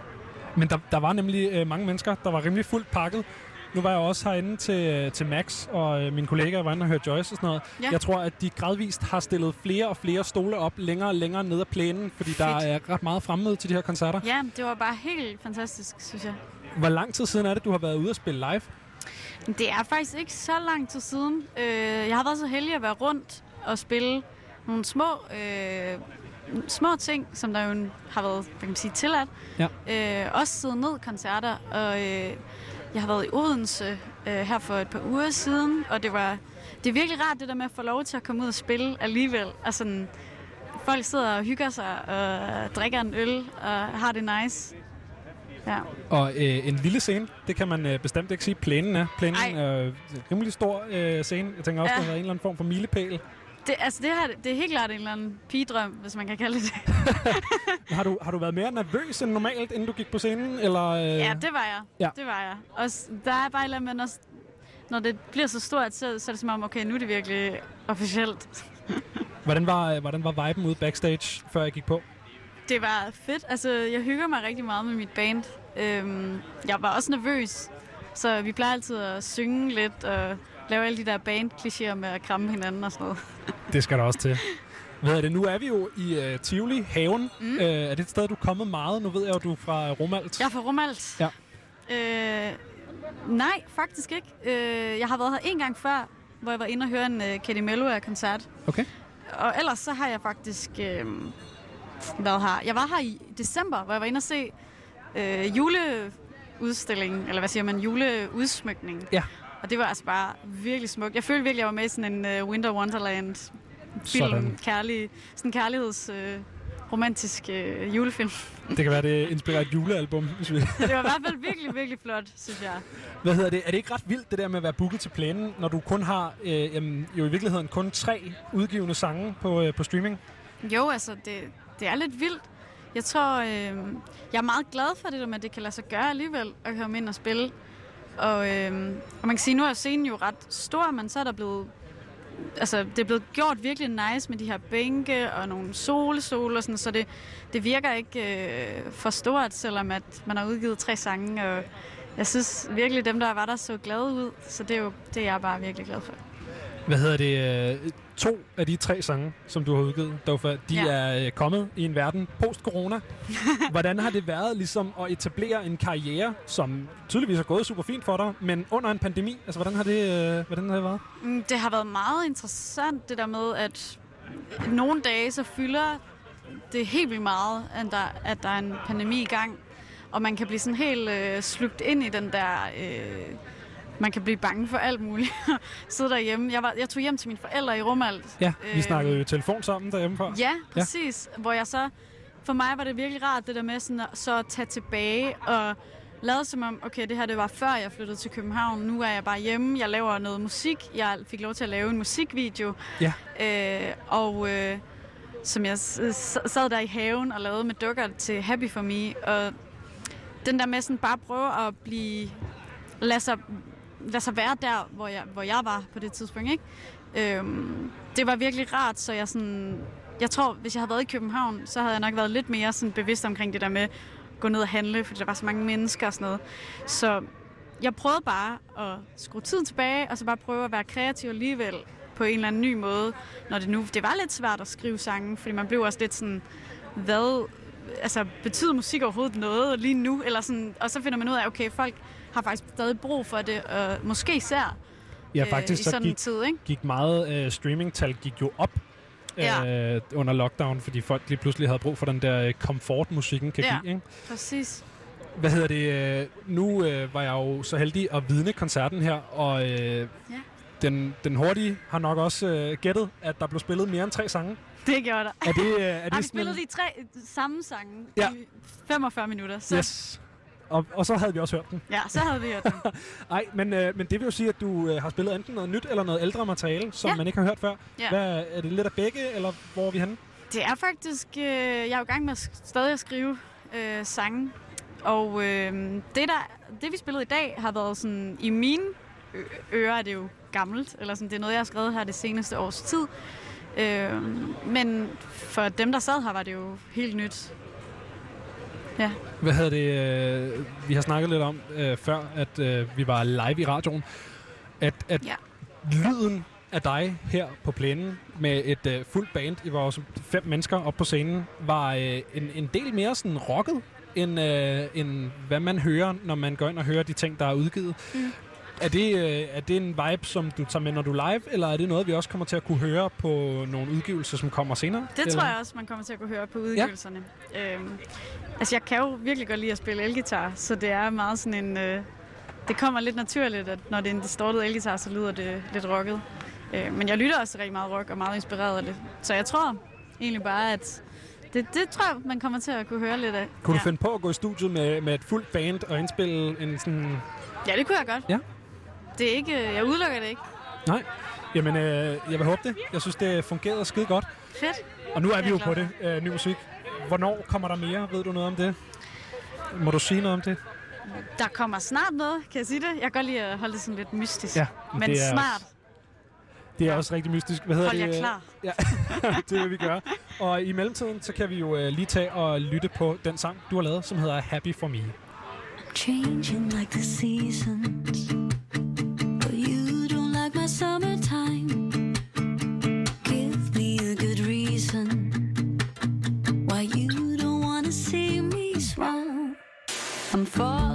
Men der, der var nemlig øh, mange mennesker, der var rimelig fuldt pakket. Nu var jeg også herinde til, øh, til Max, og øh, mine kollegaer var inde og høre Joyce og sådan noget. Ja. Jeg tror, at de gradvist har stillet flere og flere stole op længere og længere ned ad plænen, fordi der er ret meget fremmøde til de her koncerter. Ja, det var bare helt fantastisk, synes jeg. Hvor lang tid siden er det, du har været ude og spille live? Det er faktisk ikke så lang tid siden. Øh, jeg har været så heldig at være rundt og spille nogle små, øh, små ting, som der jo har været kan man sige, tilladt. Ja. Øh, også siddet ned koncerter, og øh, jeg har været i Odense øh, her for et par uger siden, og det var det er virkelig rart det der med at få lov til at komme ud og spille alligevel. Altså, sådan, folk sidder og hygger sig og drikker en øl og har det nice. Ja. Og øh, en lille scene, det kan man øh, bestemt ikke sige, plænen er. Plænen er øh, rimelig stor øh, scene. Jeg tænker også, ja. der har været en eller anden form for milepæl. Det, altså, det, her, det er helt klart en eller anden pigedrøm, hvis man kan kalde det det. Har du, har du været mere nervøs end normalt, inden du gik på scenen? Eller, øh... Ja, det var jeg. Ja. Det var jeg. Og der er bare et eller andet, men også, når det bliver så stort, så, så er det som om, okay, nu er det virkelig officielt. Hvordan var, øh, hvordan var viben ude backstage, før jeg gik på? Det var fedt. Altså, jeg hygger mig rigtig meget med mit band. Øhm, jeg var også nervøs, så vi plejer altid at synge lidt og lave alle de der band med at kramme hinanden og sådan noget. Det skal der også til. Hvad er det? Nu er vi jo i uh, Tivoli, haven. Mm. Uh, er det et sted, du er kommet meget? Nu ved jeg jo, du er fra Romalt. Jeg er fra Romalt. Ja. Øh, nej, faktisk ikke. Øh, jeg har været her en gang før, hvor jeg var inde og høre en uh, Katie Melua-koncert. Okay. Og ellers så har jeg faktisk øh, været her. Jeg var her i december, hvor jeg var inde og se øh, juleudstilling, eller hvad siger man, juleudsmykning. Ja. Og det var altså bare virkelig smukt. Jeg følte virkelig, jeg var med i sådan en uh, Winter Wonderland film, Sådan. kærlig, sådan en kærligheds øh, romantisk øh, julefilm. Det kan være, det inspirerer et julealbum. Hvis vi... det var i hvert fald virkelig, virkelig flot, synes jeg. Hvad hedder det? Er det ikke ret vildt, det der med at være booket til plænen, når du kun har, øh, jamen, jo i virkeligheden kun tre udgivende sange på, øh, på streaming? Jo, altså, det, det er lidt vildt. Jeg tror, øh, jeg er meget glad for det der med, at det kan lade sig gøre alligevel at komme ind og spille. Og, øh, og man kan sige, nu er scenen jo ret stor, men så er der blevet... Altså, det er blevet gjort virkelig nice med de her bænke og nogle solsol og sådan, så det, det virker ikke øh, for stort, selvom at man har udgivet tre sange. Og jeg synes virkelig, dem der var der så glade ud, så det er jo det, er jeg bare virkelig glad for. Hvad hedder det? Øh, To af de tre sange, som du har udgivet, Dofa, de Ja. er øh, kommet i en verden post-corona. Hvordan har det været ligesom at etablere en karriere, som tydeligvis er gået super fint for dig, men under en pandemi? Altså, hvordan har det, øh, hvordan har det været? Mm, Det har været meget interessant, det der med, at nogle dage så fylder det helt vildt meget, at der, at der er en pandemi i gang. Og man kan blive sådan helt øh, slugt ind i den der øh, man kan blive bange for alt muligt. Sidde derhjemme. Jeg, var, jeg tog hjem til mine forældre i Rumalt. Ja, vi Øhm, snakkede jo telefon sammen derhjemme før. Ja, præcis. Ja. Hvor jeg så... For mig var det virkelig rart, det der med sådan at, så at tage tilbage og lade som om, okay, det her det var før jeg flyttede til København. Nu er jeg bare hjemme. Jeg laver noget musik. Jeg fik lov til at lave en musikvideo. Ja. Øh, og øh, som jeg sad der i haven og lavede med dukker til Happy For Me. Og den der med sådan bare prøve at blive... Lade sig, lade sig være der, hvor jeg, hvor jeg var på det tidspunkt, ikke? Øhm, det var virkelig rart, så jeg sådan... Jeg tror, hvis jeg havde været i København, så havde jeg nok været lidt mere sådan bevidst omkring det der med at gå ned og handle, fordi der var så mange mennesker og sådan noget. Så jeg prøvede bare at skrue tiden tilbage, og så bare prøve at være kreativ alligevel på en eller anden ny måde, når det nu... Det var lidt svært at skrive sange, fordi man blev også lidt sådan... Hvad... Altså, betyder musik overhovedet noget lige nu? Eller sådan, og så finder man ud af, okay, folk har faktisk stadig brug for det, og måske især Ja, øh, faktisk i så sådan gik, en tid, ikke? gik meget øh, streamingtal gik jo op Ja. øh, under lockdown, fordi folk lige pludselig havde brug for den der øh, komfort, musikken kan Ja, give. Ikke? præcis. Hvad hedder det? Øh, nu øh, var jeg jo så heldig at vidne koncerten her, og øh, Ja. den, den hurtige har nok også øh, gættet, at der blev spillet mere end tre sange. Det gjorde der. Er det, øh, er Ej, det vi sådan spillede en- de tre samme sange Ja. i 45 minutter. Så, Yes. Og, og så havde vi også hørt den. Ja, så havde vi hørt den. Ej, men, øh, men det vil jo sige, at du øh, har spillet enten noget nyt eller noget ældre materiale, som Ja. man ikke har hørt før. Ja. Hvad, er det lidt af begge, eller hvor er vi henne? Det er faktisk... Øh, jeg er jo i gang med at stadig at skrive øh, sange. Og øh, det, der, det, vi spillede i dag, har været sådan... I mine ører er det jo gammelt. Eller sådan, det er noget, jeg har skrevet her det seneste års tid. Øh, men for dem, der sad her, var det jo helt nyt. Ja. Hvad hedder det? Øh, vi har snakket lidt om øh, før, at øh, vi var live i radioen. At, at ja. lyden af dig her på plænen med et øh, fuldt band, i vores fem mennesker op på scenen, var øh, en, en del mere sådan rocket, end, øh, end hvad man hører, når man går ind og hører de ting, der er udgivet. Mm. Er det, øh, er det en vibe, som du tager med, når du er live, eller er det noget, vi også kommer til at kunne høre på nogle udgivelser, som kommer senere? Det eller? tror jeg også, man kommer til at kunne høre på udgivelserne. Ja. Øhm, altså, jeg kan jo virkelig godt lide at spille elgitar, så det er meget sådan en... Øh, det kommer lidt naturligt, at når det er en distortet elgitar, så lyder det lidt rocket. Øh, men jeg lytter også rigtig meget rock og meget inspireret af det. Så jeg tror egentlig bare, at det, det tror jeg, man kommer til at kunne høre lidt af. Kunne ja. du finde på at gå i studiet med, med et fuldt band og indspille en sådan... Ja, det kunne jeg godt. Ja. Det er ikke... Jeg udelukker det ikke. Nej. Jamen, øh, jeg vil håbe det. Jeg synes, det fungerede skide godt. Fedt. Og nu er vi jo på det. Øh, ny musik. Hvornår kommer der mere? Ved du noget om det? Må du sige noget om det? Der kommer snart noget, kan jeg sige det? Jeg kan godt lide at holde det sådan lidt mystisk. Ja, men det er snart. Det er også rigtig mystisk. Hvad hedder Hold jer det? klar. Ja, det vil vi gøre. Og i mellemtiden, så kan vi jo øh, lige tage og lytte på den sang, du har lavet, som hedder Happy For Me. changing like the seasons. Summertime. Give me a good reason why you don't wanna see me smile. I'm following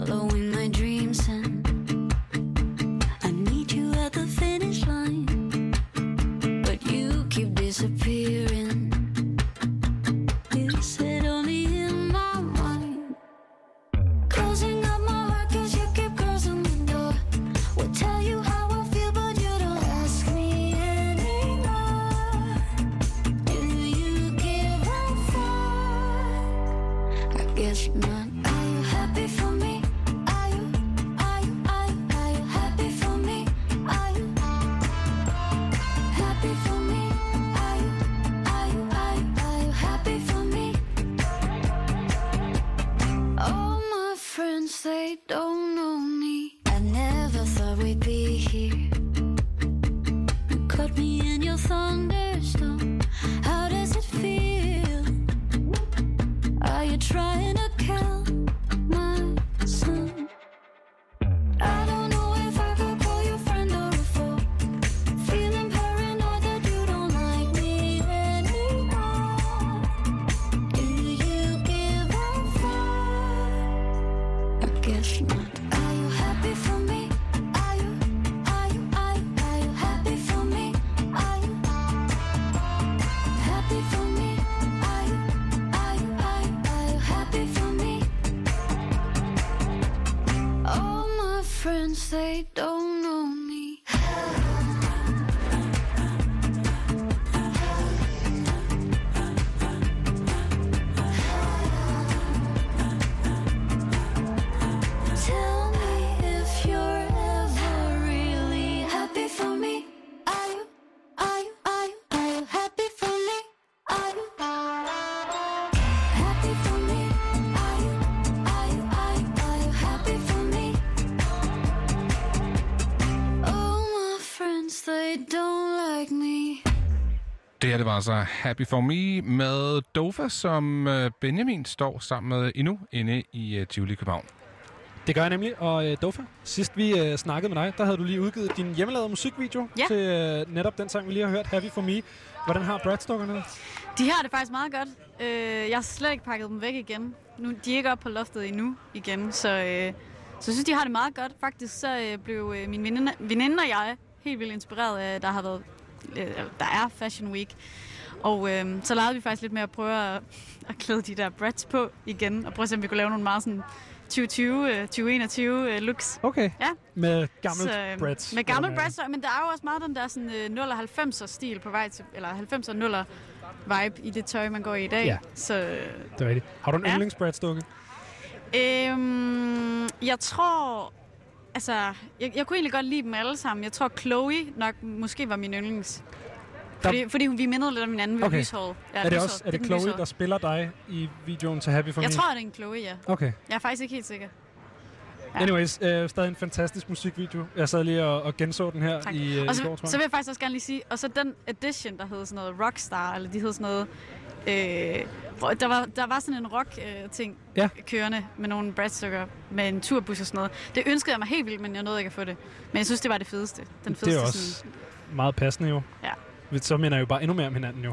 var altså Happy For Me med Dofa, som øh, Benjamin står sammen med endnu inde i uh, Tivoli København. Det gør jeg nemlig, og øh, Dofa, sidst vi øh, snakkede med dig, der havde du lige udgivet din hjemmelavede musikvideo Ja. til øh, netop den sang, vi lige har hørt, Happy For Me. Hvordan har Bradstokkerne det? De har det faktisk meget godt. Øh, jeg har slet ikke pakket dem væk igen. Nu, de er ikke oppe på loftet endnu igen, så, øh, så jeg synes, de har det meget godt. Faktisk så øh, blev øh, min veninde, veninde og jeg helt vildt inspireret af, at der har været, øh, der er Fashion Week. Og øh, så legede vi faktisk lidt med at prøve at, at klæde de der brats på igen, og prøve at se, om vi kunne lave nogle meget sådan 2020, øh, 2021 øh, looks. Okay. Ja. Med gammelt Så, øhm, Brads. Med gammel Brads, men der er jo også meget den der sådan, øh, 0'er 90'er stil på vej til, eller 90'er 0'er vibe i det tøj, man går i i dag. Ja. Så, øh, Det er rigtigt. Har du en Ja. yndlings Bradstokke? øhm, jeg tror, altså, jeg, jeg kunne egentlig godt lide dem alle sammen. Jeg tror, Chloe nok måske var min yndlings. Der- Fordi, fordi vi mindede lidt om hinanden, var Okay. lyshåret. Ja, er det lyshåret. også er det den Chloe, lyshårede. der spiller dig i videoen til Happy For Jeg tror, det er en Chloe, ja. Okay. Jeg er faktisk ikke helt sikker. Anyways, øh, stadig en fantastisk musikvideo. Jeg sad lige og, og genså den her Tak. i, øh, og i så, går, tror så jeg. vil jeg faktisk også gerne lige sige, og så den edition, der hed sådan noget Rockstar, eller de hed sådan noget, øh, der var, der var sådan en rock-ting Ja. kørende med nogle bradstykker med en turbus og sådan noget. Det ønskede jeg mig helt vildt, men jeg nåede ikke at få det. Men jeg synes, det var det fedeste. Den det fedeste er også sådan, meget passende jo. Ja. Så minder jeg jo bare endnu mere om hinanden jo.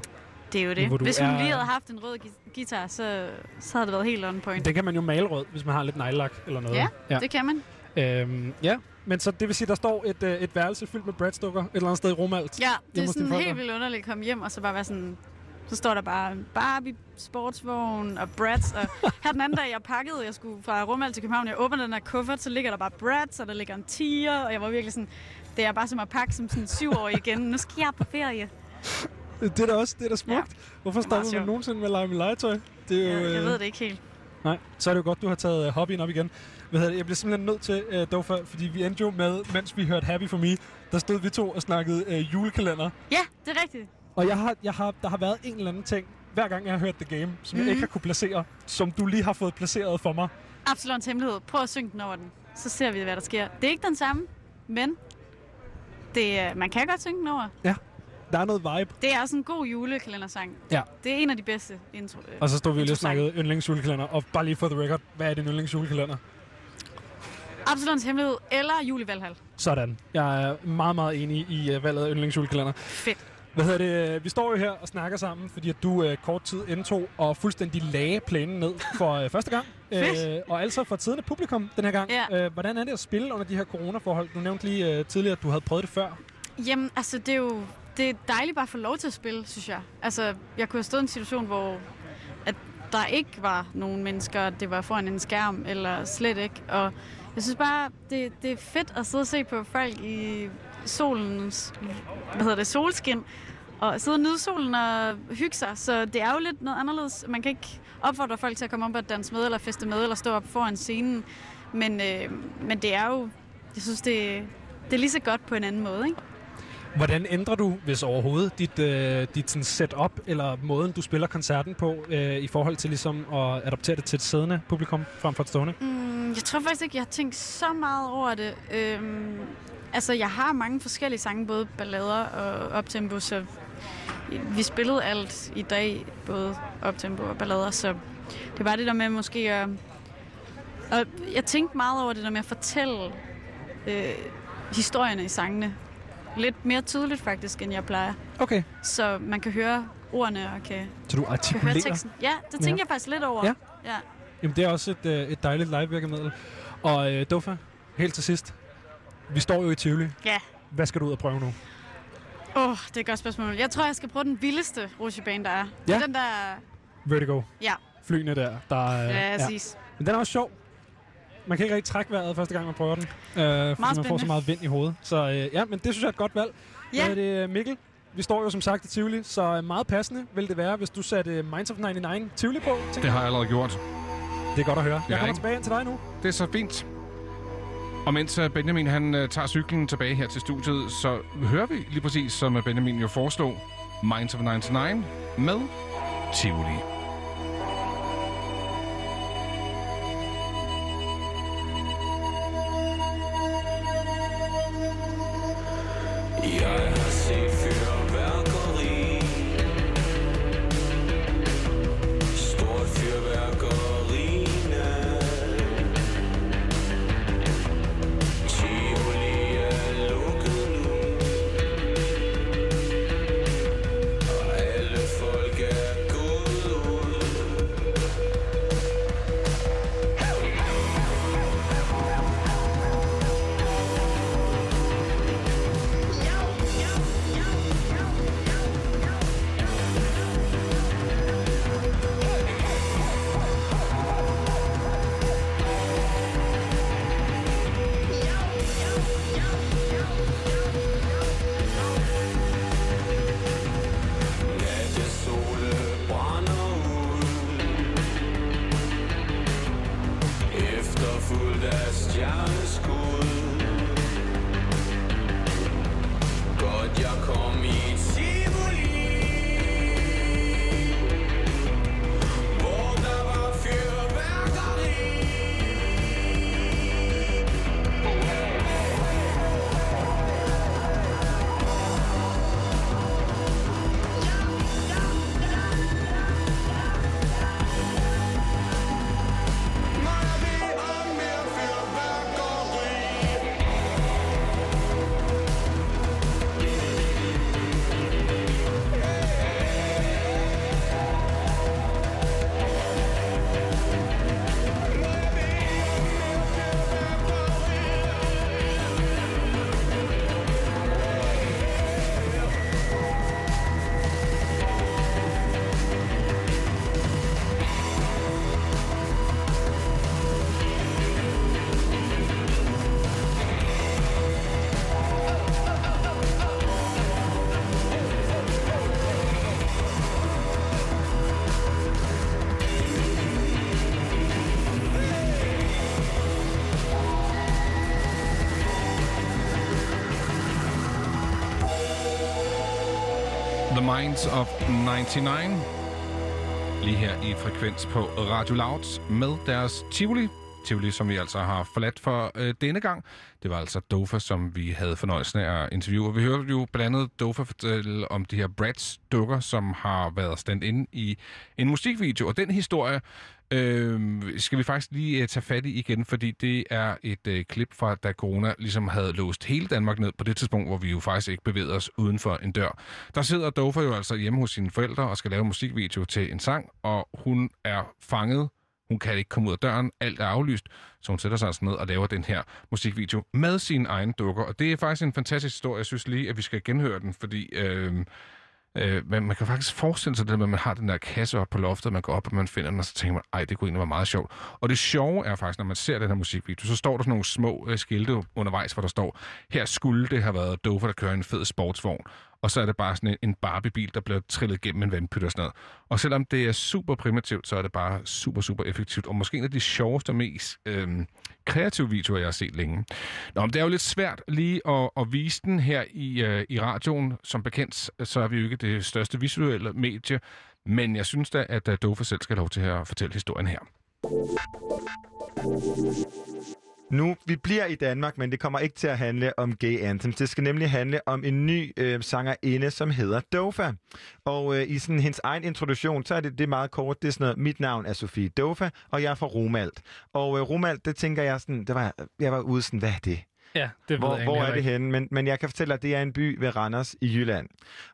det er jo det. Hvis hun er- lige havde haft en rød gui- guitar, så, så havde det været helt on point. Det kan man jo male rød, hvis man har lidt neglelak eller noget. Ja, det kan man. Øhm, ja, men så det vil sige, der står et, øh, et værelse fyldt med Bradstokker et eller andet sted i Romalt. Ja, det er sådan helt vildt underligt at komme hjem, og så bare være sådan... Så står der bare Barbie, sportsvogn og Bratz. Og her den anden dag, jeg pakkede, jeg skulle fra Rumald til København, jeg åbner den her kuffert, så ligger der bare Bratz, og der ligger en tiger, og jeg var virkelig sådan... Det er bare som at pakke som sådan syv år igen. Nu skal jeg på ferie. Det er da også det er da smukt. Ja. Hvorfor stopper man nogensinde med at lege med legetøj? Det er jo, Jeg, jeg øh, ved det ikke helt. Nej, så er det jo godt, du har taget øh, hobbyen op igen. Hvad hedder det? Jeg bliver simpelthen nødt til, øh, Dofa, fordi vi endte jo med, mens vi hørte Happy For Me, der stod vi to og snakkede øh, julekalender. Ja, det er rigtigt. Og jeg har, jeg har, der har været en eller anden ting, hver gang jeg har hørt The Game, som mm-hmm. jeg Mhm. ikke har kunne placere, som du lige har fået placeret for mig. Absalons hemmelighed. Prøv at synge den over den. Så ser vi, hvad der sker. Det er ikke den samme, men det, er- man kan godt synge den over. Ja, der er noget vibe. Det er også en god julekalendersang. Ja. Det er en af de bedste intro. øh, Og så stod vi lige og snakkede yndlingsjulekalender, og bare lige for the record, hvad er din yndlingsjulekalender? Absalons hemmelighed eller Jul i Valhall. Sådan. Jeg er meget, meget enig i uh, valget af yndlingsjulekalender. Fedt. Hvad hedder det? Vi står jo her og snakker sammen, fordi at du uh, kort tid indtog og fuldstændig lagde planen ned for uh, første gang. Fedt. og altså for tiden af publikum den her gang. Ja. Uh, hvordan er det at spille under de her coronaforhold? Du nævnte lige uh, tidligere, at du havde prøvet det før. Jamen, altså, det er jo det er dejligt bare at få lov til at spille, synes jeg. Altså, jeg kunne have stået i en situation, hvor at der ikke var nogen mennesker, det var foran en skærm, eller slet ikke. Og jeg synes bare, det, det er fedt at sidde og se på folk i solens, hvad hedder det, solskin, og sidde og nyde solen og hygge sig. Så det er jo lidt noget anderledes. Man kan ikke opfordre folk til at komme op og danse med, eller feste med, eller stå op foran scenen. Men, øh, men det er jo, jeg synes, det, det er lige så godt på en anden måde, ikke? Hvordan ændrer du, hvis overhovedet, dit, uh, dit sådan setup, eller måden, du spiller koncerten på, uh, i forhold til ligesom at adoptere det til et siddende publikum frem for et stående? Mm, jeg tror faktisk ikke, jeg har tænkt så meget over det. Øhm, altså, jeg har mange forskellige sange, både ballader og optempo, så vi spillede alt i dag, både optempo og ballader, så det var det der med måske at... Og jeg tænkte meget over det der med at fortælle øh, historierne i sangene. Lidt mere tydeligt faktisk, end jeg plejer. Okay. Så man kan høre ordene og kan, Så du kan høre teksten. Ja, det tænker Ja. jeg faktisk lidt over. Ja. ja. Jamen, det er også et, øh, et dejligt live-virkemiddel. Og øh, Dofa, helt til sidst. Vi står jo i Tivoli. Ja. Hvad skal du ud og prøve nu? Åh, oh, det er et godt spørgsmål. Jeg tror, jeg skal prøve den vildeste rutsjebane, der er. Det er Ja. Den der... Vertigo. Ja. Flyene der. der øh, Ja, præcis. Men den er også sjov. Man kan ikke rigtig trække vejret første gang, man prøver den. Øh, fordi man får så meget vind i hovedet. Så øh, ja, men det synes jeg er et godt valg. Ja. Hvad er det, Mikkel? Vi står jo som sagt i Tivoli, så øh, meget passende vil det være, hvis du satte Minds of 99 Tivoli på. Det har jeg. jeg allerede gjort. Det er godt at høre. Jeg Ja, kommer ikke? tilbage ind til dig nu. Det er så fint. Og mens øh, Benjamin han øh, tager cyklen tilbage her til studiet, så hører vi lige præcis, som øh, Benjamin jo foreslog, Minds of 99 med Tivoli. Yeah. The of 99. Lige her i frekvens på Radio Loud med deres Tivoli. Tivoli, som vi altså har forladt for øh, denne gang. Det var altså Dofa, som vi havde fornøjelsen af at interviewe. Vi hørte jo blandt andet Dofa fortælle om de her Brads dukker, som har været stand inde i en musikvideo. Og den historie øh, skal vi faktisk lige øh, tage fat i igen, fordi det er et øh, klip fra, da corona ligesom havde låst hele Danmark ned på det tidspunkt, hvor vi jo faktisk ikke bevægede os uden for en dør. Der sidder Dofa jo altså hjemme hos sine forældre og skal lave musikvideo til en sang, og hun er fanget hun kan ikke komme ud af døren, alt er aflyst, så hun sætter sig altså ned og laver den her musikvideo med sine egne dukker. Og det er faktisk en fantastisk historie. Jeg synes lige, at vi skal genhøre den, fordi øh, øh, man, man kan faktisk forestille sig det, med, at man har den der kasse op på loftet, man går op, og man finder den, og så tænker man, ej, det kunne egentlig være meget sjovt. Og det sjove er faktisk, når man ser den her musikvideo, så står der sådan nogle små øh, skilte undervejs, hvor der står, her skulle det have været Dover, der kører en fed sportsvogn og så er det bare sådan en, en Barbie-bil, der bliver trillet gennem en vandpyt og sådan noget. Og selvom det er super primitivt, så er det bare super, super effektivt, og måske en af de sjoveste og mest øh, kreative videoer, jeg har set længe. Nå, men det er jo lidt svært lige at, at vise den her i, øh, i radioen. Som bekendt, så er vi jo ikke det største visuelle medie, men jeg synes da, at øh, Dofa selv skal have lov til at fortælle historien her. Nu, vi bliver i Danmark, men det kommer ikke til at handle om gay anthems. Det skal nemlig handle om en ny øh, sangerinde, som hedder Dofa. Og øh, i sådan hendes egen introduktion, så er det, det er meget kort. Det er sådan noget, mit navn er Sofie Dofa, og jeg er fra Romalt. Og øh, Romalt, det tænker jeg sådan, det var, jeg var ude sådan, hvad er det? Ja, det hvor, jeg hvor er det henne? Men, men jeg kan fortælle dig, at det er en by ved Randers i Jylland.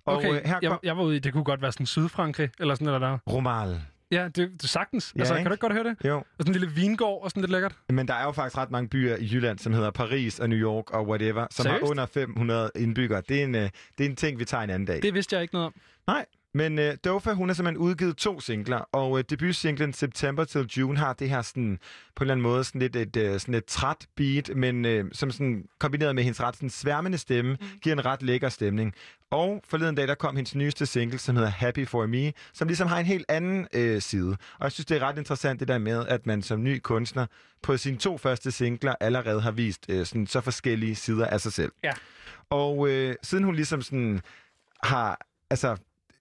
Og Okay, øh, her jeg, kom jeg var ude i, det kunne godt være sådan Sydfrankrig, eller sådan noget der. Romal. Ja, det, det sagtens. Ja, altså, ikke? kan du ikke godt høre det? Jo. Og sådan en lille vingård og sådan lidt lækkert. Men der er jo faktisk ret mange byer i Jylland, som hedder Paris og New York og whatever, som Seriøst? har under 500 indbyggere. Det er, en, øh, det er en ting, vi tager en anden dag. Det vidste jeg ikke noget om. Nej, men øh, Dofa, hun har simpelthen udgivet to singler, og øh, debutsinglen September til June har det her sådan, på en eller anden måde sådan lidt et, øh, sådan et træt beat, men øh, som sådan kombineret med hendes ret sådan sværmende stemme, mm. giver en ret lækker stemning. Og forleden dag, der kom hendes nyeste single, som hedder Happy For Me, som ligesom har en helt anden øh, side. Og jeg synes, det er ret interessant det der med, at man som ny kunstner på sine to første singler allerede har vist øh, sådan, så forskellige sider af sig selv. Ja. Og øh, siden hun ligesom sådan har... Altså,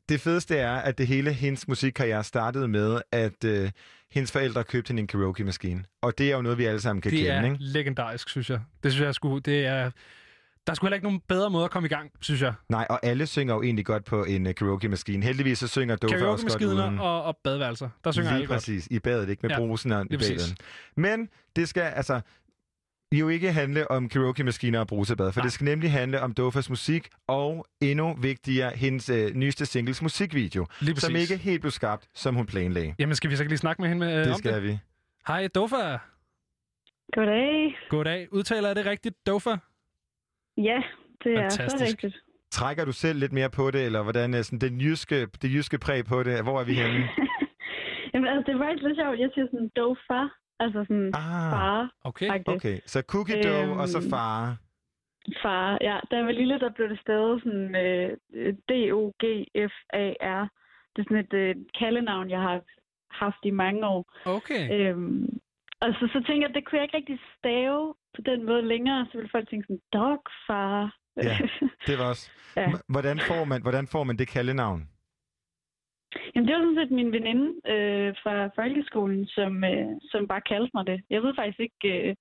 det fedeste er, at det hele hendes musikkarriere startede med, at øh, hendes forældre købte hende en karaoke-maskine. Og det er jo noget, vi alle sammen kan det kende, er ikke? legendarisk, synes jeg. Det synes jeg skulle... Det er... Der er sgu heller ikke nogen bedre måde at komme i gang, synes jeg. Nej, og alle synger jo egentlig godt på en uh, karaoke-maskine. Heldigvis så synger Dofa også godt uden. Og, og badeværelser. Der synger Lige alle godt. præcis. I badet, ikke? Med Ja, brusen og i badet. Men det skal altså jo ikke handle om karaoke-maskiner og brusebad, for Nej. det skal nemlig handle om Dofas musik, og endnu vigtigere, hendes øh, nyeste singles musikvideo, Lige som præcis. ikke helt blev skabt, som hun planlagde. Jamen, skal vi så ikke lige snakke med hende øh, Det om skal det? vi. Hej, Dofa. Goddag. Goddag. Udtaler jeg det rigtigt, Dofa? Ja, det er så Fantastisk. rigtigt. Trækker du selv lidt mere på det, eller hvordan er sådan den jyske, det jyske præg på det? Hvor er vi henne? Jamen, altså, det er faktisk lidt sjovt. Jeg siger sådan dofa, altså sådan ah, far. Okay. Okay, så cookie dough Øhm, og så far. Far, ja. Da jeg var lille, der blev det stadig sådan øh, D-O-G-F-A-R. Det er sådan et øh, kaldenavn, jeg har haft i mange år. Okay. Øhm, og så, så tænker jeg, at det kunne jeg ikke rigtig stave på den måde længere. Så ville folk tænke sådan, dog, far. Ja, det var også. Ja. Hvordan får man, hvordan får man det kaldenavn? Jamen, det var sådan set min veninde øh, fra folkeskolen, som, øh, som bare kaldte mig det. Jeg ved faktisk ikke, øh,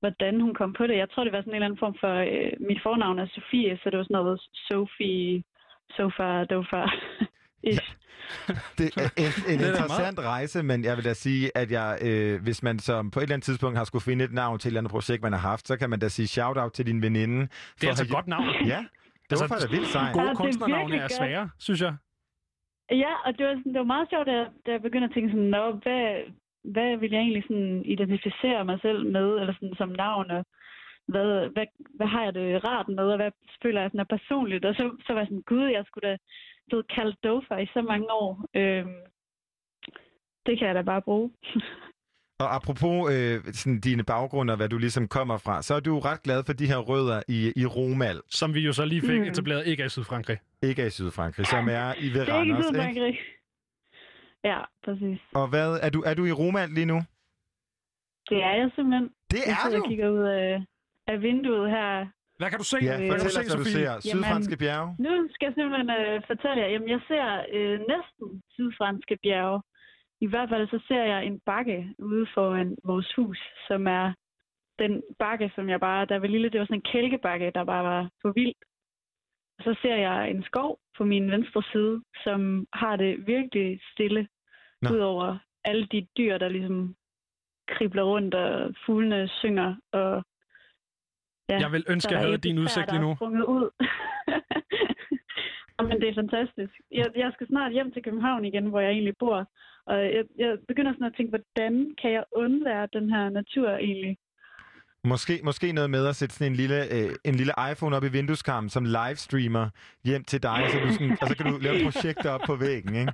hvordan hun kom på det. Jeg tror, det var sådan en eller anden form for... Øh, mit fornavn er Sofie, så det var sådan noget Sofie, Sofa, Dofa. Ish. Det er en, en Det er interessant rejse, men jeg vil da sige, at jeg, øh, hvis man som på et eller andet tidspunkt har skulle finde et navn til et eller andet projekt, man har haft, så kan man da sige shout-out til din veninde. Det er altså et godt navn. Ja, det var faktisk vildt sejt. Gode Ja, er kunstnernavne er svære, synes jeg. Ja, og det var, sådan, det var meget sjovt, da jeg, da jeg begyndte at tænke sådan, Nå, hvad, hvad vil jeg egentlig sådan identificere mig selv med, eller sådan som navn, og hvad, hvad, hvad har jeg det rart med, og hvad føler jeg sådan er personligt, og så, så var jeg sådan, gud, jeg skulle da blevet kaldt Dofa i så mange år. Øhm, det kan jeg da bare bruge. Og apropos øh, sådan dine baggrunde og hvad du ligesom kommer fra, så er du ret glad for de her rødder i, i Romal. Som vi jo så lige fik Mm. etableret, ikke i Sydfrankrig. Ikke i Sydfrankrig, som er i ved det er ikke Randers, ikke? Sydfrankrig. Ja, præcis. Og hvad, er du, er du i Romal lige nu? Det er jeg simpelthen. Det jeg er sidder du? og kigger ud af, af vinduet her. Hvad kan du se? Ja, fortæl os, hvad du ser. Sydfranske bjerge? Nu skal jeg simpelthen øh, fortælle jer. Jamen, jeg ser øh, næsten sydfranske bjerge. I hvert fald så ser jeg en bakke ude foran vores hus, som er den bakke, som jeg bare... Jeg var lille, det var sådan en kælkebakke, der bare var for vildt. Og så ser jeg en skov på min venstre side, som har det virkelig stille. Nå. Udover alle de dyr, der ligesom kribler rundt, og fuglene synger, og Ja, Jeg vil ønske, jeg der havde din udsigt der lige nu. ud. Men det er fantastisk. Jeg, jeg skal snart hjem til København igen, hvor jeg egentlig bor. Og jeg, jeg begynder sådan at tænke, hvordan kan jeg undvære den her natur egentlig? Måske, måske noget med at sætte sådan en lille, øh, en lille iPhone op i vindueskarmen som livestreamer hjem til dig, så, du sådan, og så kan du lave projekter op på væggen, ikke?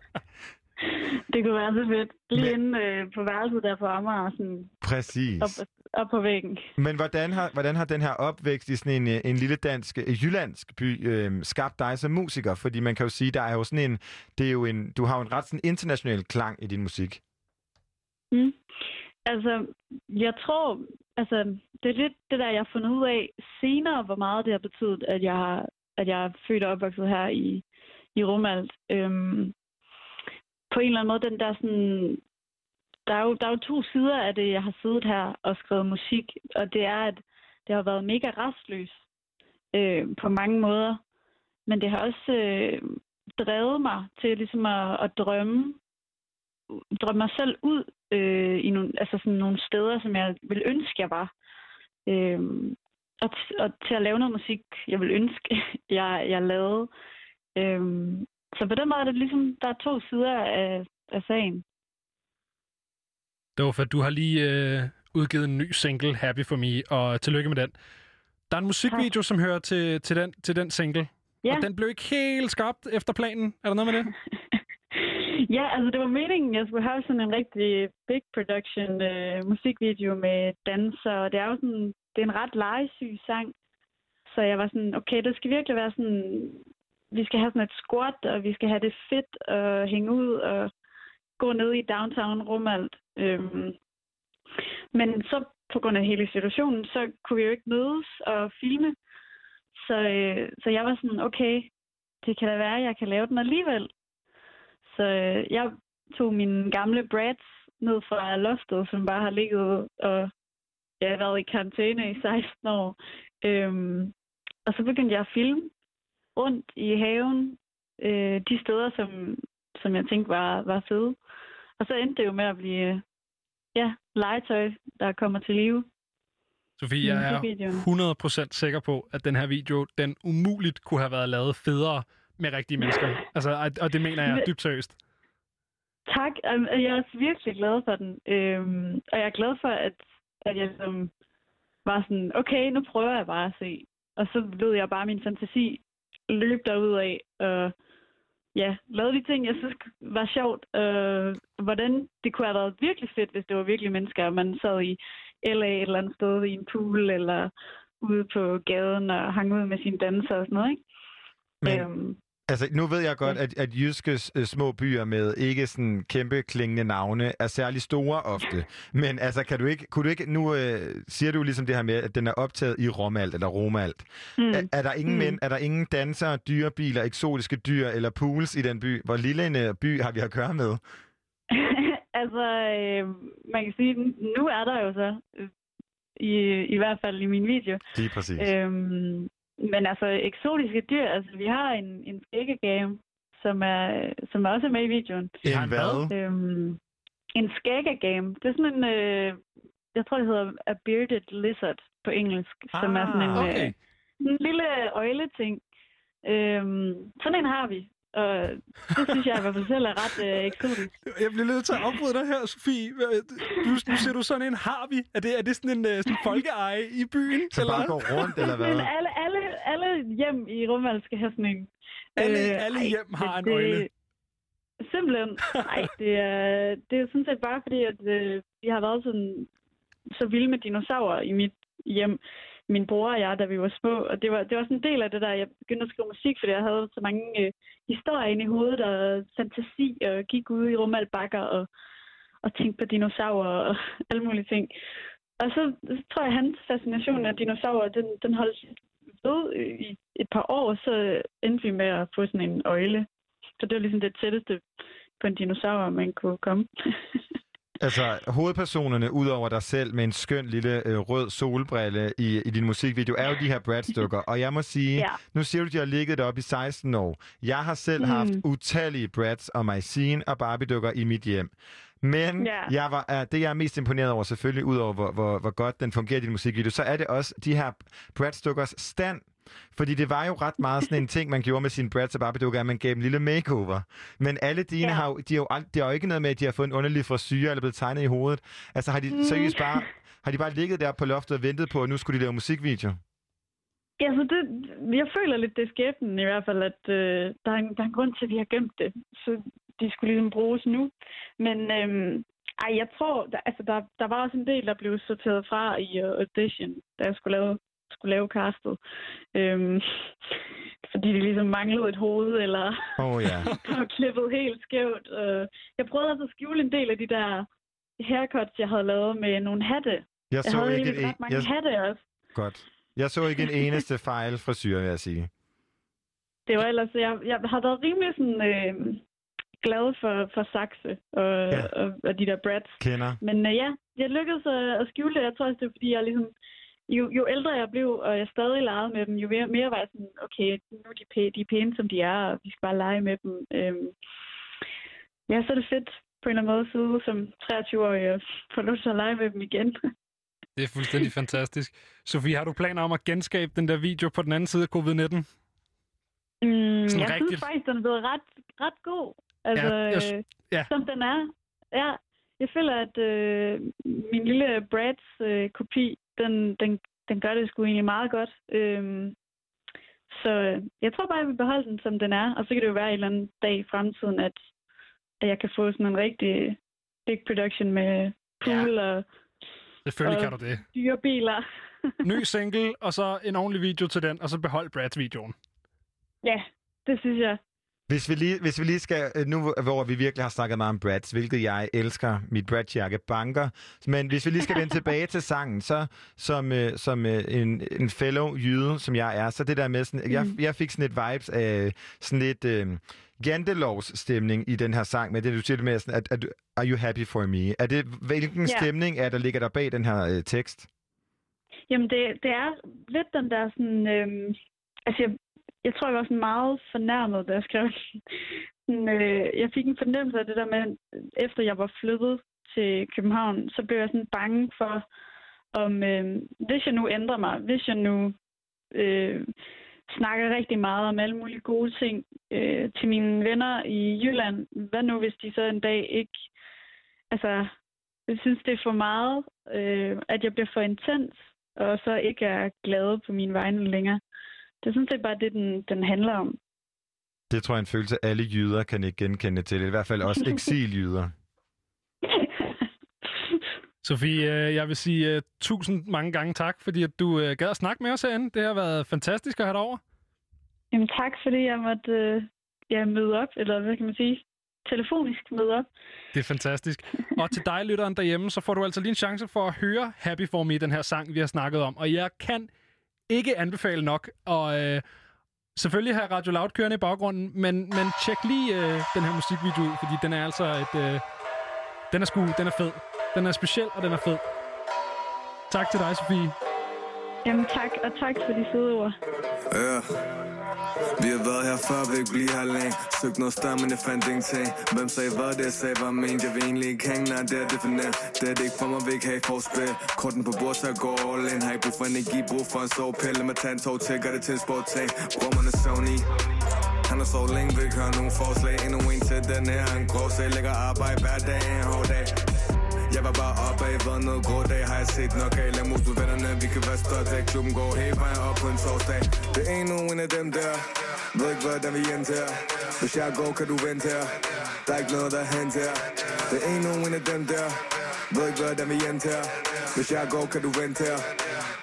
Det kunne være så fedt. Lige inde øh, på værelset der på Amager, sådan Præcis. op, op på væggen. Men hvordan har, hvordan har den her opvækst i sådan en, øh, en lille dansk, øh, jyllandsk by øh, skabt dig som musiker? Fordi man kan jo sige, der er jo sådan en, det er jo en, du har jo en ret sådan international klang i din musik. Mm. Altså, jeg tror, altså, det er lidt det der, jeg har fundet ud af senere, hvor meget det har betydet, at jeg, har- at jeg er født og opvokset her i, i Rumalt. Øhm, på en eller anden måde, den der sådan... Der er, jo, der er jo to sider af det, jeg har siddet her og skrevet musik, og det er, at det har været mega restløs øh, på mange måder, men det har også øh, drevet mig til ligesom at, at drømme drømme mig selv ud øh, i nogle, altså sådan nogle steder, som jeg vil ønske, jeg var. Øh, og, t- og til at lave noget musik, jeg vil ønske, jeg, jeg lavede. Øh, så på den måde er det ligesom, der er to sider af, af sagen. At du har lige øh, udgivet en ny single, Happy For Me, og tillykke med den. Der er en musikvideo, som hører til, til, den, til den single. Ja. Og den blev ikke helt skabt efter planen. Er der noget med det? Ja, altså det var meningen, jeg skulle have sådan en rigtig big production øh, musikvideo med danser, og det er jo sådan, det er en ret legesyg sang. Så jeg var sådan, okay, det skal virkelig være sådan, vi skal have sådan et squat, og vi skal have det fedt og hænge ud og gå ned i downtown Rumalt. Øhm, men så på grund af hele situationen, så kunne vi jo ikke mødes og filme. Så, øh, så jeg var sådan, okay, det kan da være, at jeg kan lave den alligevel. Så øh, jeg tog mine gamle Brads ned fra loftet, som bare har ligget og ja, været i karantæne i 16 år. Øhm, og så begyndte jeg at filme rundt i haven, øh, de steder, som, som jeg tænkte var, var fede. Og så endte det jo med at blive, ja, legetøj, der kommer til live. Sofie, jeg er 100% sikker på, at den her video, den umuligt kunne have været lavet federe med rigtige mennesker. Altså, og- det mener jeg dybt seriøst. Tak. Jeg er også virkelig glad for den. Øhm, og jeg er glad for, at, at jeg ligesom var sådan, okay, nu prøver jeg bare at se. Og så lød jeg bare min fantasi løbe derud af. Og ja, lavede de ting, jeg synes var sjovt. Øh, hvordan det kunne have været virkelig fedt, hvis det var virkelig mennesker, og man sad i LA et eller andet sted i en pool, eller ude på gaden og hang ud med sine danser og sådan noget, ikke? Men, Øhm, Altså, nu ved jeg godt, at, at jyske øh, små byer med ikke sådan kæmpe klingende navne er særlig store ofte. Men altså, kan du ikke, kunne du ikke, nu øh, siger du ligesom det her med, at den er optaget i Romalt eller Romalt. Mm. Er, er, der ingen Mm. mænd, er der ingen dansere, dyrebiler, eksotiske dyr eller pools i den by? Hvor lille en øh, by har vi at gøre med? altså, øh, man kan sige, nu er der jo så, øh, i, i hvert fald i min video. Lige præcis. Øhm, men altså, eksotiske dyr, altså vi har en, en skæggegame, som er, som også er med i videoen. En hvad? Øhm, en skæggegame. Det er sådan en, øh, jeg tror det hedder a bearded lizard på engelsk, ah, som er sådan en, okay. øh, en lille øjleting. Øhm, sådan en har vi. Og det synes jeg i hvert fald selv er ret øh, eksotisk. Jeg bliver nødt til at afbryde dig her, Sofie. Du, nu siger du sådan en har vi. Er det, er det sådan en øh, sådan folkeeje i byen? Som bare går rundt, eller hvad? Men alle, alle, alle hjem i Rumald skal have sådan en. Alle, Øh, alle ej, hjem har en det- øjle. Simpelthen. Nej, det er, det er sådan set bare fordi, at øh, vi har været sådan, så vilde med dinosaurer i mit hjem. Min bror og jeg, da vi var små. Og det var, det var sådan en del af det der, jeg begyndte at skrive musik, fordi jeg havde så mange øh, historier inde i hovedet og fantasi og gik ud i rumalbakker, og, og tænkte på dinosaurer og alle mulige ting. Og så, så tror jeg, at hans fascination af dinosaurer, den, den holdt ved i et par år, så endte vi med at få sådan en øjle. Så det var ligesom det tætteste på en dinosaur, man kunne komme. Altså, hovedpersonerne, ud over dig selv med en skøn lille øh, rød solbrille i, i din musikvideo, er jo de her Brad-stykker. Og jeg må sige, Ja. nu siger du, at de har ligget deroppe i 16 år. Jeg har selv Mm. haft utallige Brads og Mycene og Barbie-dukker i mit hjem. Men Ja. jeg var, er, det, jeg er mest imponeret over, selvfølgelig, ud over hvor, hvor, hvor godt den fungerer i din musikvideo, så er det også de her Brad-stykkers stand. Fordi det var jo ret meget sådan en ting, man gjorde med sine Brads og Barbie-dukker, at man gav dem en lille makeover. Men alle dine Ja. har jo, de har jo, ald- det har jo ikke noget med, at de har fået en underlig frisyr eller blevet tegnet i hovedet. Altså har de Mm. seriøst bare, har de bare ligget der på loftet og ventet på, at nu skulle de lave musikvideo? Ja, så det, jeg føler lidt, det er skæbnen i hvert fald, at øh, der, er en, der er en grund til, at vi har gemt det. Så de skulle ligesom bruges nu. Men øhm, ej, jeg tror, der, altså, der, der var også en del, der blev sorteret fra i uh, audition, da jeg skulle lave, skulle lave castet. Øhm, fordi de ligesom manglede et hoved, eller oh, ja. var klippet helt skævt. Øh, jeg prøvede altså at skjule en del af de der haircuts, jeg havde lavet med nogle hatte. Jeg så havde ikke en- ret mange jeg- hatte også. Godt. Jeg så ikke en eneste fejl frisyr, vil jeg sige. Det var ellers, jeg, jeg har været rimelig sådan, øh, glad for, for Saxe og, Ja. ja. og, og de der Brads. Kender. Men øh, ja, jeg lykkedes at, at skjule det. Jeg tror også, det er fordi, jeg ligesom, jo, jo ældre jeg blev, og jeg stadig legede med dem, jo mere, mere var jeg sådan, okay, nu er de, pæ, de er pæne, som de er, og vi skal bare lege med dem. Øhm, ja, så er det fedt på en eller anden måde at sidde som 23-årig og få lov til at lege med dem igen. Det er fuldstændig fantastisk. Sofie, har du planer om at genskabe den der video på den anden side af covid-19? Mm, Sådan jeg rigtigt. synes faktisk, den er blevet ret, ret god. Altså, Ja, jeg øh, ja. som den er. Ja, jeg føler, at øh, min lille Brads øh, kopi, den, den, den gør det sgu egentlig meget godt. Øhm, så øh, jeg tror bare, jeg vil beholde den, som den er. Og så kan det jo være en eller anden dag i fremtiden, at, at jeg kan få sådan en rigtig big production med pool ja. og, Selvfølgelig og kan du det. dyre biler. Ny single, og så en ordentlig video til den, og så behold Brads-videoen. ja, det synes jeg. Hvis vi, lige, hvis vi lige skal, øh, nu hvor vi virkelig har snakket meget om Brads, hvilket jeg elsker, mit Brads-jakke banker, men hvis vi lige skal vende tilbage til sangen, så som, øh, som øh, en, en fellow jyde, som jeg er, så det der med sådan, jeg, jeg fik sådan et vibes af sådan lidt øh, jantelovs stemning i den her sang, med det du siger det med, sådan, at, at, are you happy for me? Er det, hvilken Ja. stemning er der ligger der bag den her øh, tekst? Jamen, det, det er lidt den der sådan... Øhm, altså, jeg, jeg tror, jeg var sådan meget fornærmet, da jeg skrev den. Øh, jeg fik en fornemmelse af det der med, efter jeg var flyttet til København, så blev jeg sådan bange for, om øh, hvis jeg nu ændrer mig, hvis jeg nu øh, snakker rigtig meget om alle mulige gode ting øh, til mine venner i Jylland, hvad nu hvis de så en dag ikke, altså, jeg synes det er for meget, øh, at jeg bliver for intens, og så ikke er glad på mine vegne længere. Det synes jeg bare, det den, den handler om. Det tror jeg er en følelse, alle jyder kan ikke genkende til. I hvert fald også eksiljyder. Sofie, øh, jeg vil sige uh, tusind mange gange tak, fordi at du uh, gad at snakke med os herinde. Det har været fantastisk at have dig over. Jamen tak, fordi jeg måtte øh, ja, møde op, eller hvad kan man sige, telefonisk møde op. Det er fantastisk. Og til dig, lytteren derhjemme, så får du altså lige en chance for at høre Happy For Me, den her sang, vi har snakket om. Og jeg kan ikke anbefale nok Og øh, selvfølgelig have Radio Loud kørende i baggrunden, men, men tjek lige øh, den her musikvideo ud, fordi den er altså et... Øh, den er sgu, den er fed. Den er speciel, og den er fed. Tak til dig, Sofie. Jamen tak, og tak for de søde ord. Ja. Vi har været her før, vi ikke blive her længe Søgt noget større, men jeg fandt ingenting. Hvem sagde hvad, det jeg sagde var ment. Jeg vil egentlig ikke hænge, nej, det er det for nemt Det er det ikke for mig, vi ikke have forspil. Korten på bord, så jeg går all in. Har ikke brug for energi, brug for en sovepille Lad mig tage en tog til, gør det til en sportting Bror, man er Sony han har sovet længe, vil ikke høre nogen forslag. Endnu en til den her, en grov sag Lægger arbejde hver dag, en hård dag jeg var bare op været vandet, grå dag Har jeg set nok af, lad mus vennerne Vi kan være stolte af, klubben går hele vejen op på en torsdag. Det er endnu en af dem der. Ved ikke hvordan vi endte her Hvis jeg går, kan du vente her? Der er ikke noget der er her Det er endnu en af dem der. Ved ikke hvordan vi endte her Hvis jeg går, kan du vente her?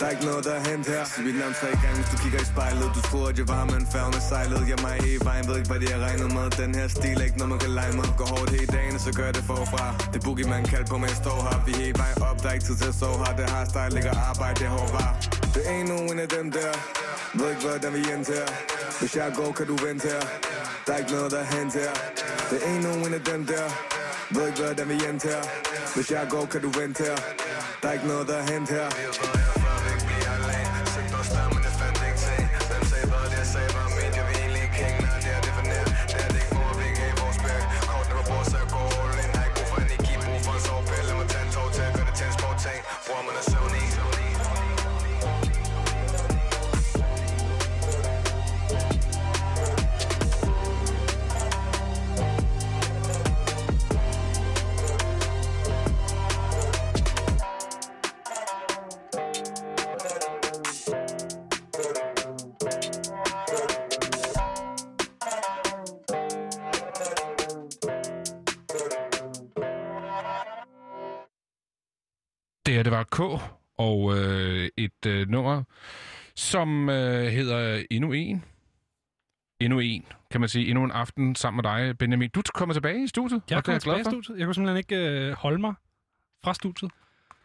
Der er ikke noget, der er hent her. Så vi navn tre gange, hvis du kigger i spejlet Du tror, at jeg var med en færgen og sejlet. Jeg mig i vejen, ved ikke, hvad de har regnet med. Den her stil er ikke noget, man kan lege med. Går hårdt hele dagen, og så gør jeg det forfra. Det er boogie, man kalder på, men jeg står her Vi er hele vejen op, der er ikke tid til at sove her. Det har style, ligger arbejde, det er hårdt var Det er nogen af dem der. Ved ikke, hvordan vi endte her. Hvis jeg går, kan du vente her. Der er ikke noget, der er hent her. Det er nogen af dem der. Ved ikke, hvordan vi endte her. Hvis jeg går, kan du vente her. Der er ikke noget, der er hent her. Det her, det var K, og øh, et øh, nummer, som øh, hedder Endnu En. Endnu en, kan man sige. Endnu en aften sammen med dig, Benjamin. Du kommer tilbage i studiet, Jeg og det er kom jeg glad tilbage i studiet. Jeg kunne simpelthen ikke øh, holde mig fra studiet.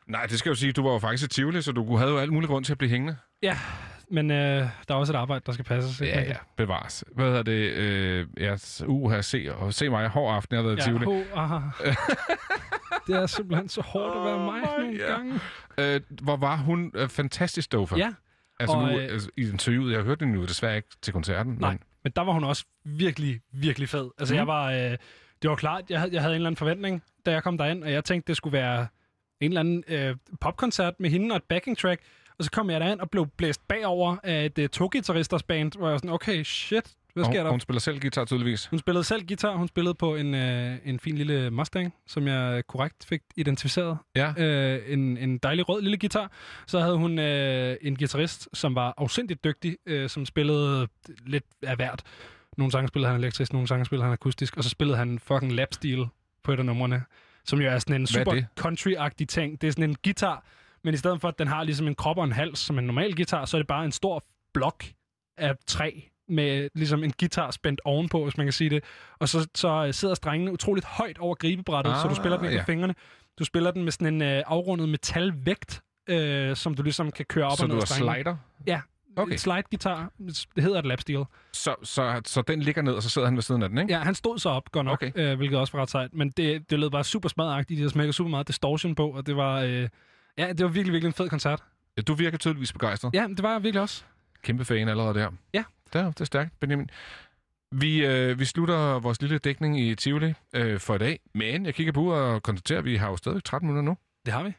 Nej, det skal jeg jo sige, du var jo faktisk i Tivoli, så du havde jo alt muligt grund til at blive hængende. Ja, men øh, der er også et arbejde, der skal passes. Ja, ja, bevares. Hvad hedder det? Øh, ja, uh, her, se, og se mig, hård aften, jeg har været i Ja, Tivoli. ho, aha. det er simpelthen så hårdt at være mig nogle ja. gange. Øh, hvor var hun øh, fantastisk dofer. Ja. Altså Og, nu, øh, altså, i interviewet, jeg hørte den jo desværre ikke til koncerten. Nej, Men, men der var hun også virkelig, virkelig fed. Altså, Mm. mm. jeg var... Øh, det var klart, jeg havde, jeg havde en eller anden forventning, da jeg kom derind, og jeg tænkte, det skulle være en eller anden øh, popkoncert med hende og et backing track. Og så kom jeg derind og blev blæst bagover af et øh, to-guitaristers band, hvor jeg var sådan, okay, shit, hvad sker hun, der? hun spiller selv guitar tydeligvis. Hun spillede selv guitar. Hun spillede på en, øh, en fin lille Mustang, som jeg korrekt fik identificeret. Ja. Øh, en, en dejlig rød lille guitar. Så havde hun øh, en guitarist, som var afsindigt dygtig, øh, som spillede lidt af hvert. Nogle sange spillede han elektrisk, nogle sange spillede han akustisk, og så spillede han fucking lapsteel på et af numrene, som jo er sådan en er super country-agtig ting. Det er sådan en guitar, men i stedet for, at den har ligesom en krop og en hals som en normal guitar, så er det bare en stor blok af træ med ligesom en guitar spændt ovenpå, hvis man kan sige det. Og så, så sidder strengene utroligt højt over gribebrættet, ah, så du Ah, spiller den ikke ja. med fingrene. Du spiller den med sådan en øh, afrundet metalvægt, øh, som du ligesom kan køre op Så og du ned er af strengene. slider? Ja, Okay. okay. slide guitar. Det hedder et lapsteel. Så, så, så den ligger ned, og så sidder han ved siden af den, ikke? Ja, han stod så op, godt nok, Okay. øh, hvilket også var ret sejt. Men det, det lød bare super smadagtigt. De havde smækket super meget distortion på, og det var, øh, ja, det var virkelig, virkelig en fed koncert. Ja, du virker tydeligvis begejstret. Ja, det var jeg virkelig også. kæmpe fan allerede der. Ja. Det er, det er stærkt, Benjamin. Vi, øh, vi slutter vores lille dækning i Tivoli øh, for i dag, men jeg kigger på uret og konstaterer, at vi har jo stadig 13 minutter nu. Det har vi.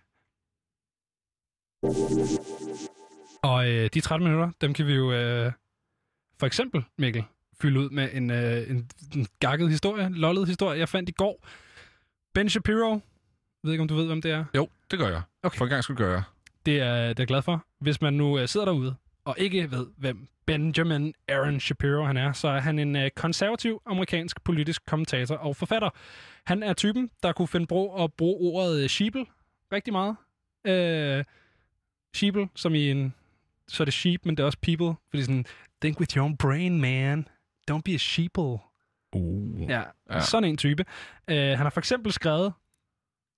Og øh, de 13 minutter, dem kan vi jo øh, for eksempel, Mikkel, fylde ud med en, øh, en, en gakket historie, lollet historie, jeg fandt i går. Ben Shapiro, jeg ved ikke, om du ved, hvem det er? Jo, det gør jeg. Okay. For en gang skulle gøre jeg. Det er, det er jeg glad for. Hvis man nu øh, sidder derude og ikke ved, hvem Benjamin Aaron Shapiro han er, så er han en øh, konservativ amerikansk politisk kommentator og forfatter. Han er typen, der kunne finde på at bruge ordet øh, sheeple rigtig meget. Øh, sheeple, som i en... Så er det sheep, men det er også people. Fordi sådan, think with your own brain, man. Don't be a sheeple. Uh. Ja, Ja. sådan en type. Uh, han har for eksempel skrevet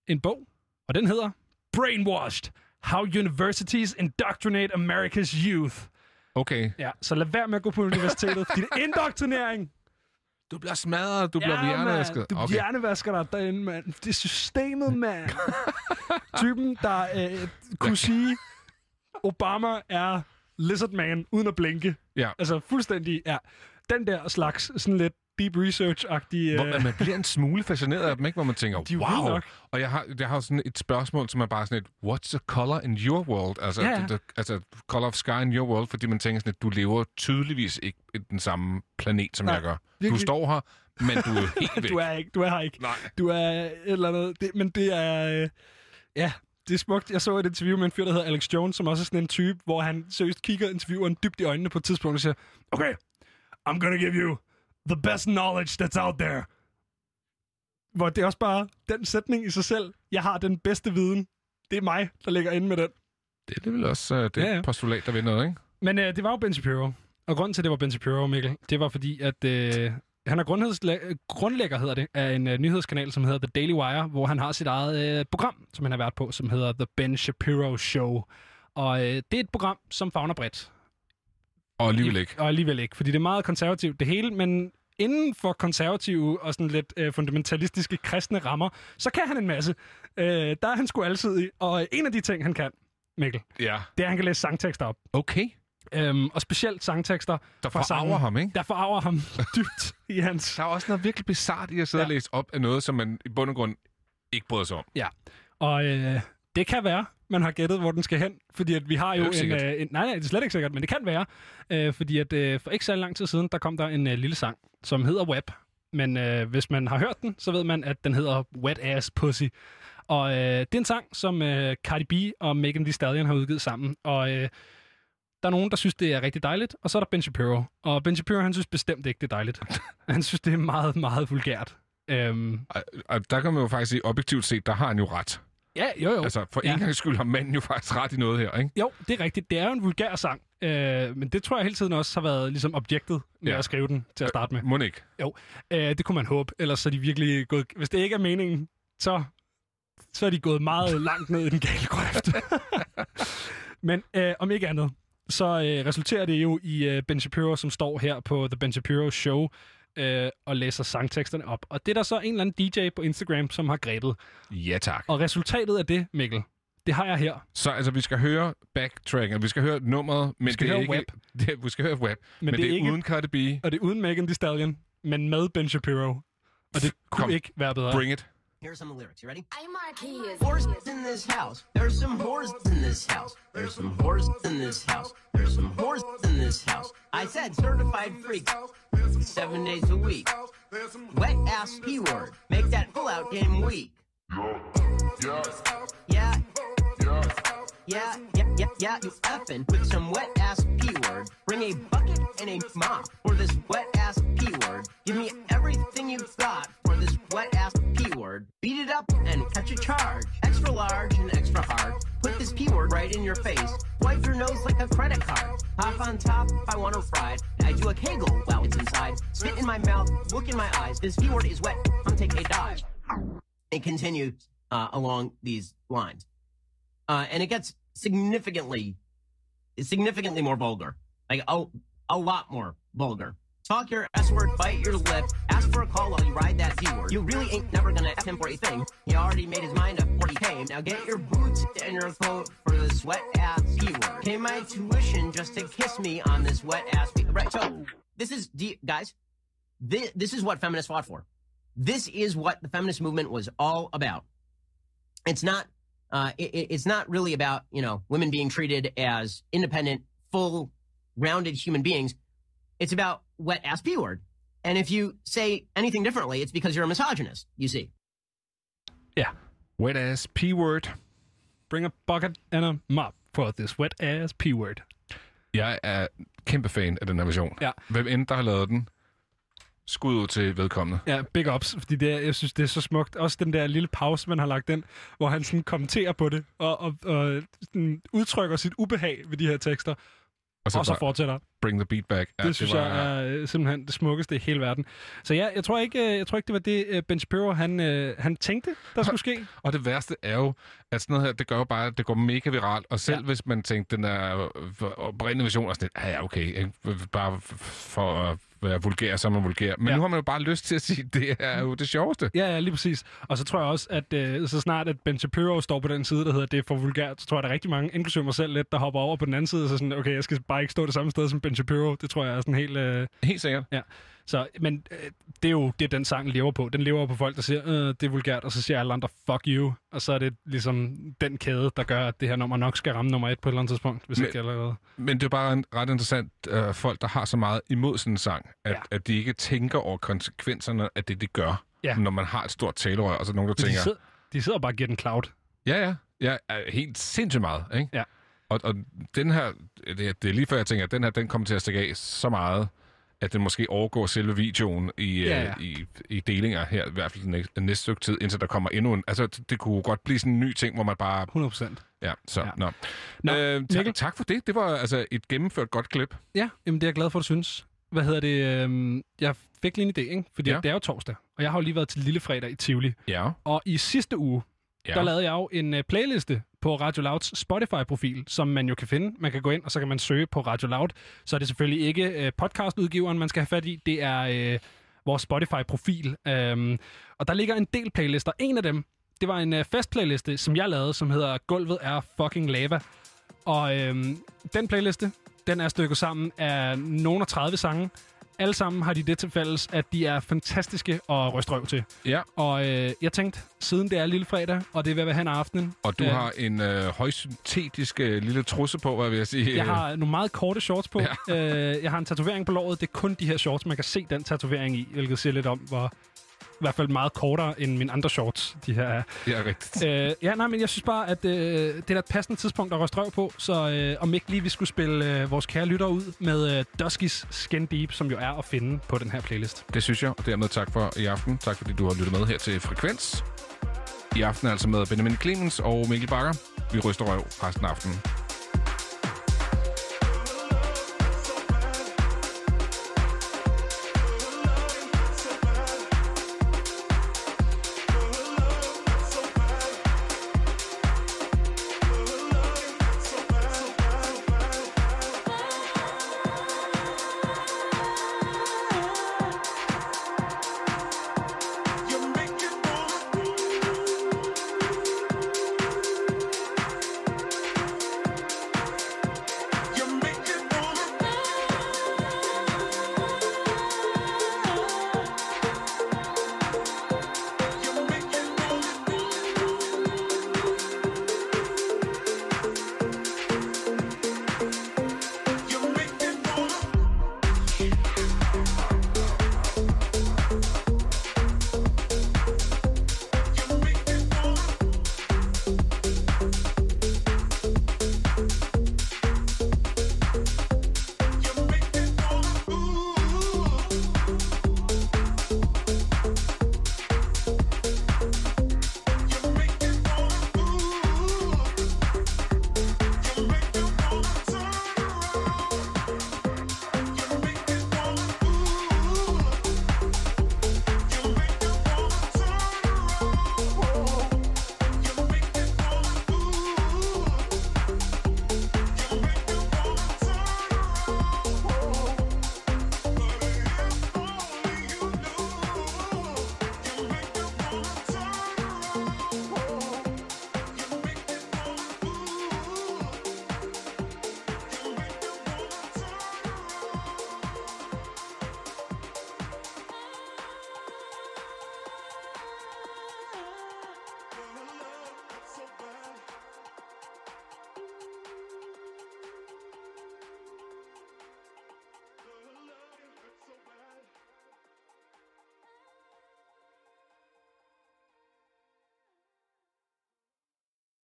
en bog, og den hedder Brainwashed. How Universities Indoctrinate America's Youth. Okay. Ja, så lad være med at gå på universitetet, det er indoktrinering. Du bliver smadret, du bliver ja, hjernevasket. mand. Du okay. hjernevasker dig derinde, mand. Det er systemet, mand. Typen, der øh, kunne sige, Obama er lizard man, uden at blinke. Ja. Altså fuldstændig, ja. Den der slags, sådan lidt deep research-agtig... Hvor, øh, man bliver en smule fascineret af dem, ikke? Hvor man tænker, De wow. nok. Og jeg har, jeg har sådan et spørgsmål, som er bare sådan et, what's the color in your world? Altså, Ja, ja. The, altså color of sky in your world, fordi man tænker sådan, at du lever tydeligvis ikke i den samme planet, som Nej, jeg gør. Du virkelig. står her, men du er helt væk. du er ikke, du er her ikke. Nej. Du er et eller andet. Det, men det er... Øh, ja, det er smukt. Jeg så et interview med en fyr, der hedder Alex Jones, som også er sådan en type, hvor han seriøst kigger intervieweren dybt i øjnene på et tidspunkt og siger, okay, I'm gonna give you the best knowledge that's out there. Hvor det er også bare den sætning i sig selv. Jeg har den bedste viden. Det er mig, der ligger inde med den. Det er vel også uh, det Ja, ja, postulat, der ved noget, ikke? Men øh, det var jo Ben Shapiro. Og grunden til, at det var Ben Shapiro, Mikkel, det var fordi, at øh, han er grundlægger, hedder det, af en øh, nyhedskanal, som hedder The Daily Wire, hvor han har sit eget øh, program, som han har været på, som hedder The Ben Shapiro Show. Og øh, det er et program, som fagner bredt. Og alligevel ikke. Og alligevel ikke, fordi det er meget konservativt det hele, men inden for konservative og sådan lidt øh, fundamentalistiske kristne rammer, så kan han en masse. Øh, der er han sgu altid Og en af de ting, han kan, Mikkel, Ja. det er, at han kan læse sangtekster op. Okay. Øhm, og specielt sangtekster Der fra forarver sange, ham, ikke? Der forarver ham dybt i hans... Der er også noget virkelig bizart i at sidde ja. og læse op af noget, som man i bund og grund ikke bryder sig om. Ja, og øh, det kan være, man har gættet, hvor den skal hen, fordi at vi har jo en, øh, en... Nej, nej, det er slet ikke sikkert, men det kan være, øh, fordi at øh, for ikke så lang tid siden, der kom der en øh, lille sang, som hedder Web. Men øh, hvis man har hørt den, så ved man, at den hedder Wet Ass Pussy. Og øh, det er en sang, som øh, Cardi B og Megan Thee Stallion har udgivet sammen. Og øh, der er nogen, der synes, det er rigtig dejligt, og så er der Ben Shapiro. Og Ben Shapiro, han synes bestemt ikke, det er dejligt. han synes, det er meget, meget vulgært. Øhm, Og, og der kan man jo faktisk sige, objektivt set, der har han jo ret. Ja, jo, jo. Altså, for ja. en gang skyld har manden jo faktisk ret i noget her, ikke? Jo, det er rigtigt. Det er jo en vulgær sang. Øh, men det tror jeg hele tiden også har været ligesom objektet med Ja. at skrive den til at starte med. Må ikke? Jo, øh, det kunne man håbe. Ellers er de virkelig gået... Hvis det ikke er meningen, så, så er de gået meget langt ned i den gale grøft. Men øh, om ikke andet, så øh, resulterer det jo i øh, Ben Shapiro, som står her på The Ben Shapiro Show øh, og læser sangteksterne op. Og det er der så en eller anden DJ på Instagram, som har grebet. Ja, tak. Og resultatet af det, Mikkel, det har jeg her. Så altså, vi skal høre backtracken, vi skal høre nummeret, men skal det er høre ikke... web. Det, vi skal høre web, men, men det, det er ikke- uden Cardi B. Og det er uden Megan Thee Stallion, men med Ben Shapiro. Og det kunne Kom. ikke være bedre. Bring it. Here's some of the lyrics. You ready? I'm Marquise. Whores in this house. There's some whores in this house. There's some whores in this house. There's some whores in this house. I said certified freak. Seven days a week. Wet ass P word. Make that pull out game weak. Yeah. Yeah. Yeah, yeah, yeah, yeah, yeah, yeah, you effing with some wet ass P word. Bring a bucket and a mop for this wet ass P word. Give me everything you've got for this wet ass P word. Beat it up and catch a charge. Extra large and extra hard. Put this P word right in your face. Wipe your nose like a credit card. Hop on top if I want to ride. I do a kegel while it's inside. Spit in my mouth, look in my eyes. This P word is wet. I'm take a dive. It continues uh, along these lines. Uh, and it gets significantly, significantly more vulgar. Like a, a lot more vulgar. Talk your S word, bite your lip, ask for a call while you ride that Z word. You really ain't never gonna F him for a thing. He already made his mind up before he came. Now get your boots and your coat for this wet ass P word. Pay my tuition just to kiss me on this wet ass P Right, so this is, guys, this, this is what feminists fought for. This is what the feminist movement was all about. It's not, uh, it, it- it's not really about, you know, women being treated as independent, full, rounded human beings. It's about wet ass P word. And if you say anything differently, it's because you're a misogynist, you see. Yeah. Wet ass P-word. Bring a bucket and a mop for this wet ass P-word. Jeg er kæmpe fan af den her version. Ja. Hvem end der har lavet den, skud ud til vedkommende. Ja, big ups, fordi det er, jeg synes, det er så smukt. Også den der lille pause, man har lagt ind, hvor han sådan kommenterer på det, og, og, og sådan udtrykker sit ubehag ved de her tekster, og så, og så fortsætter. Bring the beat back. Ja, det synes var... jeg er øh, simpelthen det smukkeste i hele verden. Så ja, jeg tror ikke, øh, jeg tror ikke det var det, øh, Ben Shapiro, han, han tænkte, der skulle ske. Og det værste er jo, at sådan noget her, det gør jo bare, at det går mega viralt. Og selv ja. hvis man tænkte, den der øh, oprindelige version er sådan lidt, ja, ja, okay, ikke? bare for at være vulgær, så er man vulgær. Men ja. nu har man jo bare lyst til at sige, at det er jo det sjoveste. Ja, ja, lige præcis. Og så tror jeg også, at øh, så snart at Ben Shapiro står på den side, der hedder, det er for vulgært, så tror jeg, der er rigtig mange, inklusive mig selv lidt, der hopper over på den anden side, så sådan, okay, jeg skal bare ikke stå det samme sted som Ben Shapiro. Det tror jeg er sådan helt... Øh... Helt sikkert. Ja. Så, men øh, det er jo det, den sang lever på. Den lever på folk, der siger, øh, det er vulgært, og så siger alle andre, fuck you. Og så er det ligesom den kæde, der gør, at det her nummer nok skal ramme nummer et på et eller andet tidspunkt, hvis Men- ikke allerede. Men det er bare en, ret interessant, øh, folk, der har så meget imod sådan en sang, at, ja. at de ikke tænker over konsekvenserne af det, de gør, Ja. når man har et stort talerør, og så der nogen, der Men de, tænker, sidder, de sidder bare og giver den cloud. ja, ja, ja, er helt sindssygt meget, ikke? Ja. Og, og den her, det, det er lige før jeg tænker, at den her, den kommer til at stikke af så meget, at den måske overgår selve videoen i, Ja, ja, ja. i, i delinger her, i hvert fald den næste, næste stykke tid, indtil der kommer endnu en... Altså, det, det kunne godt blive sådan en ny ting, hvor man bare... 100 procent. Ja, så, Ja. nå. Nå, øh, tak, Mikkel? tak for det. Det var altså et gennemført godt klip. Ja, jamen det er jeg glad for, at du synes. Hvad hedder det? øhm, jeg fik lige en idé, ikke? Fordi Ja. det er jo torsdag, og jeg har jo lige været til Lille Fredag i Tivoli. Ja. Og i sidste uge, Ja. der lavede jeg jo en øh, playliste på Radio Louds Spotify-profil, som man jo kan finde. Man kan gå ind, og så kan man søge på Radio Loud. Så er det selvfølgelig ikke øh, podcastudgiveren, man skal have fat i. Det er øh, vores Spotify-profil. Øhm, og der ligger en del playlister. En af dem, det var en øh, festplayliste, som jeg lavede, som hedder Gulvet er fucking lava. Og øhm, den playliste, den er stykket sammen af nogle af 30 sange. Alle sammen har de det til fælles, at de er fantastiske at ryste røv til. Ja. Og øh, jeg tænkte, siden det er lille fredag, og det er ved at være hen ad aftenen. Og du øh, har en øh, højsyntetisk øh, lille trusse på, hvad vil jeg sige. Jeg har nogle meget korte shorts på. Ja. Øh, jeg har en tatovering på låret. Det er kun de her shorts, man kan se den tatovering i, hvilket siger lidt om, hvor hvert fald meget kortere end mine andre shorts, de her er. Ja, rigtigt. Øh, ja, nej, men jeg synes bare, at øh, det er et passende tidspunkt at ryste røv på, så øh, om ikke lige vi skulle spille øh, vores kære lyttere ud med øh, Duskys Skin Deep, som jo er at finde på den her playlist. Det synes jeg, og dermed tak for i aften. Tak fordi du har lyttet med her til Frekvens. I aften altså med Benjamin Clemens og Mikkel Bakker. Vi ryster røv resten af aftenen.